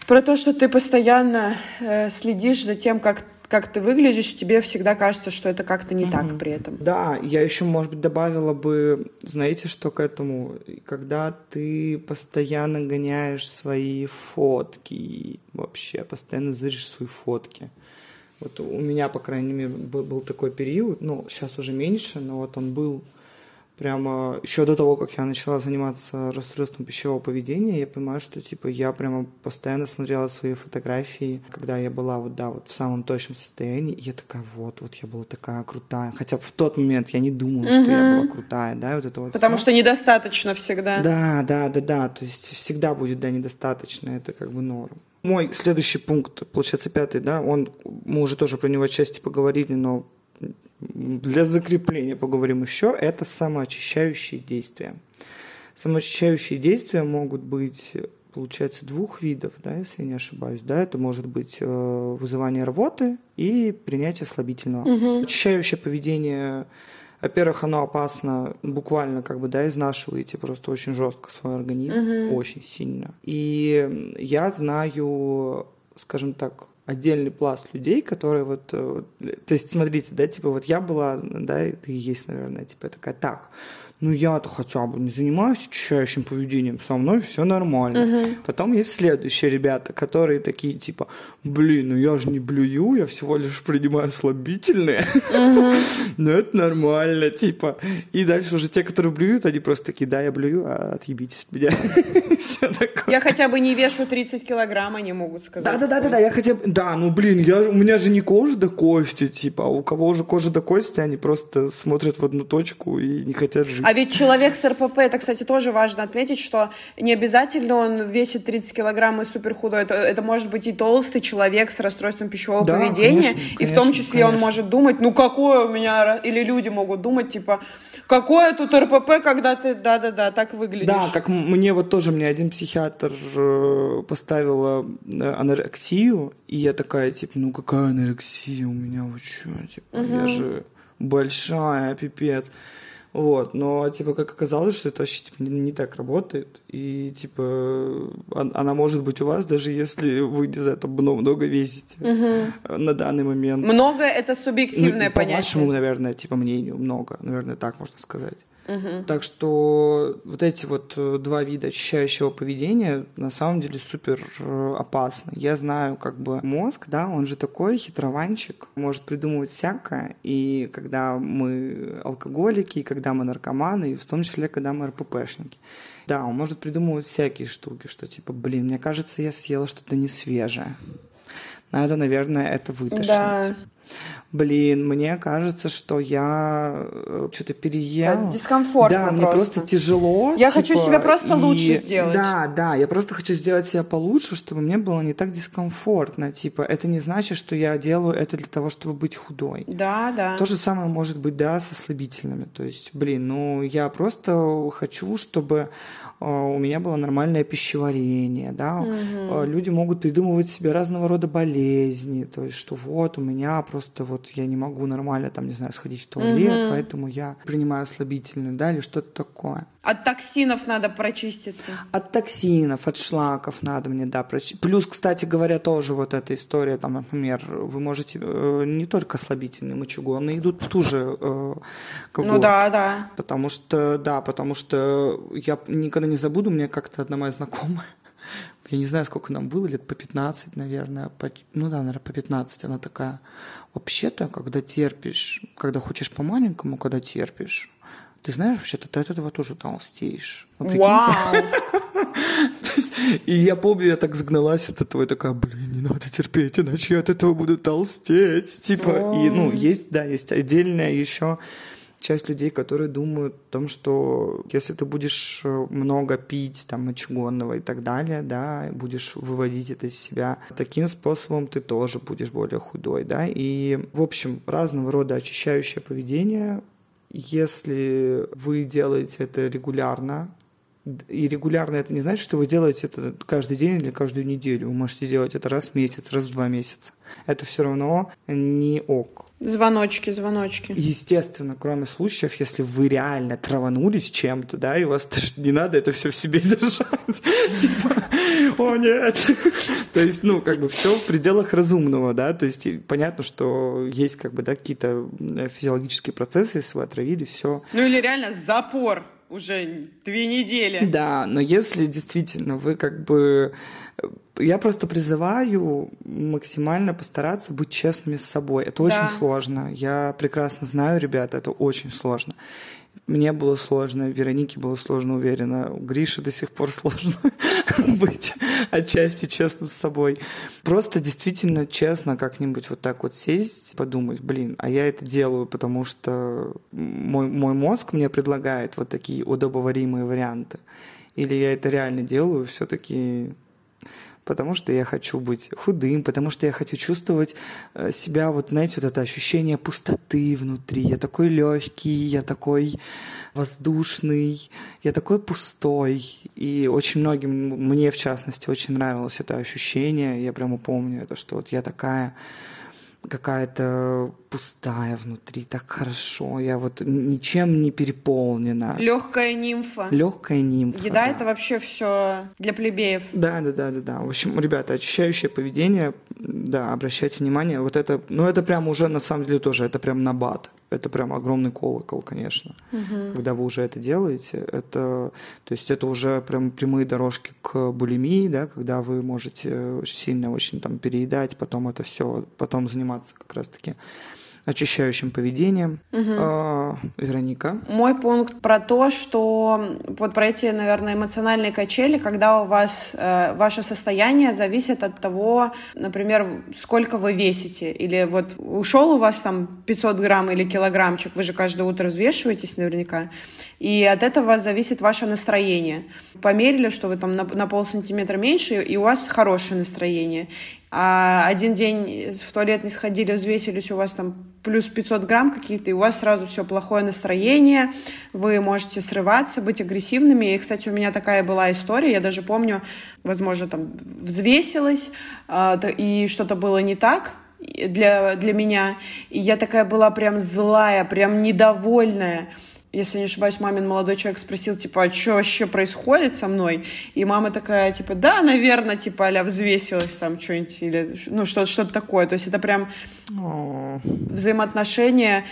про то, что ты постоянно э, следишь за тем, как как ты выглядишь, тебе всегда кажется, что это как-то не угу. так при этом. Да, я еще, может быть, добавила бы, знаете, что к этому, когда ты постоянно гоняешь свои фотки, вообще постоянно зыришь свои фотки. Вот у меня, по крайней мере, был такой период, ну, сейчас уже меньше, но вот он был прямо еще до того, как я начала заниматься расстройством пищевого поведения, я понимаю, что типа я прямо постоянно смотрела свои фотографии, когда я была вот да вот в самом точном состоянии, и я такая вот вот я была такая крутая, хотя в тот момент я не думала, mm-hmm. что я была крутая, да, вот это вот. Потому все. что недостаточно всегда. Да, да, да, да, то есть всегда будет да недостаточно, это как бы норм. Мой следующий пункт, получается пятый, да, он мы уже тоже про него отчасти поговорили, но для закрепления поговорим еще, это самоочищающие действия. Самоочищающие действия могут быть, получается, двух видов, да, если я не ошибаюсь. Да, это может быть э, вызывание рвоты и принятие слабительного. Угу. Очищающее поведение во-первых, оно опасно, буквально как бы, да, изнашиваете просто очень жестко свой организм, угу. очень сильно. И я знаю, скажем так, отдельный пласт людей, которые вот, э, то есть смотрите, да, типа вот я была, да, и есть, наверное, типа такая, так, ну я-то хотя бы не занимаюсь очищающим поведением, со мной все нормально. Uh-huh. Потом есть следующие ребята, которые такие типа, блин, ну я же не блюю, я всего лишь принимаю слабительные. Uh-huh. (laughs) ну это нормально, типа. И дальше уже те, которые блюют, они просто такие, да, я блюю, а отъебитесь от меня. (laughs) Я хотя бы не вешу 30 килограмм, они могут сказать. Да-да-да-да, я хотя бы... Да, ну блин, у меня же не кожа до кости, типа, а у кого уже кожа до кости, они просто смотрят в одну точку и не хотят жить. А ведь человек с РПП, это, кстати, тоже важно отметить, что не обязательно он весит 30 килограмм и супер худой. Это, это может быть и толстый человек с расстройством пищевого Да, поведения. конечно, и в том конечно, числе он конечно. может думать, ну какое у меня... Или люди могут думать, типа, какое тут РПП, когда ты, да-да-да, так выглядишь. Да, как мне вот тоже, мне один психиатр э, поставила э, анорексию, и я такая, типа, ну какая анорексия у меня, вы чё, типа, я же большая, пипец. Вот, но, типа, как оказалось, что это вообще, типа, не, так работает, и, типа, он- она может быть у вас, даже если вы, не знаю, там, много, много весите э, на данный момент. Много это Ну, субъективное по понятие. вашему, наверное, типа мнению много, наверное, так можно сказать. Так что вот эти вот э, два вида очищающего поведения на самом деле супер э, опасны. Я знаю, как бы мозг, да, он же такой хитрованчик, может придумывать всякое, и когда мы алкоголики, и когда мы наркоманы, и в том числе, когда мы РППшники. Да, он может придумывать всякие штуки, что типа, блин, мне кажется, я съела что-то не свежее. Надо, наверное, это вытащить. Да. Блин, мне кажется, что я что-то переела. Да, дискомфортно Да, мне просто. просто тяжело. Я хочу типа, себя просто и- лучше сделать. Да, да, я просто хочу сделать себя получше, чтобы мне было не так дискомфортно. Типа, это не значит, что я делаю это для того, чтобы быть худой. Да, да. То же самое может быть, да, со слабительными. То есть, блин, ну я просто хочу, чтобы э, у меня было нормальное пищеварение, да. Э, Люди могут придумывать себе разного рода болезни, то есть, что вот у меня просто вот я не могу нормально там, не знаю, сходить в туалет, поэтому я принимаю слабительные, да, или что-то такое. От токсинов надо прочиститься. От токсинов, от шлаков надо мне, да, прочи- Плюс, кстати говоря, тоже вот эта история, там, например, вы можете э, не только слабительные, мочегонные идут в ту же э. Ну да, да. Потому что, да, потому что я никогда не забуду, мне как-то одна моя знакомая, (laughs) я не знаю, сколько нам было, лет по 15, наверное, по- ну да, наверное, по 15, она такая, вообще-то, когда терпишь, когда хочешь по-маленькому, когда терпишь, ты знаешь, вообще-то ты от этого тоже толстеешь. Вы прикиньте? (laughs) То есть, И я помню, я так сгналась от этого, и такая, блин, не надо терпеть, иначе я от этого буду толстеть. Типа, и, ну, есть, да, есть отдельная еще часть людей, которые думают о том, что если ты будешь э, много пить, там, мочегонного и так далее, да, будешь выводить это из себя, таким способом ты тоже будешь более худой, да, и, в общем, разного рода очищающее поведение, если вы делаете это регулярно, и регулярно это не значит, что вы делаете это каждый день или каждую неделю. Вы можете делать это раз в месяц, раз в два месяца. Это все равно не ок. Звоночки, звоночки. Естественно, кроме случаев, если вы реально траванулись чем-то, да, и у вас даже не надо это все в себе держать. (laughs) Типа, о нет. (laughs) То есть, ну, как бы все в пределах разумного, да, то есть понятно, что есть как бы, да, какие-то э, физиологические процессы, если вы отравили, все Ну или реально запор уже две недели. Да, но если действительно вы как бы... Я просто призываю максимально постараться быть честными с собой. Это очень Да. сложно. Я прекрасно знаю, ребята, это очень сложно. Мне было сложно, Веронике было сложно, уверена. У Гриши до сих пор (laughs) сложно (laughs) быть отчасти честным с собой. Просто действительно честно как-нибудь вот так вот сесть, подумать, блин, а я это делаю, потому что мой, мой мозг мне предлагает вот такие удобоваримые варианты. Или я это реально делаю все-таки потому что я хочу быть худым, потому что я хочу чувствовать э, себя, вот знаете, вот это ощущение пустоты внутри. Я такой легкий, я такой воздушный, я такой пустой. И очень многим, мне в частности, очень нравилось это ощущение. Я прямо помню это, что вот я такая какая-то пустая внутри, так хорошо, я вот ничем не переполнена. Легкая нимфа. Легкая нимфа. Еда да. это вообще все для плебеев. Да, да, да, да, да. В общем, ребята, очищающее поведение, да, обращайте внимание, вот это, ну это прям уже на самом деле тоже, это прям набат. Это прям огромный колокол, конечно. Когда вы уже это делаете, это, то есть это уже прям прямые дорожки к булимии, да, когда вы можете очень сильно очень там переедать, потом это все, потом заниматься как раз-таки очищающим поведением. Угу. А, Вероника? Мой пункт про то, что вот про эти, наверное, эмоциональные качели, когда у вас э, ваше состояние зависит от того, например, сколько вы весите. Или вот ушел у вас там 500 грамм или килограммчик, вы же каждое утро взвешиваетесь наверняка, и от этого зависит ваше настроение. Померили, что вы там на, на пол сантиметра меньше, и у вас хорошее настроение а один день в туалет не сходили, взвесились, у вас там плюс 500 грамм какие-то, и у вас сразу все плохое настроение, вы можете срываться, быть агрессивными. И, кстати, у меня такая была история, я даже помню, возможно, там взвесилась, а, и что-то было не так, для, для меня. И я такая была прям злая, прям недовольная если не ошибаюсь, мамин молодой человек спросил, типа, а что вообще происходит со мной? И мама такая, типа, да, наверное, типа, а взвесилась там что-нибудь, или, ну, что-то что такое. То есть это прям взаимоотношения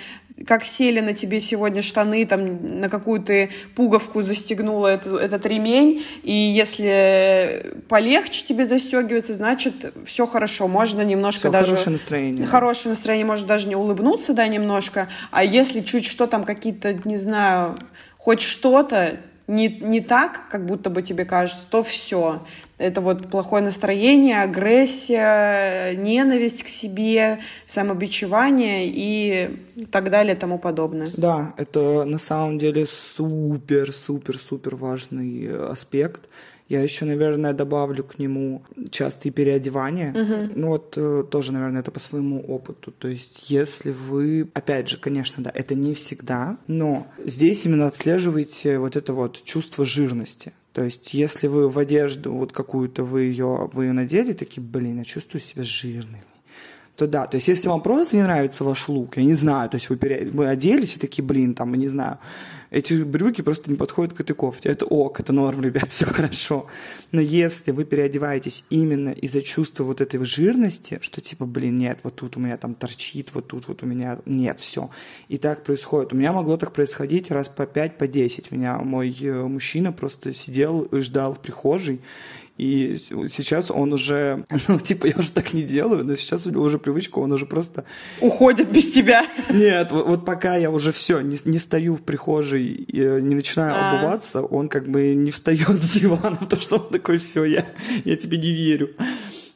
как сели на тебе сегодня штаны, там, на какую ты пуговку застегнула этот, этот ремень, и если полегче тебе застегивается, значит, все хорошо, можно немножко все даже... хорошее настроение. Хорошее настроение, может даже не улыбнуться, да, немножко, а если чуть что там какие-то, не знаю, хоть что-то, не, не так, как будто бы тебе кажется, то все. Это вот плохое настроение, агрессия, ненависть к себе, самобичевание и так далее и тому подобное. Да, это на самом деле супер-супер-супер важный аспект. Я еще, наверное, добавлю к нему частые переодевания. Угу. Ну вот э, тоже, наверное, это по своему опыту. То есть, если вы, опять же, конечно, да, это не всегда, но здесь именно отслеживаете вот это вот чувство жирности. То есть, если вы в одежду вот какую-то вы ее вы ее надели, такие, блин, я чувствую себя жирным то да, то есть если вам просто не нравится ваш лук, я не знаю, то есть вы, пере... вы оделись и такие, блин, там, не знаю, эти брюки просто не подходят к этой кофте. Это ок, это норм, ребят, (laughs) все хорошо. Но если вы переодеваетесь именно из-за чувства вот этой жирности, что типа, блин, нет, вот тут у меня там торчит, вот тут вот у меня нет, все. И так происходит. У меня могло так происходить раз по 5, по 10. Меня мой э, мужчина просто сидел и ждал в прихожей, и сейчас он уже, (laughs) ну, типа, я уже так не делаю, но сейчас у него уже привычка, он уже просто... Уходит без тебя. Нет, вот, вот пока я уже все, не, не стою в прихожей и э, не начинаю а. обуваться, он как бы не встает с дивана, (laughs) потому что он такой, все, я, я тебе не верю.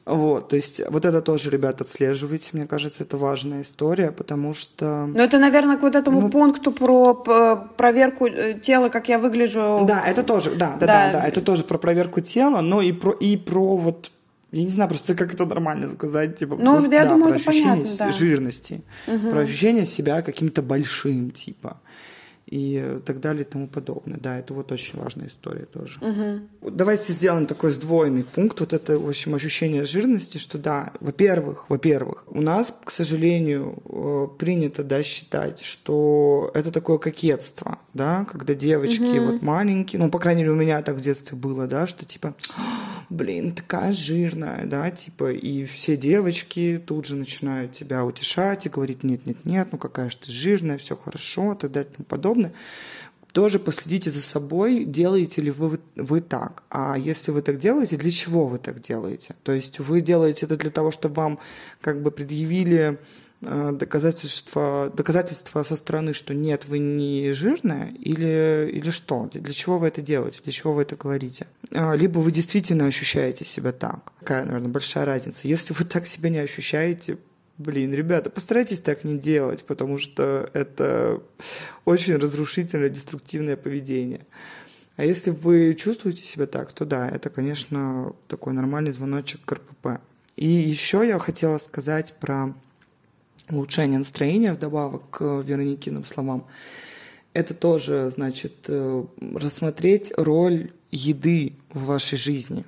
Вот, то есть вот это тоже, ребят, отслеживайте, мне кажется, это важная история, потому что... Ну, это, наверное, к вот этому ну, пункту про проверку э, тела, как я выгляжу. Да, это тоже, да, да, да, да, да это тоже про проверку тела, но и про, и про вот я не знаю просто, как это нормально сказать, типа, ну, вот, я да, думаю, про это ощущение понятно, да. жирности, угу. про ощущение себя каким-то большим, типа и так далее и тому подобное. Да, это вот очень важная история тоже. Угу. Давайте сделаем такой сдвоенный пункт. Вот это, в общем, ощущение жирности, что да, во-первых, во-первых, у нас, к сожалению, э, принято, да, считать, что это такое кокетство, да, когда девочки угу. вот маленькие, ну, по крайней мере, у меня так в детстве было, да, что типа блин, такая жирная, да, типа, и все девочки тут же начинают тебя утешать и говорить, нет, нет, нет, ну какая же ты жирная, все хорошо, и так далее и тому подобное. Тоже последите за собой, делаете ли вы, вы так. А если вы так делаете, для чего вы так делаете? То есть вы делаете это для того, чтобы вам как бы предъявили доказательства, доказательства со стороны, что нет, вы не жирная, или, или что? Для чего вы это делаете? Для чего вы это говорите? А, либо вы действительно ощущаете себя так. Какая, наверное, большая разница. Если вы так себя не ощущаете, блин, ребята, постарайтесь так не делать, потому что это очень разрушительное, деструктивное поведение. А если вы чувствуете себя так, то да, это, конечно, такой нормальный звоночек к РПП. И еще я хотела сказать про улучшение настроения вдобавок к Вероникиным словам, это тоже, значит, э, рассмотреть роль еды в вашей жизни.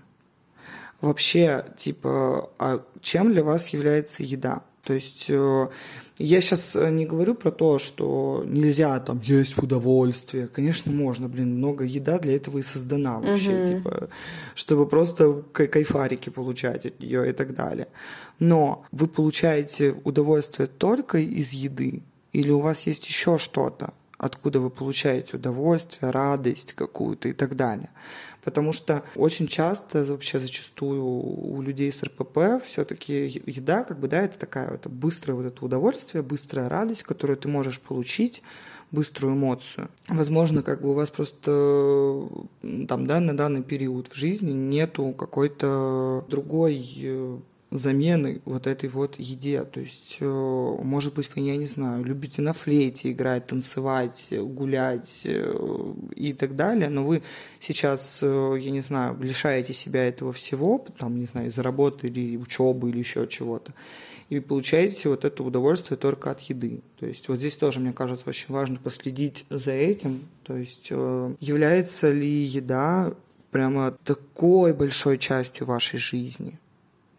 Вообще, типа, а чем для вас является еда? То есть э, я сейчас не говорю про то, что нельзя там есть в удовольствие. Конечно, можно, блин, много еда для этого и создана вообще, угу. типа, чтобы просто кайфарики получать от нее и так далее. Но вы получаете удовольствие только из еды, или у вас есть еще что-то, откуда вы получаете удовольствие, радость какую-то и так далее. Потому что очень часто, вообще зачастую у людей с РПП все-таки еда, как бы, да, это такая это быстрое вот это удовольствие, быстрая радость, которую ты можешь получить, быструю эмоцию. Возможно, как бы у вас просто там, да, на данный период в жизни нету какой-то другой э, замены вот этой вот еде. То есть, э, может быть, вы, я не знаю, любите на флейте играть, танцевать, гулять э, и так далее, но вы сейчас, э, я не знаю, лишаете себя этого всего, там, не знаю, из-за работы или учебы или еще чего-то, и получаете вот это удовольствие только от еды. То есть вот здесь тоже, мне кажется, очень важно последить за этим. То есть является ли еда прямо такой большой частью вашей жизни –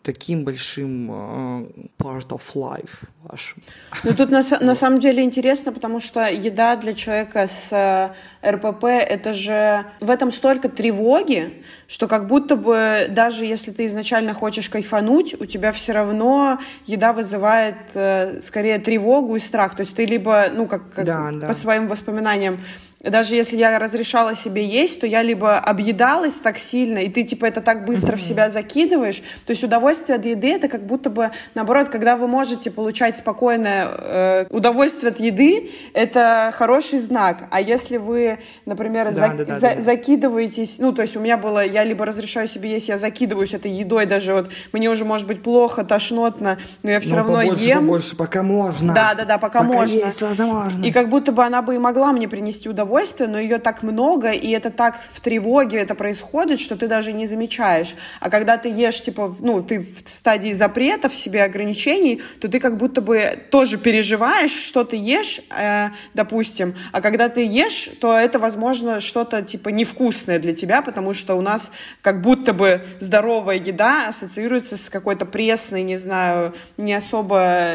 таким большим uh, part of life вашим. Ну тут на, на самом деле интересно, потому что еда для человека с э, РПП это же в этом столько тревоги, что как будто бы даже если ты изначально хочешь кайфануть, у тебя все равно еда вызывает э, скорее тревогу и страх. То есть ты либо, ну как, как да, да. по своим воспоминаниям даже если я разрешала себе есть, то я либо объедалась так сильно, и ты типа это так быстро в себя закидываешь. То есть удовольствие от еды это как будто бы наоборот, когда вы можете получать спокойное э, удовольствие от еды, это хороший знак. А если вы, например, да, за, да, да, за, да. закидываетесь, ну то есть у меня было, я либо разрешаю себе есть, я закидываюсь этой едой, даже вот мне уже может быть плохо, тошнотно, но я все но равно побольше, ем. Побольше, пока можно. Да, да, да, пока, пока можно. Есть возможность. И как будто бы она бы и могла мне принести удовольствие удовольствие, но ее так много, и это так в тревоге это происходит, что ты даже не замечаешь. А когда ты ешь, типа, ну, ты в стадии запрета в себе ограничений, то ты как будто бы тоже переживаешь, что ты ешь, э, допустим, а когда ты ешь, то это, возможно, что-то, типа, невкусное для тебя, потому что у нас как будто бы здоровая еда ассоциируется с какой-то пресной, не знаю, не особо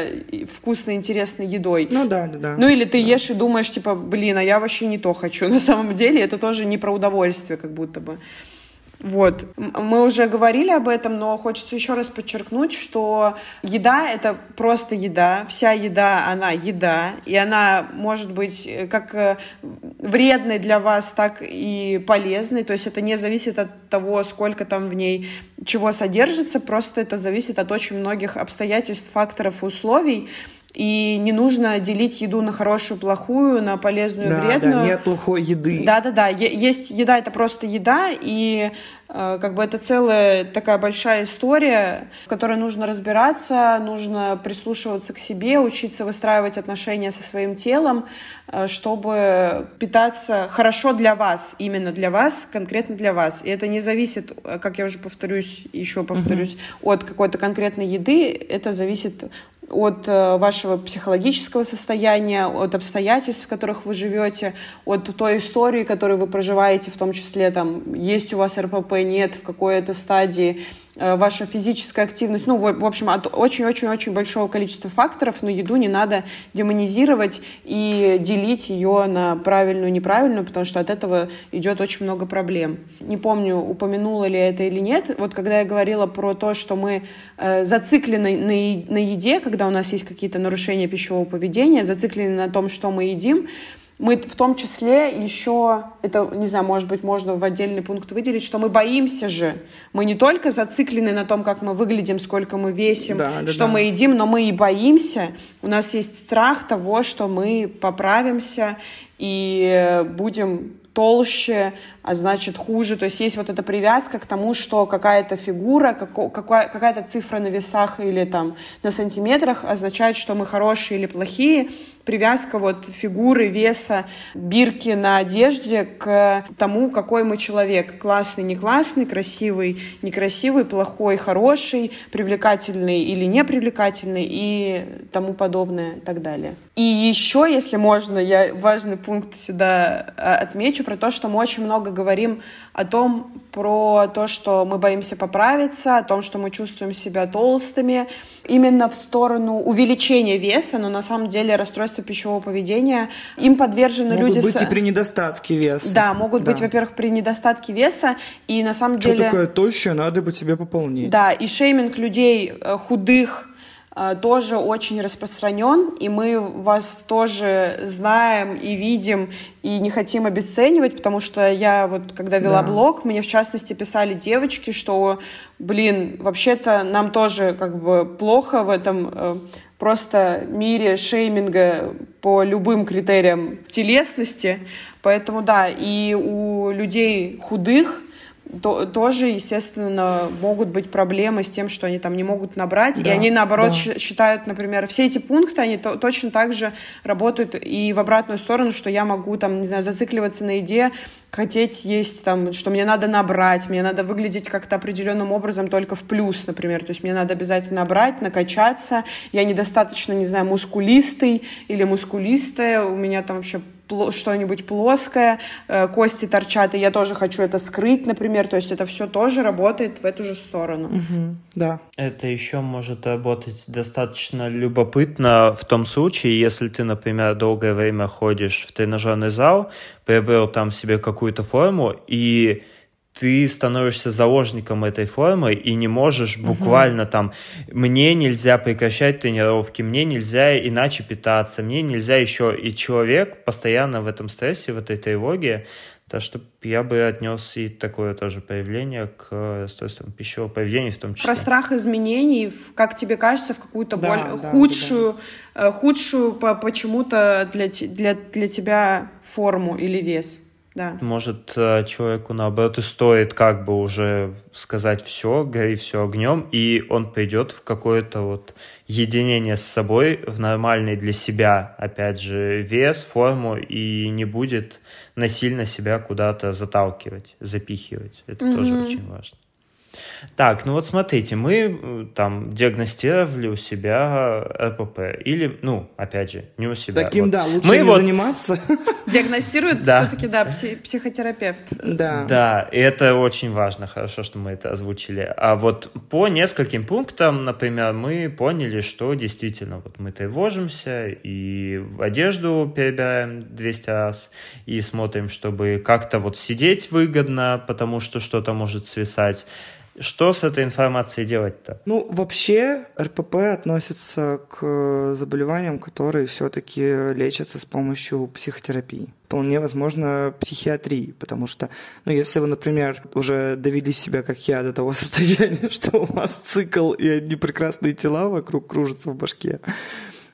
вкусной, интересной едой. Ну да, да, да. Ну или ты да. ешь и думаешь, типа, блин, а я вообще не то хочу. (laughs) На самом деле это тоже не про удовольствие, как будто бы. Вот. Мы уже говорили об этом, но хочется еще раз подчеркнуть, что еда — это просто еда. Вся еда, она еда. И она может быть э, как э, вредной для вас, так и полезной. То есть это не зависит от того, сколько там в ней чего содержится. Просто это зависит от очень многих обстоятельств, факторов условий. И не нужно делить еду на хорошую, плохую, на полезную, да, вредную. Да, нет плохой еды. Да-да-да, есть еда, это просто еда, и э, как бы это целая такая большая история, в которой нужно разбираться, нужно прислушиваться к себе, учиться выстраивать отношения со своим телом, э, чтобы питаться хорошо для вас, именно для вас, конкретно для вас. И это не зависит, как я уже повторюсь, еще повторюсь, uh-huh. от какой-то конкретной еды, это зависит от э, вашего психологического состояния, от обстоятельств, в которых вы живете, от той истории, которую вы проживаете, в том числе там есть у вас РПП, нет, в какой то стадии, ваша физическая активность, ну, в, общем, от очень-очень-очень большого количества факторов, но еду не надо демонизировать и делить ее на правильную и неправильную, потому что от этого идет очень много проблем. Не помню, упомянула ли это или нет. Вот когда я говорила про то, что мы э, зациклены на, на еде, когда у нас есть какие-то нарушения пищевого поведения, зациклены на том, что мы едим, мы в том числе еще, это, не знаю, может быть, можно в отдельный пункт выделить, что мы боимся же. Мы не только зациклены на том, как мы выглядим, сколько мы весим, да, да, что да. мы едим, но мы и боимся. У нас есть страх того, что мы поправимся и будем толще, а значит хуже. То есть есть вот эта привязка к тому, что какая-то фигура, какая-то цифра на весах или там на сантиметрах означает, что мы хорошие или плохие. Привязка вот фигуры, веса, бирки на одежде к тому, какой мы человек. Классный, не классный, красивый, некрасивый, плохой, хороший, привлекательный или непривлекательный и тому подобное и так далее. И еще, если можно, я важный пункт сюда а, отмечу про то, что мы очень много говорим о том, про то, что мы боимся поправиться, о том, что мы чувствуем себя толстыми, именно в сторону увеличения веса, но на самом деле расстройство пищевого поведения, им подвержены могут люди... Могут быть с... и при недостатке веса. Да, могут да. быть, во-первых, при недостатке веса, и на самом что деле... Что такое тощее, надо бы тебе пополнить. Да, и шейминг людей э, худых, тоже очень распространен, и мы вас тоже знаем и видим, и не хотим обесценивать, потому что я вот, когда вела да. блог, мне в частности писали девочки, что, блин, вообще-то нам тоже как бы плохо в этом э, просто мире шейминга по любым критериям телесности. Поэтому да, и у людей худых то, тоже, естественно, могут быть проблемы с тем, что они там не могут набрать, да, и они, наоборот, да. считают, например, все эти пункты, они то, точно так же работают и в обратную сторону, что я могу, там, не знаю, зацикливаться на еде, хотеть есть, там, что мне надо набрать, мне надо выглядеть как-то определенным образом только в плюс, например, то есть мне надо обязательно набрать, накачаться, я недостаточно, не знаю, мускулистый или мускулистая, у меня там вообще что-нибудь плоское, э, кости торчат, и я тоже хочу это скрыть, например. То есть это все тоже работает в эту же сторону. Угу, да. Это еще может работать достаточно любопытно в том случае, если ты, например, долгое время ходишь в тренажерный зал, приобрел там себе какую-то форму, и ты становишься заложником этой формы и не можешь буквально угу. там мне нельзя прекращать тренировки, мне нельзя иначе питаться, мне нельзя еще и человек постоянно в этом стрессе, в этой тревоге, так что я бы отнес и такое тоже проявление к расстройствам пищевого поведения в том числе. Про страх изменений, как тебе кажется, в какую-то да, боль, да, худшую, да. Э, худшую почему-то для, для, для тебя форму или вес да. Может, э, человеку, наоборот, и стоит как бы уже сказать все, гори все огнем, и он придет в какое-то вот единение с собой, в нормальный для себя, опять же, вес, форму, и не будет насильно себя куда-то заталкивать, запихивать. Это mm-hmm. тоже очень важно. Так, ну вот смотрите, мы э, там диагностировали у себя РПП. Или, ну, опять же, не у себя. Таким, вот. да, лучше мы не вот... заниматься. (laughs) Диагностирует да. все-таки, да, психотерапевт. Да. Да, и это очень важно, хорошо, что мы это озвучили. А вот по нескольким пунктам, например, мы поняли, что действительно вот мы тревожимся и в одежду перебираем 200 раз, и смотрим, чтобы как-то вот сидеть выгодно, потому что что-то может свисать что с этой информацией делать-то? Ну, вообще РПП относится к заболеваниям, которые все-таки лечатся с помощью психотерапии. Вполне возможно психиатрии, потому что, ну, если вы, например, уже довели себя, как я, до того (laughs) состояния, что у вас цикл и одни прекрасные тела вокруг кружатся в башке,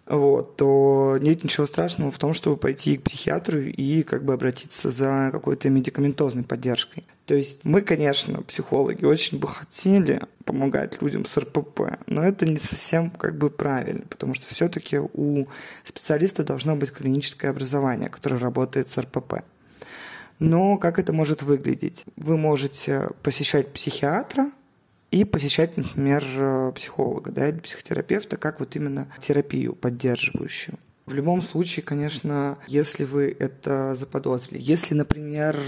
вот, то нет ничего страшного в том, чтобы пойти к психиатру и как бы обратиться за какой-то медикаментозной поддержкой. То есть мы, конечно, психологи, очень бы хотели помогать людям с РПП, но это не совсем как бы правильно, потому что все-таки у специалиста должно быть клиническое образование, которое работает с РПП. Но как это может выглядеть? Вы можете посещать психиатра, и посещать, например, психолога да, или психотерапевта, как вот именно терапию поддерживающую. В любом случае, конечно, если вы это заподозрили, если, например,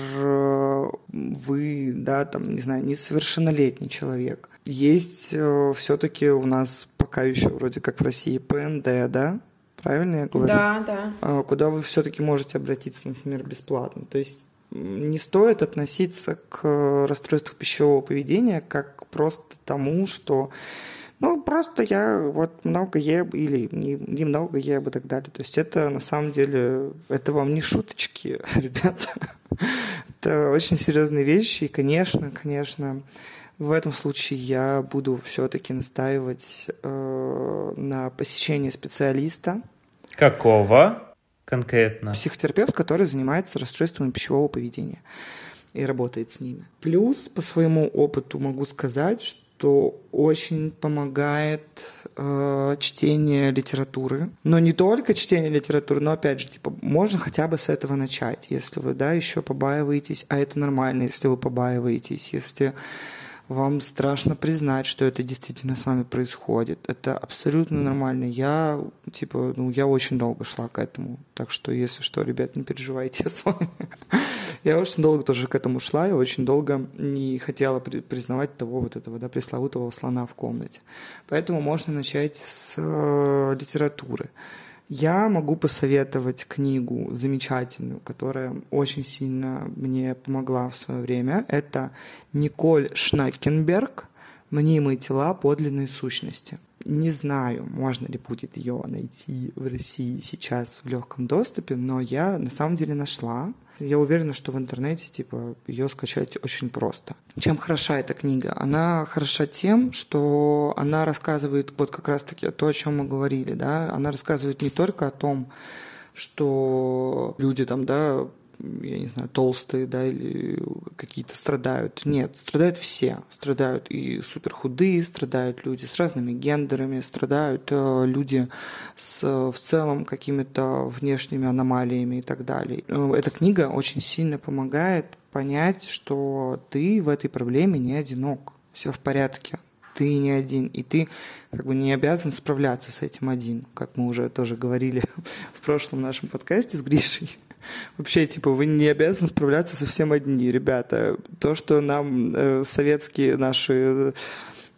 вы, да, там, не знаю, несовершеннолетний человек, есть э, все-таки у нас пока еще вроде как в России ПНД, да, правильно я говорю? Да, да. А, куда вы все-таки можете обратиться, например, бесплатно. То есть не стоит относиться к расстройству пищевого поведения как просто тому, что ну, просто я вот много ем или не, немного ем и так далее. То есть это на самом деле, это вам не шуточки, (laughs) ребята. это очень серьезные вещи. И, конечно, конечно, в этом случае я буду все-таки настаивать э, на посещении специалиста. Какого? конкретно? Психотерапевт, который занимается расстройствами пищевого поведения и работает с ними. Плюс по своему опыту могу сказать, что очень помогает э, чтение литературы. Но не только чтение литературы, но опять же, типа, можно хотя бы с этого начать, если вы, да, еще побаиваетесь, а это нормально, если вы побаиваетесь, если вам страшно признать, что это действительно с вами происходит. Это абсолютно нормально. Я, типа, ну, я очень долго шла к этому. Так что, если что, ребят, не переживайте, (laughs) с вами. Я очень долго тоже к этому шла, и очень долго не хотела признавать того вот этого, да, пресловутого слона в комнате. Поэтому можно начать с э, литературы. Я могу посоветовать книгу замечательную, которая очень сильно мне помогла в свое время. Это Николь Шнакенберг «Мнимые тела подлинной сущности». Не знаю, можно ли будет ее найти в России сейчас в легком доступе, но я на самом деле нашла. Я уверена, что в интернете типа ее скачать очень просто. Чем хороша эта книга? Она хороша тем, что она рассказывает вот как раз-таки то, о чем мы говорили, да. Она рассказывает не только о том, что люди там, да, я не знаю, толстые, да, или какие-то страдают. Нет, страдают все. Страдают и суперхудые, страдают люди с разными гендерами, страдают э, люди с в целом какими-то внешними аномалиями и так далее. Э, эта книга очень сильно помогает понять, что ты в этой проблеме не одинок. Все в порядке ты не один, и ты как бы не обязан справляться с этим один, как мы уже тоже говорили (laughs) в прошлом нашем подкасте с Гришей. Вообще, типа, вы не обязаны справляться совсем одни, ребята. То, что нам э, советские наши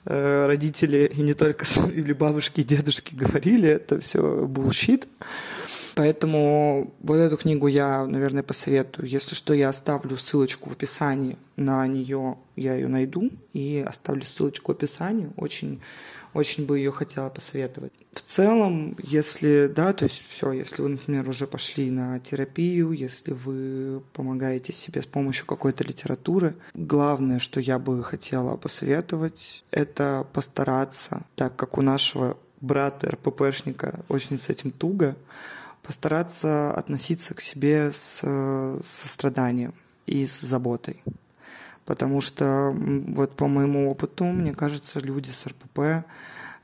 э, родители и не только (laughs) или бабушки и дедушки говорили, это все bullshit. Поэтому вот эту книгу я, наверное, посоветую. Если что, я оставлю ссылочку в описании на нее, я ее найду и оставлю ссылочку в описании. Очень очень бы ее хотела посоветовать. В целом, если, да, то есть все, если вы, например, уже пошли на терапию, если вы помогаете себе с помощью какой-то литературы, главное, что я бы хотела посоветовать, это постараться, так как у нашего брата РППшника очень с этим туго, постараться относиться к себе с состраданием и с заботой. Потому что вот по моему опыту, мне кажется, люди с РПП э,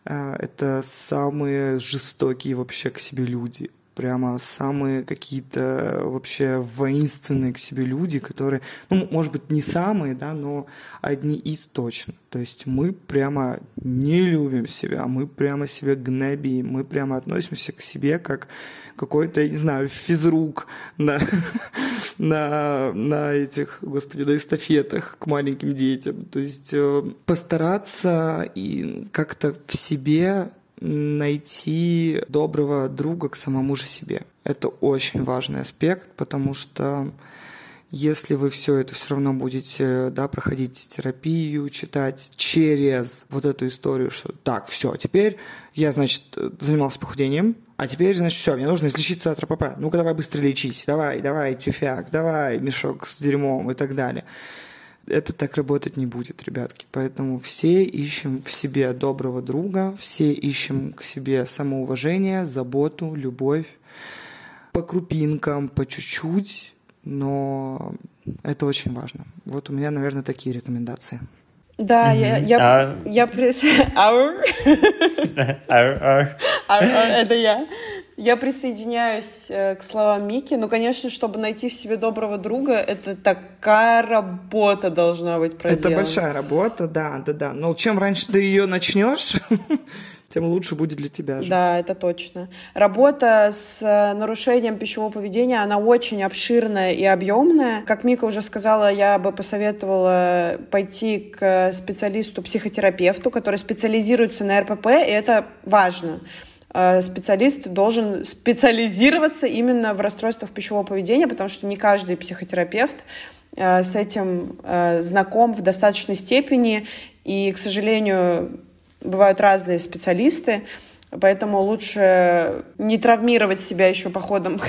это самые жестокие вообще к себе люди прямо самые какие-то вообще воинственные к себе люди, которые, ну, может быть, не самые, да, но одни из точно. То есть мы прямо не любим себя, мы прямо себя гнобим, мы прямо относимся к себе как какой-то, не знаю, физрук на, (laughs) на, на этих, господи, на эстафетах к маленьким детям. То есть э, постараться и как-то в себе найти доброго друга к самому же себе. Это очень важный аспект, потому что если вы все это все равно будете да, проходить терапию, читать через вот эту историю, что так, все, теперь я, значит, занимался похудением, а теперь, значит, все, мне нужно излечиться от РПП. Ну-ка, давай быстро лечить. Давай, давай, тюфяк, давай, мешок с дерьмом и так далее. Это так работать не будет, ребятки. Поэтому все ищем в себе доброго друга, все ищем к себе самоуважение, заботу, любовь. По крупинкам, по чуть-чуть, но это очень важно. Вот у меня, наверное, такие рекомендации. Да, я, я, а... я прис... (laughs) (laughs) Ар. Ар, ар. Это я. Я присоединяюсь э, к словам Мики. Ну, конечно, чтобы найти в себе доброго друга, это такая работа должна быть проделана. Это большая работа, да, да, да. Но чем раньше ты ее начнешь, (laughs) тем лучше будет для тебя же. Да, это точно. Работа с э, нарушением пищевого поведения, она очень обширная и объемная. Как Мика уже сказала, я бы посоветовала пойти к специалисту-психотерапевту, который специализируется на РПП, и это важно специалист должен специализироваться именно в расстройствах пищевого поведения, потому что не каждый психотерапевт э, с этим знаком в достаточной степени. И, к сожалению, бывают разные специалисты, поэтому лучше не травмировать себя еще походом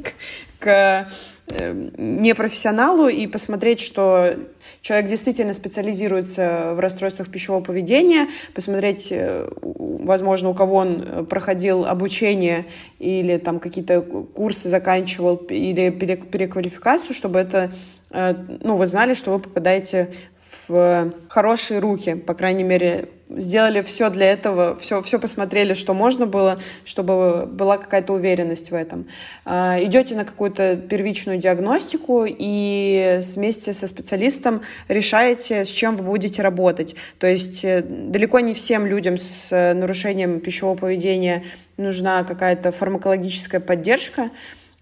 (laughs) к э, непрофессионалу и посмотреть, что человек действительно специализируется в расстройствах пищевого поведения, посмотреть, э, возможно, у кого он проходил обучение или там какие-то курсы заканчивал или переквалификацию, чтобы это э, ну, вы знали, что вы попадаете в хорошие руки, по крайней мере, сделали все для этого, все, все посмотрели, что можно было, чтобы была какая-то уверенность в этом. А, идете на какую-то первичную диагностику и вместе со специалистом решаете, с чем вы будете работать. То есть э, далеко не всем людям с нарушением пищевого поведения нужна какая-то фармакологическая поддержка,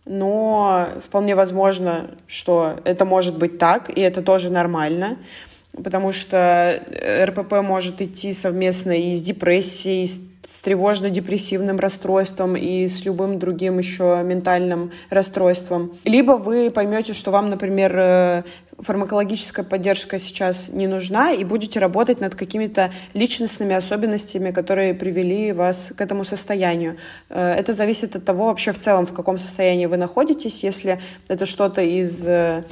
но вполне возможно, что это может быть так, и это тоже потому что РПП может идти совместно и с депрессией, и с с тревожно-депрессивным расстройством и с любым другим еще ментальным расстройством. Либо вы поймете, что вам, например, э, фармакологическая поддержка сейчас не нужна, и будете работать над какими-то личностными особенностями, которые привели вас к этому состоянию. Э, это зависит от того вообще в целом, в каком состоянии вы находитесь. Если это что-то из э,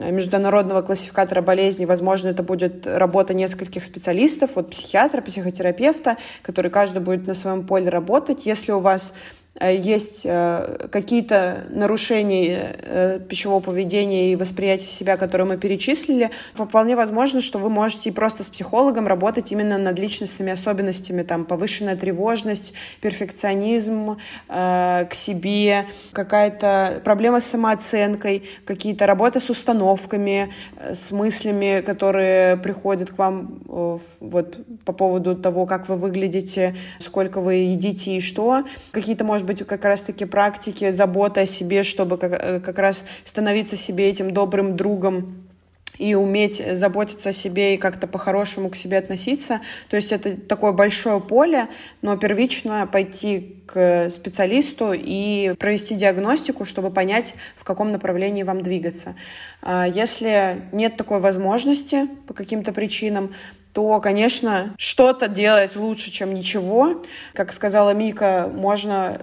международного классификатора болезней, возможно, это будет работа нескольких специалистов, вот психиатра, психотерапевта, который каждый будет на своем поле работать. Если у вас Э, есть э, какие-то нарушения э, пищевого поведения и восприятия себя, которые мы перечислили, вполне возможно, что вы можете просто с психологом работать именно над личностными особенностями, там повышенная тревожность, перфекционизм к себе, какая-то проблема с самооценкой, какие-то работы с установками, с мыслями, которые приходят к вам вот по поводу того, как вы выглядите, сколько вы едите и что, какие-то, может быть, как раз-таки практики заботы о себе, чтобы как, э, как раз становиться себе этим добрым другом и уметь заботиться о себе и как-то по-хорошему к себе относиться. То есть это такое большое поле, но первично пойти к специалисту и провести диагностику, чтобы понять, в каком направлении вам двигаться. А если нет такой возможности по каким-то причинам, то, конечно, что-то делать лучше, чем ничего. Как сказала Мика, можно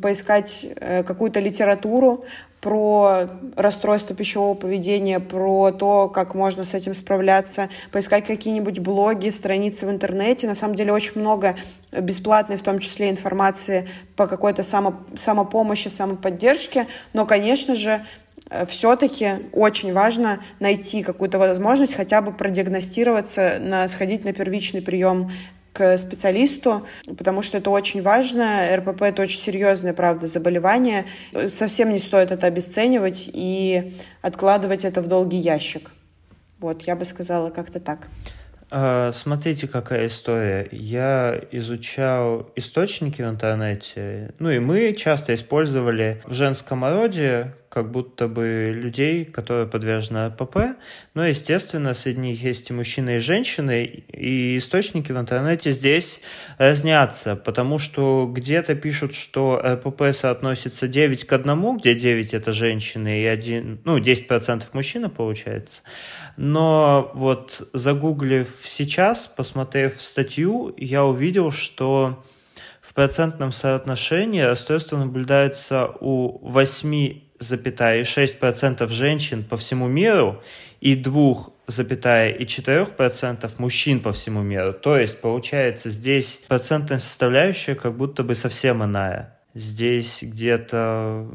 поискать э, какую-то литературу про расстройство пищевого поведения, про то, как можно с этим справляться, поискать какие-нибудь блоги, страницы в интернете. На самом деле очень много бесплатной, в том числе, информации по какой-то само, самопомощи, самоподдержке. Но, конечно же, все-таки очень важно найти какую-то возможность хотя бы продиагностироваться, на, сходить на первичный прием к специалисту, потому что это очень важно. РПП — это очень серьезное, правда, заболевание. Совсем не стоит это обесценивать и откладывать это в долгий ящик. Вот, я бы сказала как-то так. А, смотрите, какая история. Я изучал источники в интернете, ну и мы часто использовали в женском роде как будто бы людей, которые подвержены РПП. Но, естественно, среди них есть и мужчины, и женщины, и источники в интернете здесь разнятся, потому что где-то пишут, что РПП соотносится 9 к 1, где 9 это женщины, и 1, ну, 10% мужчина получается. Но вот загуглив сейчас, посмотрев статью, я увидел, что в процентном соотношении расстройство наблюдается у 8,6% женщин по всему миру и 2,4% мужчин по всему миру. То есть, получается, здесь процентная составляющая как будто бы совсем иная. Здесь где-то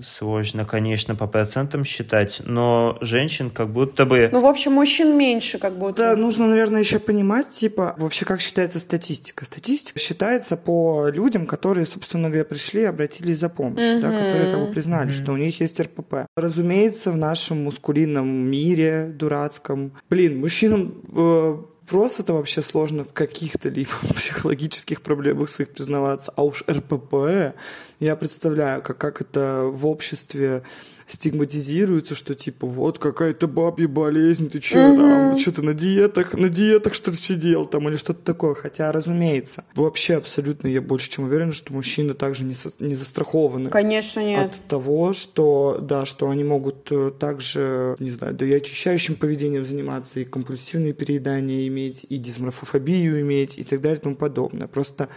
сложно, конечно, по процентам считать, но женщин как будто бы... Ну, в общем, мужчин меньше как будто. Да, нужно, наверное, еще понимать, типа, вообще как считается статистика. Статистика считается по людям, которые, собственно говоря, пришли и обратились за помощью, mm-hmm. да, которые как бы признали, mm-hmm. что у них есть РПП. Разумеется, в нашем мускулинном мире дурацком, блин, мужчинам э, просто это вообще сложно в каких-то либо (laughs) психологических проблемах своих признаваться. А уж РПП, я представляю, как, как это в обществе стигматизируется, что типа вот какая-то бабья болезнь, ты что mm-hmm. там, что ты на диетах, на диетах что ли сидел там или что-то такое. Хотя, разумеется, вообще абсолютно я больше чем уверен, что мужчины также не, со, не застрахованы. Конечно, нет. От того, что, да, что они могут э, также, не знаю, да и очищающим поведением заниматься, и компульсивные переедания иметь, и дисморфофобию иметь, и так далее и тому подобное. Просто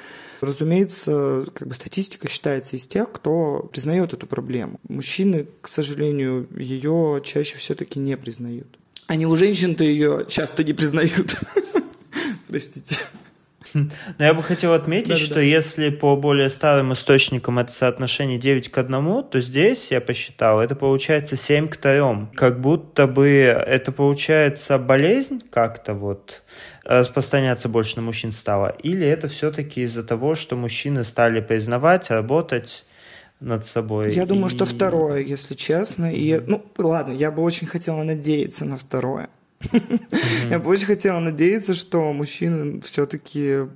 Разумеется, как бы статистика считается из тех, кто признает эту проблему. Мужчины, к сожалению, ее чаще все-таки не признают. Они у женщин-то ее часто не признают. (laughs) Простите. Но я бы хотел отметить, да, что да. если по более старым источникам это соотношение 9 к 1, то здесь, я посчитал, это получается 7 к 3. Как будто бы это получается болезнь как-то вот распространяться больше на мужчин стало? Или это все-таки из-за того, что мужчины стали признавать, работать над собой? Я и... думаю, что второе, если честно. И, ну, ладно, я бы очень хотела надеяться на второе. Я бы очень хотела надеяться, что мужчины все-таки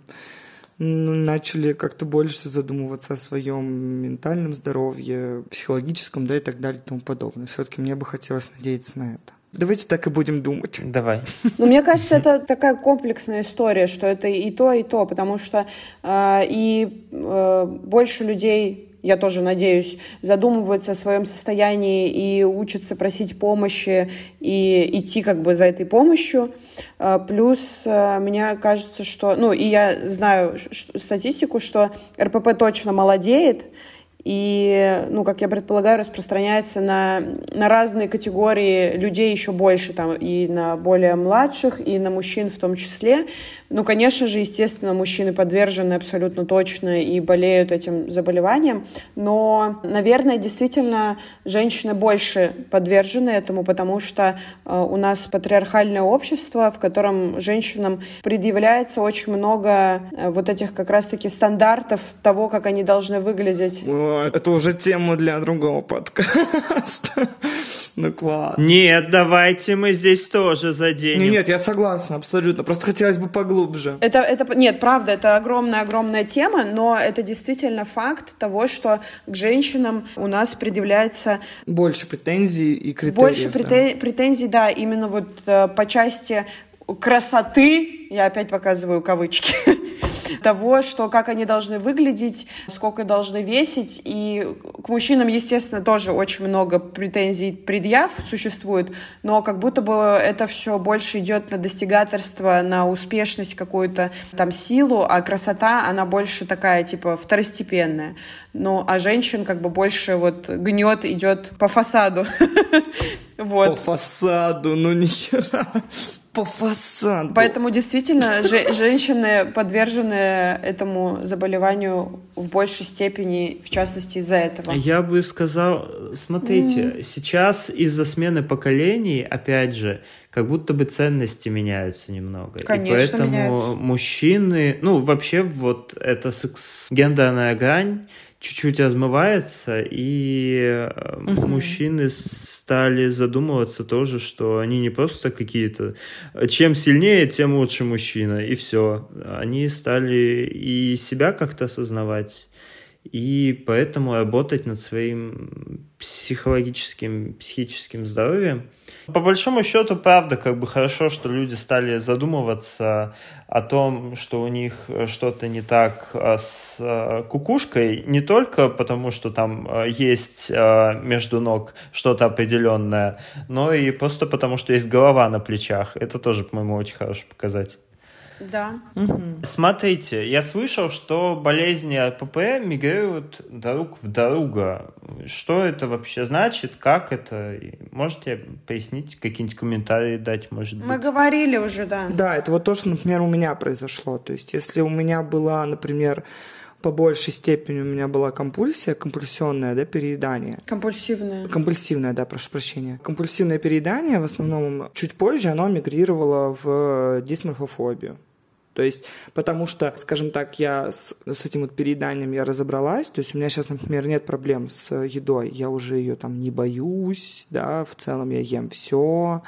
начали как-то больше задумываться о своем ментальном здоровье, психологическом, да, и так далее и тому подобное. Все-таки мне бы хотелось надеяться на это. Давайте так и будем думать. Давай. Ну, мне кажется, это такая комплексная история, что это и то, и то, потому что э, и э, больше людей я тоже надеюсь, задумываются о своем состоянии и учатся просить помощи и идти как бы за этой помощью. Э, плюс э, мне кажется, что... Ну, и я знаю статистику, что РПП точно молодеет, и, ну, как я предполагаю, распространяется на, на разные категории людей еще больше, там, и на более младших, и на мужчин в том числе. Ну, конечно же, естественно, мужчины подвержены абсолютно точно и болеют этим заболеванием, но, наверное, действительно, женщины больше подвержены этому, потому что э, у нас патриархальное общество, в котором женщинам предъявляется очень много э, вот этих как раз-таки стандартов того, как они должны выглядеть это уже тема для другого подкаста. (laughs) Ну, класс. Нет, давайте мы здесь тоже заденем. Нет, нет, я согласна, абсолютно. Просто хотелось бы поглубже. Это, это, нет, правда, это огромная-огромная тема, но это действительно факт того, что к женщинам у нас предъявляется... Больше претензий и критериев. Больше претен... да. претензий, да, именно вот э, по части красоты, я опять показываю кавычки, (laughs) того, что как они должны выглядеть, сколько должны весить. И к мужчинам, естественно, тоже очень много претензий, предъяв существует, но как будто бы это все больше идет на достигаторство, на успешность какую-то там силу, а красота, она больше такая, типа, второстепенная. Ну, а женщин как бы больше вот гнет идет по фасаду. (laughs) Вот. По фасаду, ну нихера по фасаду. Поэтому действительно же, женщины подвержены этому заболеванию в большей степени, в частности из-за этого. Я бы сказал, смотрите, mm. сейчас из-за смены поколений, опять же, как будто бы ценности меняются немного. Конечно, и поэтому меняются. мужчины, ну вообще вот эта секс гендерная грань чуть-чуть размывается, и угу. мужчины стали задумываться тоже, что они не просто какие-то... Чем сильнее, тем лучше мужчина, и все. Они стали и себя как-то осознавать, и поэтому работать над своим психологическим, психическим здоровьем. По большому счету, правда, как бы хорошо, что люди стали задумываться о том, что у них что-то не так а, с а, кукушкой, не только потому, что там есть между ног что-то определенное, но и просто потому, что есть голова на плечах. Это тоже, по-моему, очень хороший показатель. Да. Угу. Смотрите, я слышал, что болезни АПП мигрируют друг в друга. Что это вообще значит? Как это? Можете пояснить, какие-нибудь комментарии дать, может быть? Мы говорили уже, да. Да, это вот то, что, например, у меня произошло. То есть, если у меня была, например, по большей степени у меня была компульсия, компульсионное, да, переедание. Компульсивное. Компульсивное, да, прошу прощения. Компульсивное переедание, в основном, чуть позже оно мигрировало в дисморфофобию. То есть, потому что, скажем так, я с, с этим вот перееданием я разобралась, то есть у меня сейчас, например, нет проблем с едой, я уже ее там не боюсь, да, в целом я ем все,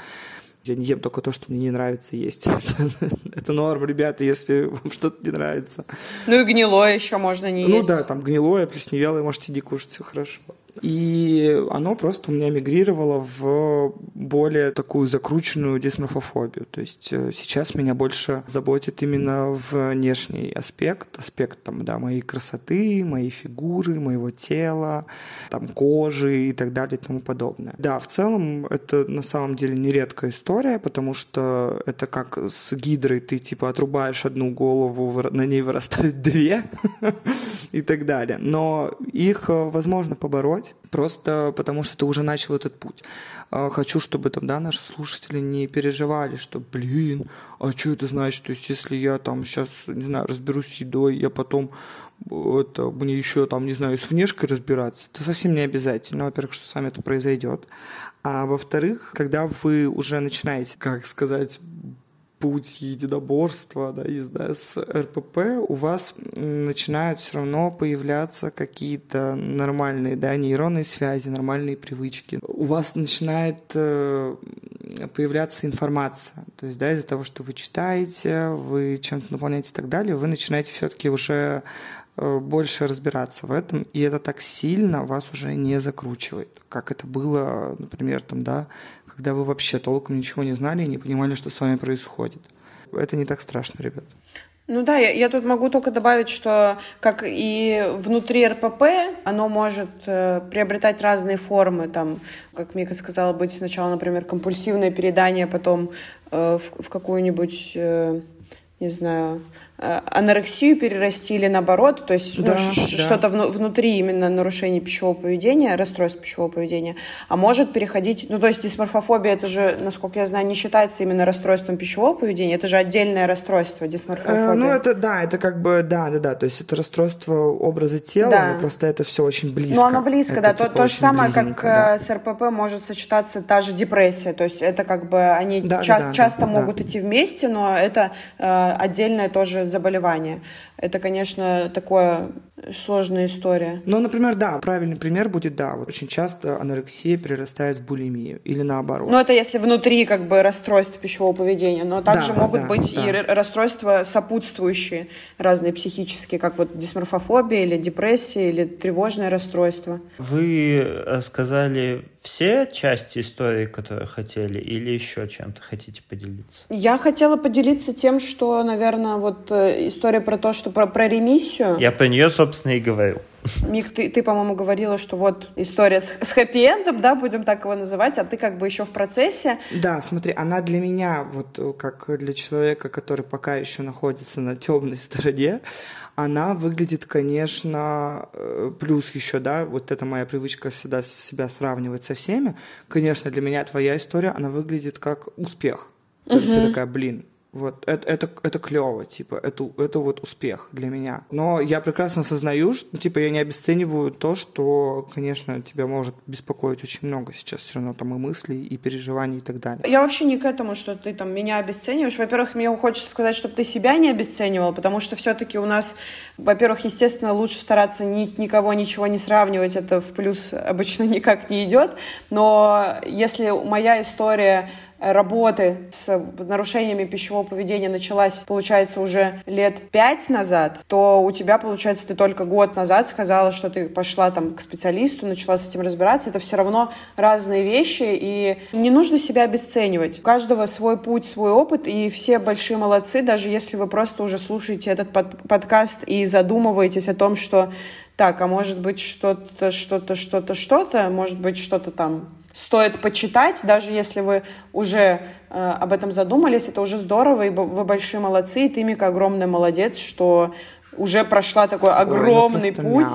я не ем только то, что мне не нравится есть. (laughs) Это норм, ребята, если вам что-то не нравится. Ну и гнилое еще можно не ну, есть. Ну да, там гнилое, плесневелое, можете не кушать, все хорошо. И оно просто у меня мигрировало в более такую закрученную дисморфофобию. То есть э, сейчас меня больше заботит именно внешний аспект, аспект там, да, моей красоты, моей фигуры, моего тела, там, кожи и так далее и тому подобное. Да, в целом это на самом деле нередкая история, потому что это как с гидрой, ты типа отрубаешь одну голову, на ней вырастают (laughs) две (laughs) и так далее. Но их э, возможно побороть делать, просто потому что ты уже начал этот путь. А, хочу, чтобы там, да, наши слушатели не переживали, что, блин, а что это значит? То есть, если я там сейчас, не знаю, разберусь с едой, я потом это, мне еще там, не знаю, с внешкой разбираться, это совсем не обязательно. Во-первых, что с вами это произойдет. А во-вторых, когда вы уже начинаете, как сказать, путь единоборства, да, не знаю, с РПП, у вас начинают все равно появляться какие-то нормальные, да, нейронные связи, нормальные привычки. У вас начинает э, появляться информация. То есть, да, из-за того, что вы читаете, вы чем-то наполняете и так далее, вы начинаете все-таки уже э, больше разбираться в этом, и это так сильно вас уже не закручивает, как это было, например, там, да, когда вы вообще толком ничего не знали и не понимали, что с вами происходит. Это не так страшно, ребят. Ну да, я, я тут могу только добавить, что как и внутри РПП, оно может э, приобретать разные формы. Там, как Мика сказала, быть сначала, например, компульсивное передание, потом э, в, в какую-нибудь, э, не знаю, анорексию перерасти или наоборот, то есть да, ну, да. что-то вну- внутри именно нарушения пищевого поведения, расстройство пищевого поведения, а может переходить, ну то есть дисморфофобия, это же, насколько я знаю, не считается именно расстройством пищевого поведения, это же отдельное расстройство, дисморфофобия. Э, ну это да, это как бы, да, да, да, то есть это расстройство образа тела, да. но просто это все очень близко. Ну оно близко, это, да, типа, то, то же самое, как да. Э, с РПП может сочетаться та же депрессия, то есть это как бы они да, часто, да, часто да, могут да. идти вместе, но это э, отдельное тоже заболевание. Это, конечно, такое сложная история. Ну, например, да, правильный пример будет, да, вот очень часто анорексия перерастает в булимию или наоборот. Ну, это если внутри как бы расстройства пищевого поведения, но также да, могут да, быть да. и расстройства сопутствующие, разные психические, как вот дисморфофобия или депрессия или тревожное расстройство. Вы э, сказали все части истории, которые хотели, или еще чем-то хотите поделиться? Я хотела поделиться тем, что, наверное, вот э, история про то, что про, про ремиссию. Я про нее, собственно, и говорил. Мик, ты, ты по-моему, говорила, что вот история с, с хэппи-эндом, да, будем так его называть, а ты как бы еще в процессе. Да, смотри, она для меня, вот э, как для человека, который пока еще находится на темной стороне, она выглядит, конечно, э, плюс еще, да, вот это моя привычка всегда себя сравнивать со всеми. Конечно, для меня твоя история, она выглядит как успех. Uh-huh. Ты такая, блин, вот это, это, это клево, типа, это, это вот успех для меня. Но я прекрасно осознаю, что, типа, я не обесцениваю то, что, конечно, тебя может беспокоить очень много сейчас все равно там и мыслей, и переживаний и так далее. Я вообще не к этому, что ты там меня обесцениваешь. Во-первых, мне хочется сказать, чтобы ты себя не обесценивал, потому что все-таки у нас, во-первых, естественно, лучше стараться ни, никого ничего не сравнивать, это в плюс обычно никак не идет. Но если моя история работы с нарушениями пищевого поведения началась, получается, уже лет пять назад, то у тебя, получается, ты только год назад сказала, что ты пошла там к специалисту, начала с этим разбираться. Это все равно разные вещи, и не нужно себя обесценивать. У каждого свой путь, свой опыт, и все большие молодцы, даже если вы просто уже слушаете этот под подкаст и задумываетесь о том, что так, а может быть что-то, что-то, что-то, что-то, может быть что-то там стоит почитать, даже если вы уже э, об этом задумались, это уже здорово, и вы большие молодцы, и ты, Мика, огромный молодец, что уже прошла такой огромный Ой, ну путь.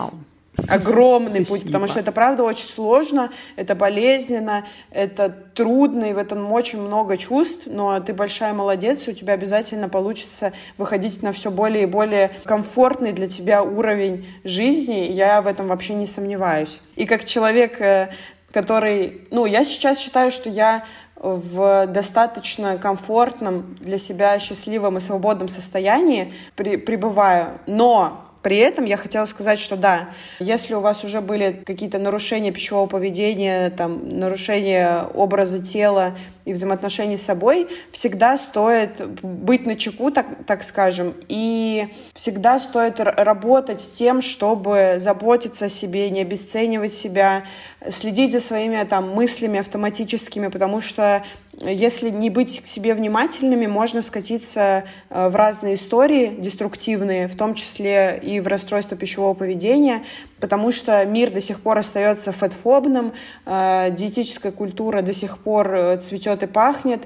Огромный путь, потому что это правда очень сложно, это болезненно, это трудно, и в этом очень много чувств, но ты большая молодец, и у тебя обязательно получится выходить на все более и более комфортный для тебя уровень жизни, я в этом вообще не сомневаюсь. И как человек, э, который, ну, я сейчас считаю, что я в достаточно комфортном для себя счастливом и свободном состоянии при, пребываю, но при этом я хотела сказать, что да, если у вас уже были какие-то нарушения пищевого поведения, там, нарушения образа тела и взаимоотношений с собой, всегда стоит быть на чеку, так, так скажем, и всегда стоит работать с тем, чтобы заботиться о себе, не обесценивать себя, следить за своими там мыслями автоматическими, потому что если не быть к себе внимательными, можно скатиться э, в разные истории деструктивные, в том числе и в расстройство пищевого поведения, потому что мир до сих пор остается фэтфобным, э, диетическая культура до сих пор э, цветет и пахнет,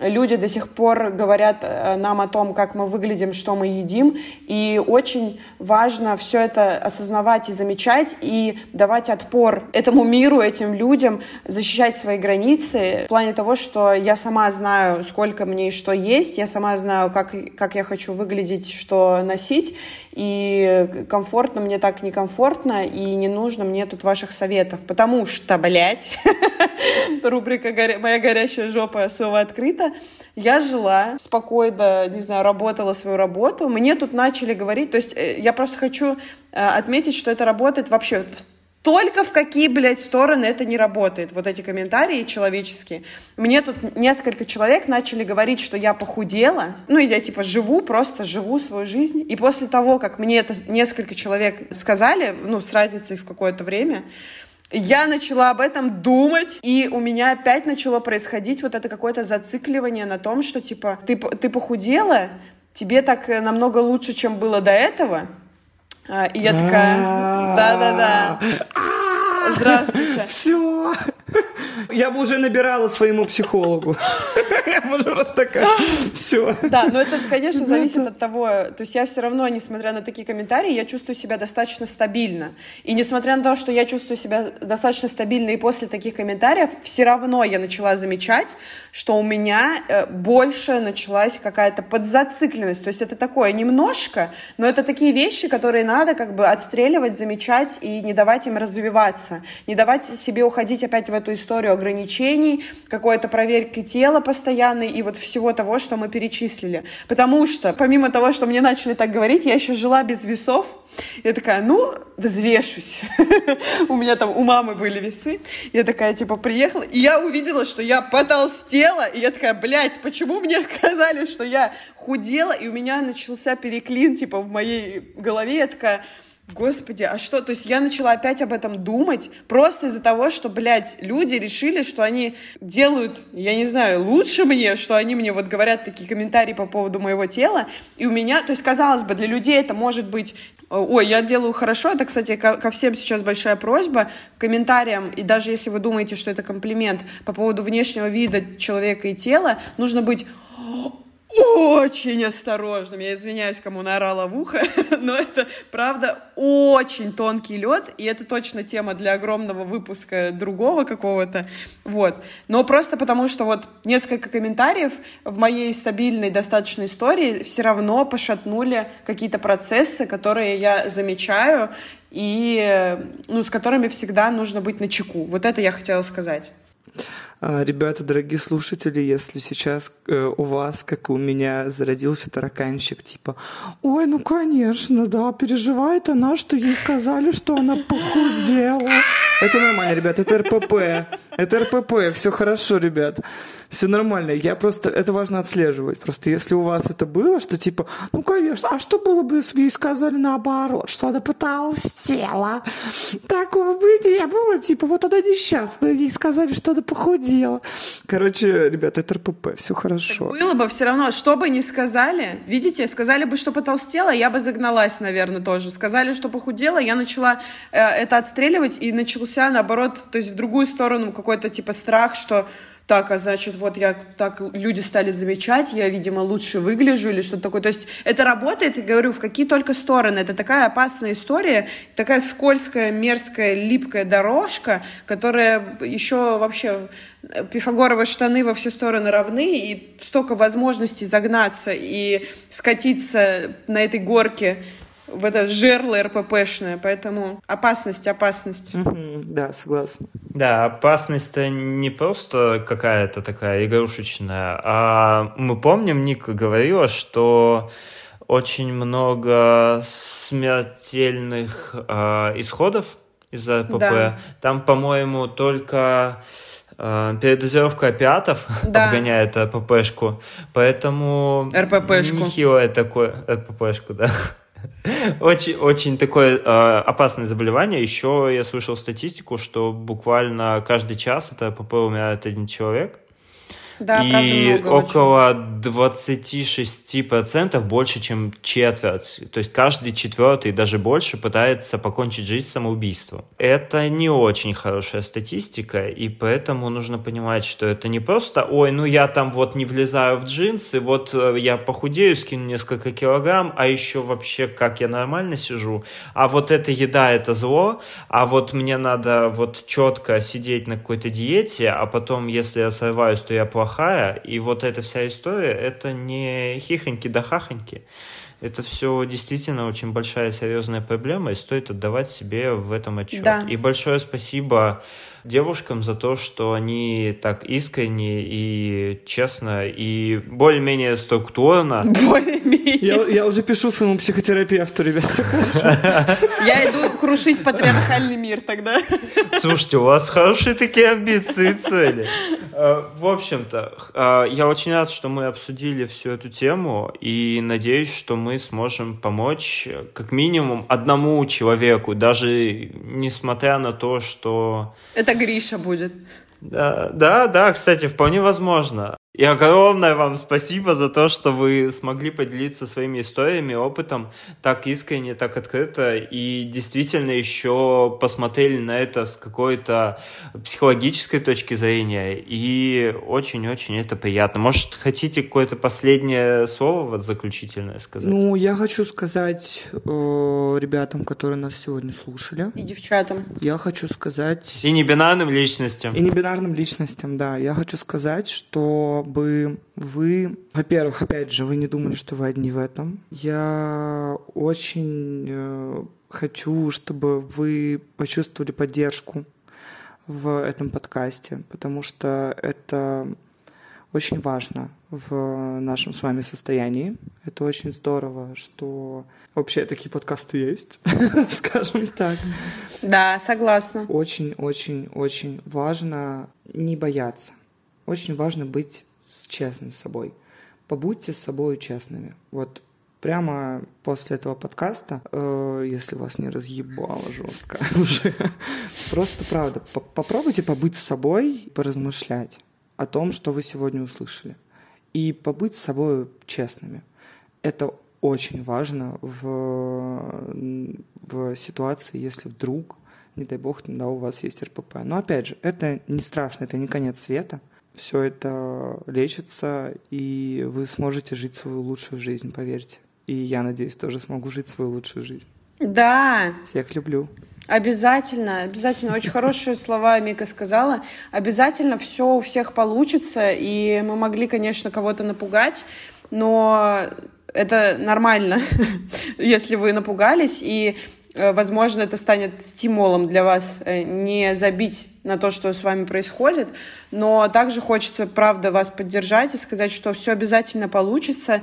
люди до сих пор говорят э, нам о том, как мы выглядим, что мы едим, и очень важно все это осознавать и замечать, и давать отпор этому миру, этим людям, защищать свои границы. В плане того, что я сама знаю, сколько мне и что есть, я сама знаю, как, как я хочу выглядеть, что носить, и комфортно мне так некомфортно, и не нужно мне тут ваших советов, потому что, блядь, (laughs) рубрика «Моя горящая жопа» снова открыта, я жила спокойно, не знаю, работала свою работу, мне тут начали говорить, то есть э, я просто хочу э, отметить, что это работает вообще только в какие, блядь, стороны это не работает. Вот эти комментарии человеческие. Мне тут несколько человек начали говорить, что я похудела. Ну, и я, типа, живу, просто живу свою жизнь. И после того, как мне это несколько человек сказали, ну, с разницей в какое-то время, я начала об этом думать, и у меня опять начало происходить вот это какое-то зацикливание на том, что, типа, ты, ты похудела, тебе так э, намного лучше, чем было до этого, а, и я такая, да-да-да. (laughs) Здравствуйте. Все. Я бы уже набирала своему психологу. Я бы уже раз такая. Все. Да, но это, конечно, зависит от того. То есть я все равно, несмотря на такие комментарии, я чувствую себя достаточно стабильно. И несмотря на то, что я чувствую себя достаточно стабильно и после таких комментариев, все равно я начала замечать, что у меня э, больше началась какая-то подзацикленность. То есть это такое немножко, но это такие вещи, которые надо как бы отстреливать, замечать и не давать им развиваться. Не давать себе уходить опять в эту историю ограничений, какой-то проверки тела постоянной и вот всего того, что мы перечислили. Потому что, помимо того, что мне начали так говорить, я еще жила без весов. Я такая, ну, взвешусь. (laughs) У меня там у мамы были весы. Я такая, типа, приехала, и я увидела, что я потолстела, и я такая, блядь, почему мне сказали, что я худела, и у меня начался переклин, типа, в моей голове. Я такая, Господи, а что? То есть я начала опять об этом думать просто из-за того, что, блядь, люди решили, что они делают, я не знаю, лучше мне, что они мне вот говорят такие комментарии по поводу моего тела, и у меня, то есть, казалось бы, для людей это может быть Ой, я делаю хорошо. Это, кстати, ко, ко всем сейчас большая просьба. Комментариям, и даже если вы думаете, что это комплимент по поводу внешнего вида человека и тела, нужно быть очень осторожным. Я извиняюсь, кому наорала в ухо, (laughs) но это, правда, очень тонкий лед, и это точно тема для огромного выпуска другого какого-то. Вот. Но просто потому, что вот несколько комментариев в моей стабильной достаточно истории все равно пошатнули какие-то процессы, которые я замечаю, и ну, с которыми всегда нужно быть на чеку. Вот это я хотела сказать. А, ребята, дорогие слушатели, если сейчас э, у вас, как у меня, зародился тараканчик, типа, ой, ну конечно, да, переживает она, что ей сказали, что она похудела. Это нормально, ребят, это РПП. Это РПП, все хорошо, ребят. Все нормально. Я просто, это важно отслеживать. Просто если у вас это было, что типа, ну конечно, а что было бы, если бы ей сказали наоборот, что она потолстела? Такого бы не было, типа, вот она несчастная, ей сказали, что она похудела дело. Короче, ребята, это РПП, все хорошо. Так было бы все равно, что бы ни сказали, видите, сказали бы, что потолстела, я бы загналась, наверное, тоже. Сказали, что похудела, я начала э, это отстреливать и начался, наоборот, то есть в другую сторону какой-то типа страх, что так, а значит, вот я так люди стали замечать, я, видимо, лучше выгляжу или что-то такое. То есть это работает, говорю, в какие только стороны. Это такая опасная история, такая скользкая, мерзкая, липкая дорожка, которая еще вообще пифагоровые штаны во все стороны равны, и столько возможностей загнаться и скатиться на этой горке в это жерло РППшное, поэтому опасность, опасность. Угу, да, согласна. Да, опасность-то не просто какая-то такая игрушечная, а мы помним, Ника говорила, что очень много смертельных э, исходов из-за РПП. Да. Там, по-моему, только э, передозировка опиатов да. обгоняет РППшку, поэтому... РППшку. Нехилое такое... РППшку, да. (laughs) Очень, очень такое э, опасное заболевание. Еще я слышал статистику, что буквально каждый час это ПП умирает один человек. Да, и правда, много около очень. 26% больше, чем четверть. То есть каждый четвертый, даже больше, пытается покончить жизнь самоубийством. Это не очень хорошая статистика, и поэтому нужно понимать, что это не просто, ой, ну я там вот не влезаю в джинсы, вот э, я похудею, скину несколько килограмм, а еще вообще как я нормально сижу, а вот эта еда это зло, а вот мне надо вот четко сидеть на какой-то диете, а потом, если я сорваюсь, то я плохо плохая, и вот эта вся история, это не хихоньки да хахоньки. это все действительно очень большая серьезная проблема, и стоит отдавать себе в этом отчет. Да. И большое спасибо девушкам за то, что они так искренне и честно и более-менее структурно. (laughs) Более-менее. Я, я уже пишу своему психотерапевту, ребят. хорошо. (laughs) Я иду крушить патриархальный мир тогда. Слушайте, у вас хорошие такие амбиции и цели. Э, В общем-то, э, я очень рад, что мы обсудили всю эту тему, и надеюсь, что мы сможем помочь э, как минимум одному человеку, даже несмотря на то, что... Это Гриша будет. Да, да, да, кстати, вполне возможно. И огромное вам спасибо за то, что вы смогли поделиться своими историями, опытом так искренне, так открыто и действительно еще посмотрели на это с какой-то психологической точки зрения. И очень-очень это приятно. Может, хотите какое-то последнее слово вот заключительное сказать? Ну, я хочу сказать э, ребятам, которые нас сегодня слушали, И девчатам. я хочу сказать... И небинарным личностям. И небинарным личностям, да. Я хочу сказать, чтобы вы, во-первых, опять же, вы не думали, что вы одни в этом. Я очень э, хочу, чтобы вы почувствовали поддержку в этом подкасте, потому что это очень важно в нашем с вами состоянии. Это очень здорово, что вообще такие подкасты есть, (laughs) скажем так. Да, согласна. Очень-очень-очень важно не бояться. Очень важно быть честным с собой. Побудьте с собой честными. Вот прямо после этого подкаста, э, если вас не разъебало жестко (laughs) уже, просто правда, по- попробуйте побыть с собой, поразмышлять о том, что вы сегодня услышали. И побыть с собой честными. Это очень важно в, в ситуации, если вдруг, не дай бог, да, у вас есть РПП. Но опять же, это не страшно, это не конец света. Все это лечится, и вы сможете жить свою лучшую жизнь, поверьте. И я надеюсь, тоже смогу жить свою лучшую жизнь. Да, Всех люблю. Обязательно, обязательно. Очень хорошие слова Мика сказала. Обязательно все у всех получится, и мы могли, конечно, кого-то напугать, но это нормально, (laughs) если вы напугались, и, возможно, это станет стимулом для вас э, не забить на то, что с вами происходит, но также хочется, правда, вас поддержать и сказать, что все обязательно получится,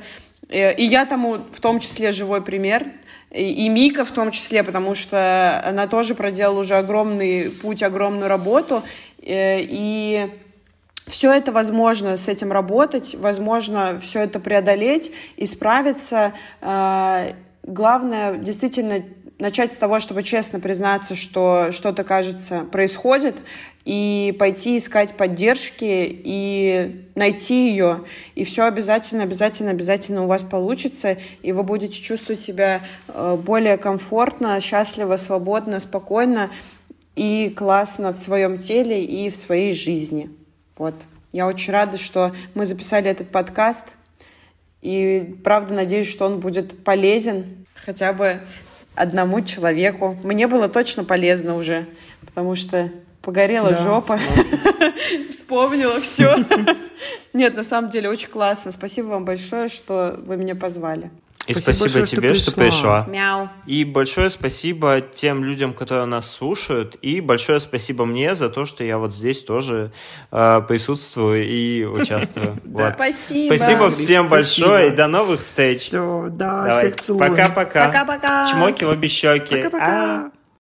Э, И я тому в том числе живой пример, и Мика в том числе, потому что она тоже проделала уже огромный путь, огромную работу, Э, и все это возможно с этим работать, возможно все это преодолеть и справиться. Э, Главное действительно начать с того, чтобы честно признаться, что что-то, кажется, происходит, и пойти искать поддержки и найти ее. И все обязательно, обязательно, обязательно у вас получится, и вы будете чувствовать себя э, более комфортно, счастливо, свободно, спокойно и классно в своем теле и в своей жизни. Вот. Я очень рада, что мы записали этот подкаст. И правда надеюсь, что он будет полезен хотя бы одному человеку. Мне было точно полезно уже, потому что погорела Да, жопа. (laughs) Вспомнила все. (laughs) Нет, на самом деле очень классно. Спасибо вам большое, что вы меня позвали. И Спасибо спасибо, большое, что тебе, что пришла. пришла. Мяу. И большое спасибо тем людям, которые нас слушают. И большое спасибо мне за то, что я вот здесь тоже э, присутствую и участвую. (laughs) Спасибо. Спасибо всем большое и до новых встреч. Все, да, всех целую. Пока-пока. Пока-пока. Чмоки в обе щеки. Пока-пока.